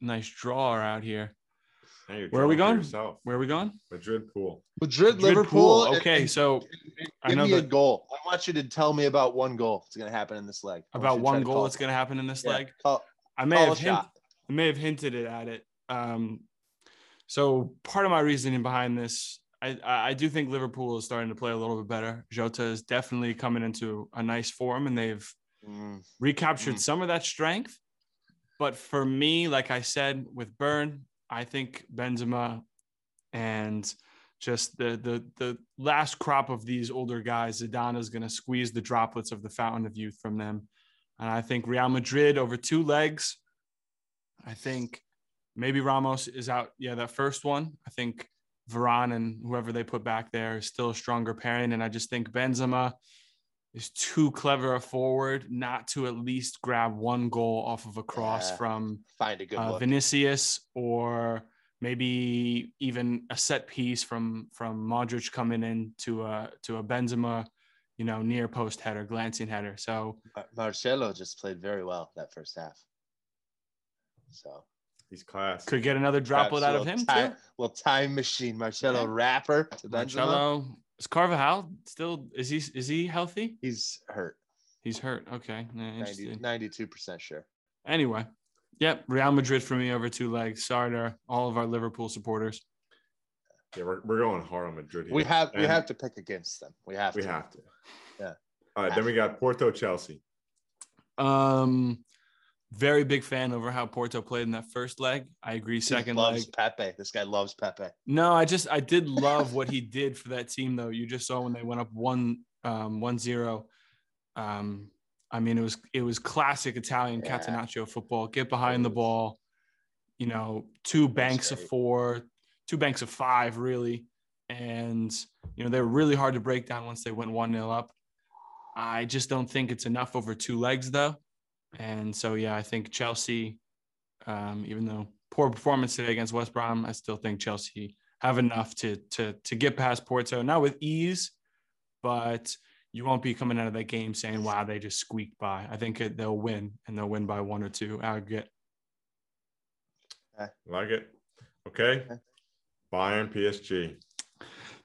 nice drawer out here. Now you're Where are we going? for Yourself. Where are we going? Madrid pool. Madrid, Madrid Liverpool. pool. Okay, and- so and I give know me a goal. I want you to tell me about one goal that's going to happen in this leg. I About you to try one goal call that's going to happen in this Yeah, leg. call- I may have hint. I may have hinted it at it. Um, so part of my reasoning behind this, I, I I do think Liverpool is starting to play a little bit better. Jota is definitely coming into a nice form, and they've Mm, recaptured Mm. some of that strength. But for me, like I said with Burn, I think Benzema and just the the the last crop of these older guys, Zidane is going to squeeze the droplets of the fountain of youth from them. And I think Real Madrid over two legs. I think maybe Ramos is out. Yeah, that first one. I think Varane and whoever they put back there is still a stronger pairing. And I just think Benzema is too clever a forward not to at least grab one goal off of a cross Yeah. from find a good uh. Vinicius or maybe even a set piece from from Modric coming in to a to a Benzema, you know, near post header, glancing header. So Mar- Marcelo just played very well that first half. So He's class. could get another droplet perhaps out a of him time, too. Little time machine, Marcelo Yeah. rapper to Benzema. Marcelo is Carvajal still is he is he healthy? He's hurt. He's hurt. Okay. Yeah, 92 percent sure. Anyway, yep, Real Madrid for me over two legs. Sorry to all of our Liverpool supporters. Yeah, we're, we're going hard on Madrid. Here. We have we have to pick against them. We have We to. have to. Yeah. All right. Then we got Porto, Chelsea. Um, very big fan over how Porto played in that first leg. I agree. Second loves leg, Pepe. This guy loves Pepe. no, I just I did *laughs* love what he did for that team though. You just saw when they went up one um one zero. Um, I mean it was it was classic Italian Yeah. Catenaccio football. Get behind the ball, you know, two banks of four, two banks of five, really. And you know, they were really hard to break down once they went one nil up. I just don't think it's enough over two legs though. And so yeah, I think Chelsea, um, even though poor performance today against West Brom, I still think Chelsea have enough to to to get past Porto, not with ease, but you won't be coming out of that game saying, "Wow, they just squeaked by." I think it, they'll win, and they'll win by one or two aggregate. Like it. Okay. Okay. Bayern, PSG.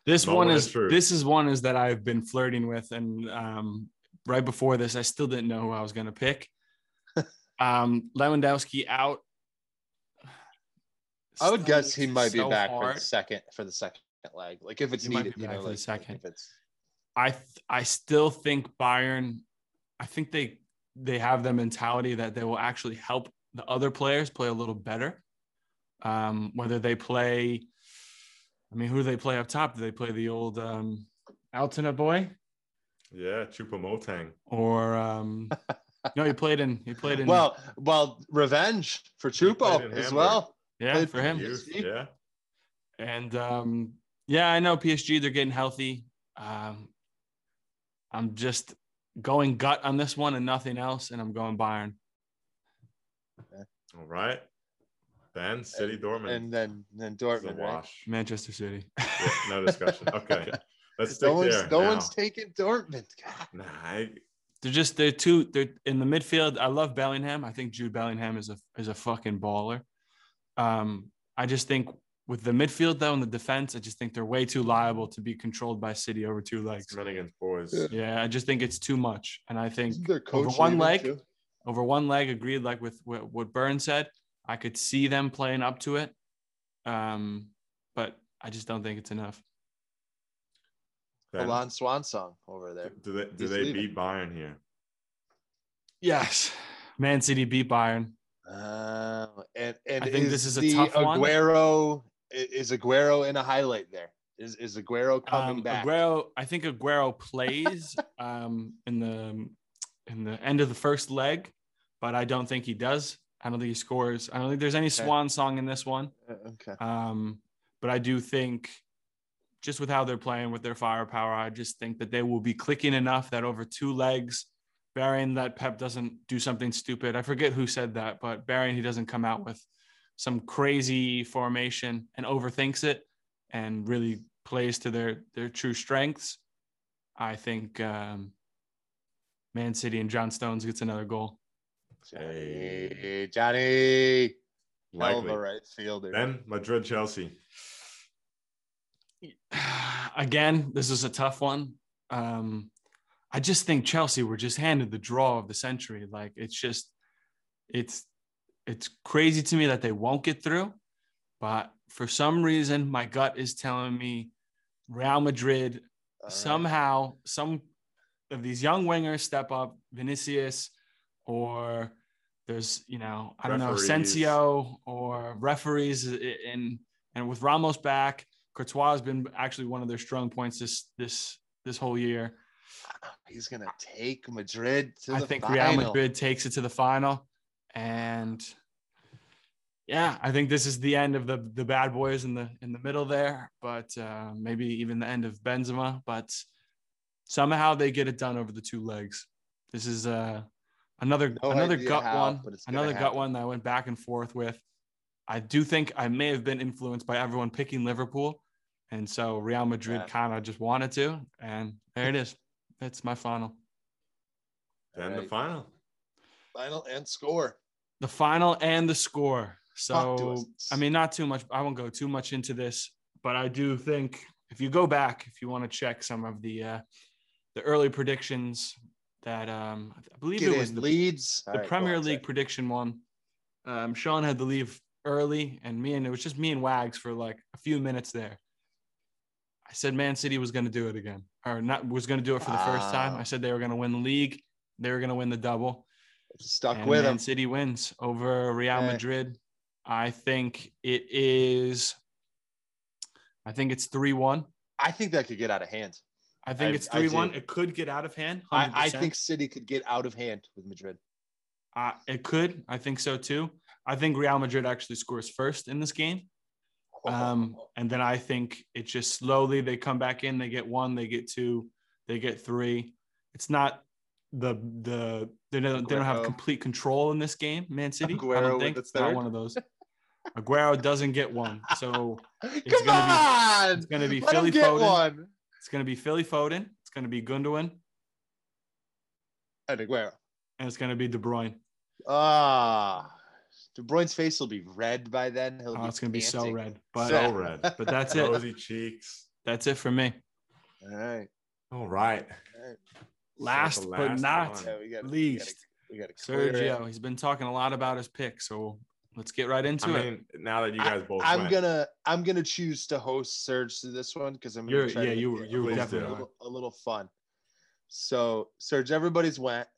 This one Moment of is truth. this is one is that I've been flirting with, and um, right before this, I still didn't know who I was going to pick. Um, Lewandowski out. I would Still guess he makes it might be so back for the second for the second leg. Like if it's He might needed, be you know, for the like second. If it's I th- I still think Bayern. I think they they have the mentality that they will actually help the other players play a little better. Um, whether they play, I mean, who do they play up top? Do they play the old um, Altona boy Yeah, Choupo-Moting. or um, *laughs* no? He played in he played in well, well, revenge for played Choupo as Hamburg. well. yeah played for for him. PSG. Yeah. And um, yeah, I know PSG, they're getting healthy. Um, I'm just going gut on this one and nothing else, and I'm going Bayern. All right. Ben, City, Dortmund. And then then It's a Dortmund, right? wash. Manchester City. Yeah, no discussion. *laughs* Okay. Let's stick No one's there. no now. one's taking Dortmund. God. Nah, I, They're just they're two. They're in the midfield. I love Bellingham. I think Jude Bellingham is a is a fucking baller. Um, I just think with the midfield though and the defense, I just think they're way too liable to be controlled by City over two legs. men against boys. Yeah. Yeah, I just think it's too much, and I think over one leg, too? over one leg, agreed. Like with what, what Burns said, I could see them playing up to it, um, but I just don't think it's enough. Ben, Milan Swan song over there. do they do He's they leaving. beat Bayern here? Yes, Man City beat Bayern. Uh, and and I think this is a the tough one. Aguero i- is Aguero in a highlight there? Is is Aguero coming Um, back? Aguero, I think Aguero plays *laughs* um, in the in the end of the first leg, but I don't think he does. I don't think he scores. I don't think there's any swan song in this one. Uh, Okay. Um, but I do think, just with how they're playing with their firepower, I just think that they will be clicking enough that over two legs, bearing that Pep doesn't do something stupid. I forget who said that, but bearing he doesn't come out with some crazy formation and overthinks it and really plays to their their true strengths. I think um, Man City and John Stones gets another goal. Johnny, Johnny, hell of Likely. a right fielder. Ben, Madrid, Chelsea. *sighs* again, this is a tough one. Um, I just think Chelsea were just handed the draw of the century. Like it's just, it's, it's crazy to me that they won't get through. But for some reason, my gut is telling me Real Madrid right. somehow some of these young wingers step up, Vinicius, or there's you know I don't Referees. know Sensio or referees in and with Ramos back, Courtois has been actually one of their strong points this this this whole year. He's gonna take Madrid to I the think final. Real Madrid takes it to the final, and yeah, I think this is the end of the the bad boys in the in the middle there, but uh, maybe even the end of Benzema. But somehow they get it done over the two legs. This is uh, another No another gut how, one, but it's gonna another gut happen. one that I went back and forth with. I do think I may have been influenced by everyone picking Liverpool, and so Real Madrid Yeah. kind of just wanted to, and there it is. That's my final. Then the final. final and score. the final and the score. So. I mean, not too much. I won't go too much into this, but I do think if you go back, if you want to check some of the uh, the early predictions that um, I believe Get it was in the, leads. the Premier League prediction one. Um, Sean had to leave early, and me and it was just me and Wags for like a few minutes there. I said Man City was going to do it again, or not was going to do it for the first time. I said they were going to win the league, they were going to win the double. Stuck And with Man him. City wins over Real Okay. Madrid. I think it is. I think it's three one. I think that could get out of hand. I think I- it's three one. It could get out of hand. I, I think City could get out of hand with Madrid. uh, it could. I think so too. I think Real Madrid actually scores first in this game. Um, and then I think it just slowly they come back in. They get one, they get two, they get three. It's not the the they don't they don't have complete control in this game. Man City. I Aguero don't think it's not one of those. *laughs* Aguero doesn't get one, so *laughs* Come gonna be- it's gonna be Let Philly Foden. one. it's going to be Philly Foden. It's going to be Gundogan, And Aguero. and it's going to be De Bruyne. Ah, De Bruyne's face will be red by then. He'll Oh, be it's going to be so red. *laughs* But so red. but that's it. Rosy cheeks. That's it for me. All right. All right. All right. Last, the but not. Yeah, we got least, We got to clear it. Sergio. He's been talking a lot about his pick, so let's get right into I it. mean, now that you guys both I'm went, gonna I'm gonna choose to host Serge to this one because I'm gonna You're- try yeah, to make you- it you a little, definitely a little, a little fun. So Serge, everybody's went.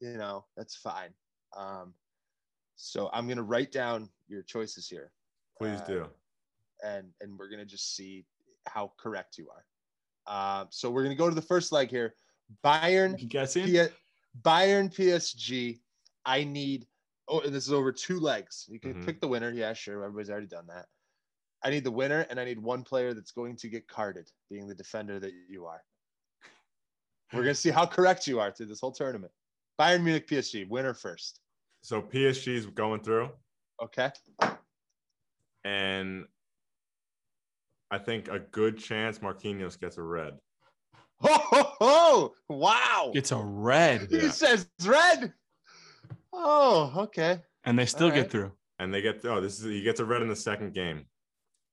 You know that's fine. Um, so I'm gonna write down your choices here, please uh, do. and and we're gonna just see how correct you are. Um, so we're gonna go to the first leg here. Bayern You guessing? P- Bayern PSG. I need. Oh, and this is over two legs. You can Mhm. pick the winner. Yeah, sure. Everybody's already done that. I need the winner, and I need one player that's going to get carded, being the defender that you are. We're gonna see how correct you are through this whole tournament. Bayern Munich PSG winner first. So PSG's going through, Okay. and I think a good chance Marquinhos gets a red. Ho ho ho! Wow. It's a red, He Yeah. says red. Oh, okay. and they still All get through. And they get oh, this is he gets a red in the second game.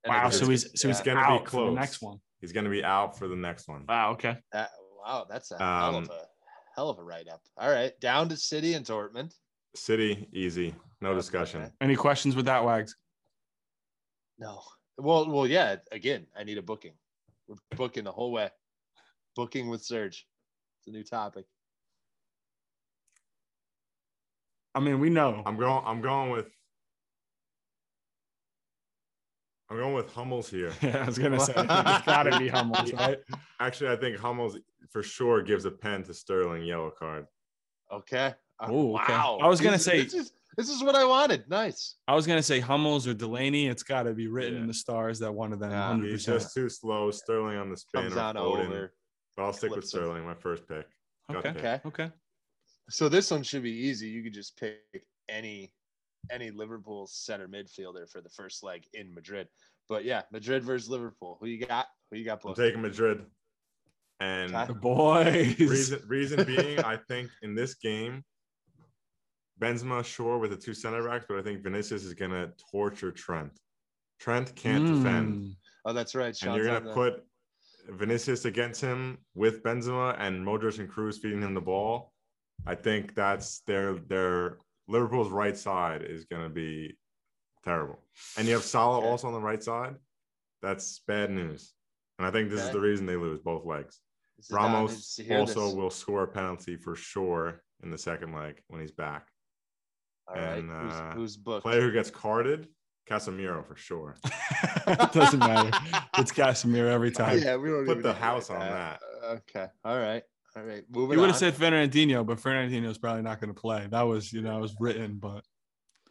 And Wow, so he's so he's yeah. gonna be out for the close. next one. He's going to be out for the next one. Wow. Okay. That, wow, that's a hell Um, of a hell of a write up. All right, down to City and Dortmund. City, easy, no Okay. discussion. Any questions with that, Wags? No. Well, well, yeah. Again, I need a booking. We're booking the whole way. Booking with Serge. It's a new topic. I mean, we know. I'm going. I'm going with. I'm going with Hummels here. *laughs* Yeah, I was gonna say it's got to be Hummels, *laughs* right? Actually, I think Hummels for sure gives a pen to Sterling yellow card. Okay. Oh, Ooh, okay. wow. I was gonna say- this is this is what I wanted. Nice. I was gonna say Hummels or Delaney. It's got to be written in the stars that one of them. Yeah. 100%. He's just too slow. Sterling on the spin Comes or on Foden. over. But I'll stick with flips him. Sterling, my first pick. Okay. pick. Okay. Okay. So this one should be easy. You could just pick any any Liverpool center midfielder for the first leg in Madrid. But yeah, Madrid versus Liverpool. Who you got? Who you got? I'm taking Madrid. And The boys. reason reason being, I think in this game, Benzema sure with the two center backs, but I think Vinicius is gonna torture Trent. Trent can't defend, Mm. Oh, that's right. and you're gonna the- put Vinicius against him with Benzema and Modric and Kroos feeding him the ball. I think that's their their Liverpool's right side is gonna be terrible, and you have Salah Okay. also on the right side. That's bad news, and I think this is the reason they lose both legs. Ramos also this. will score a penalty for sure in the second leg when he's back. All right. and, who's, uh, who's booked? Player who gets carded, Casemiro for sure. it *laughs* doesn't matter. It's Casemiro every time. yeah, we don't Put the house write on that. Okay. All right. All right. Moving You would have said Fernandinho, but Fernandinho's probably not going to play. That was, you know, it was written, but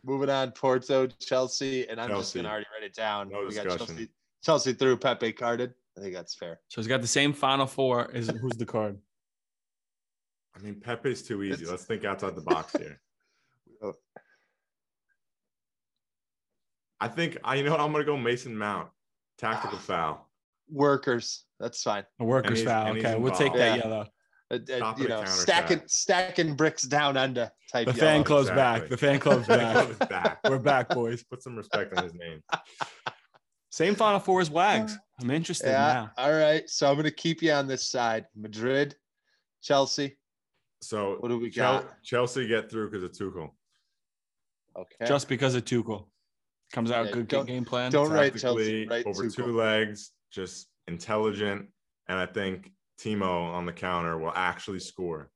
Moving on. Porto, Chelsea, and I'm just gonna already write it down. No we got discussion. Chelsea. Chelsea through Pepe carded. I think that's fair. so he's got the same final four. Is who's the card? I mean, Pepe's too easy. It's- Let's think outside the box here. Oh, I think I you know what I'm gonna go Mason Mount. Tactical Ah. foul. Workers. That's fine. A workers foul. and he's Okay, we'll take that Yeah. yellow. Uh, uh, you know, stacking attack. stacking bricks down under type. The yellow. fan club's Exactly. back. The fan club's *laughs* back. back. We're back, boys. Put some respect on his name. *laughs* Same final four as Wags. I'm interested Yeah. now. All right. So I'm gonna keep you on this side. Madrid, Chelsea. So What do we Chel- got? Chelsea get through because of Tuchel. Okay. Just because of Tuchel. Comes out Yeah, good don't- game plan. don't write Chelsea. Tactically, Write over Tuchel. two legs, just intelligent, and I think Timo on the counter will actually score.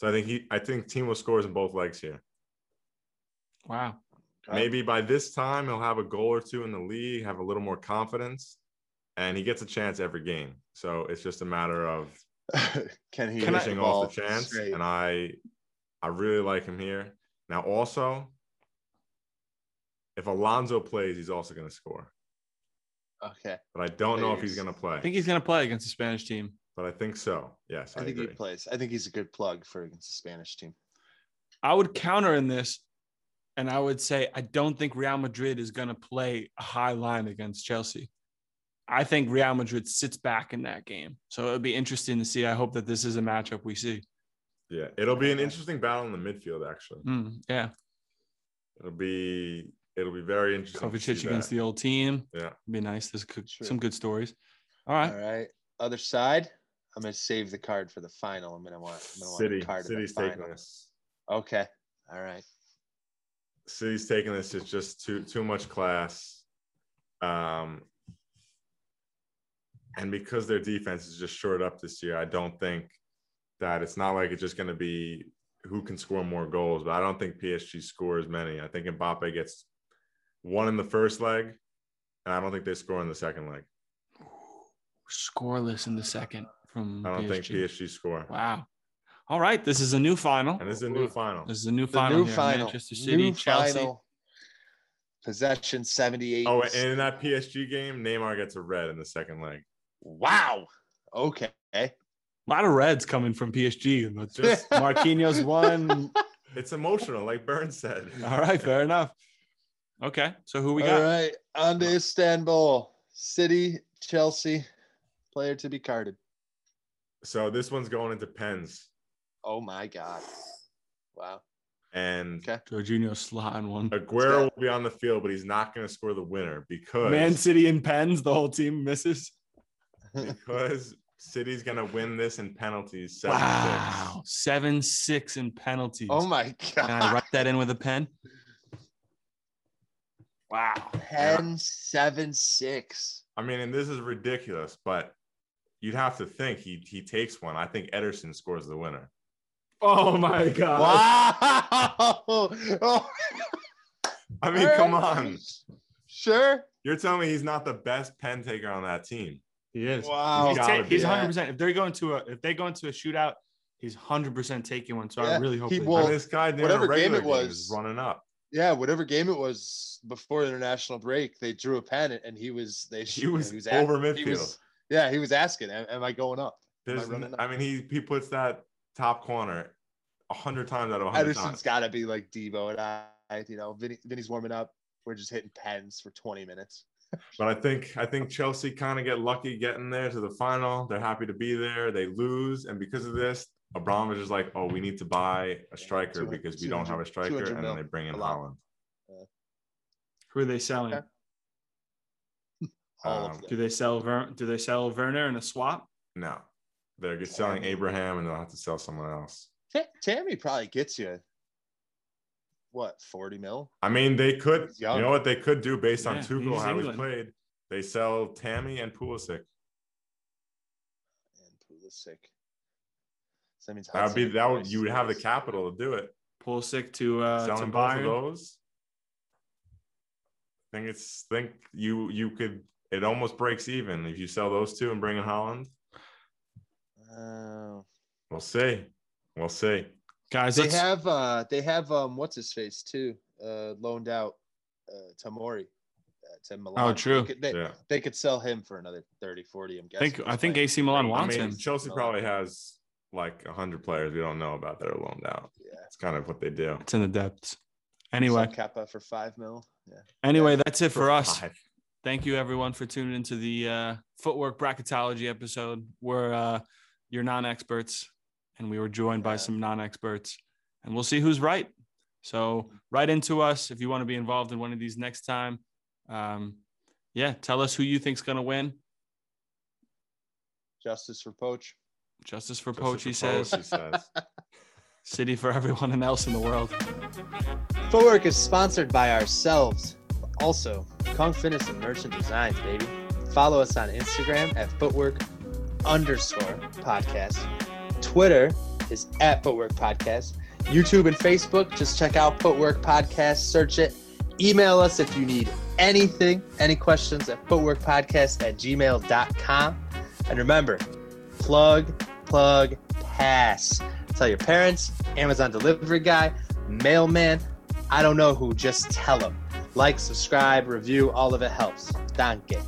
So I think he, I think Timo scores in both legs here. Wow. Maybe by this time he'll have a goal or two in the league, have a little more confidence, and he gets a chance every game. So it's just a matter of *laughs* Can he Can finishing off the chance, straight? and I, I really like him here. Now, also, if Alonso plays, he's also going to score. Okay. But I don't know if he's going to play. I think he's going to play against the Spanish team. but I think so. Yes, I, I think agree. he plays. I think he's a good plug for against the Spanish team. I would counter in this, and I would say I don't think Real Madrid is going to play a high line against Chelsea. I think Real Madrid sits back in that game. So it'll be interesting to see. I hope that this is a matchup we see. Yeah, it'll be an interesting battle in the midfield. Actually, Mm, yeah. it'll be it'll be very interesting. to see Kovacic against that. the old team. Yeah. Be nice. There's good, Sure. some good stories. All right. All right. Other side. I'm gonna save the card for the final. I'm gonna want. I'm gonna City. want a card in the City's taking this. Okay. All right. City's taking this. It's just too too much class. Um, and because their defense is just shored up this year, I don't think that it's not like it's just going to be who can score more goals. But I don't think PSG scores many. I think Mbappe gets one in the first leg, and I don't think they score in the second leg. Scoreless in the second from I don't PSG. think PSG score. Wow. All right. This is a new final. And this is a new final. This is a new The final. new here. final. Manchester City, new Chelsea. final. Possession 78. Oh, and in that PSG game, Neymar gets a red in the second leg. wow. Okay. A lot of reds coming from PSG. But just *laughs* Marquinhos won. It's emotional, like Burns said. All right, fair enough. Okay, so who we got? All right. On to Istanbul. City, Chelsea. Player to be carded. So this one's going into pens, Oh my God. Wow. and Okay. Jorginho slotting one. Aguero will be on the field, but he's not going to score the winner because Man City in pens, the whole team misses. because City's going to win this in penalties. 7 Wow, seven six in penalties. Oh my God. Can I God. write that in with a pen? Wow. 10, 7, 6. I mean, and this is ridiculous, but you'd have to think he he takes one. I think Ederson scores the winner. Oh my god. Wow. Oh, *laughs* I mean, all come on. Sure. You're telling me he's not the best pen taker on that team. He is. Wow. He's, ta- he's 100%. If they're going to a if they go into a shootout, he's 100% taking one. So I really hope he will- this guy whatever game it game was- is running up. Yeah, whatever game it was before the international break, they drew a pen and he was they He was he over a- midfield. He was, yeah, he was asking, "Am, am I going up?" Am I running up? I mean, he he puts that top corner a hundred times out of hundred Ederson's times. got to be like Debo and I. You know, Vinny, Vinny's warming up. We're just hitting pens for 20 minutes. *laughs* But I think I think Chelsea kind of get lucky getting there to the final. They're happy to be there. They lose, and because of this, Abramovich is just like, "Oh, we need to buy a striker because we don't have a striker," and then they bring in a lot. Haaland. Who are they selling? Okay. *laughs* All Um, of them. Do they sell Ver- do they sell Werner in a swap? No, they're just selling Abraham, and they'll have to sell someone else. Ta- Tammy probably gets you what 40 mil. I mean, they could. You know what they could do based on Yeah, Tuchel he's how he's England. played? They sell Tammy and Pulisic. And Pulisic. So that means That would be that would you would have the capital to do it. Pulisic to uh to Selling both of those. I think it's think you you could it almost breaks even if you sell those two and bring in Haaland. Oh. We'll see. We'll see. Guys, they let's have uh they have um what's his face too uh loaned out uh Tomori uh, to Milan. Oh, true. They could, they, Yeah. they could sell him for another 30 40 I'm guessing. think I think AC Milan great. I wants mean, him. Chelsea probably has like hundred players we don't know about that are loaned out. Yeah. It's kind of what they do. It's in the depths. Sell Anyway, Kepa for 5 mil. Yeah. anyway, that's it for us. Five. Thank you everyone for tuning into the uh, footwork bracketology episode. We're uh, your non-experts, and we were joined by some non-experts, and we'll see who's right. So write into us if you want to be involved in one of these next time. Um, yeah, tell us who you think's gonna win. Justice for Poch. Justice for Just Poch, he as a says. says. *laughs* City for everyone and else in the world. Footwork is sponsored by ourselves. Also, Kong Fitness and Merchant Designs, baby. Follow us on Instagram at footwork underscore podcast. Twitter is at footwork podcast. YouTube and Facebook, just check out footwork podcast, search it. Email us if you need anything, any questions at footworkpodcast at gmail.com. And remember, plug, plug, pass. Tell your parents, Amazon delivery guy, mailman, I don't know who, just tell them. Like, subscribe, review, all of it helps. Danke.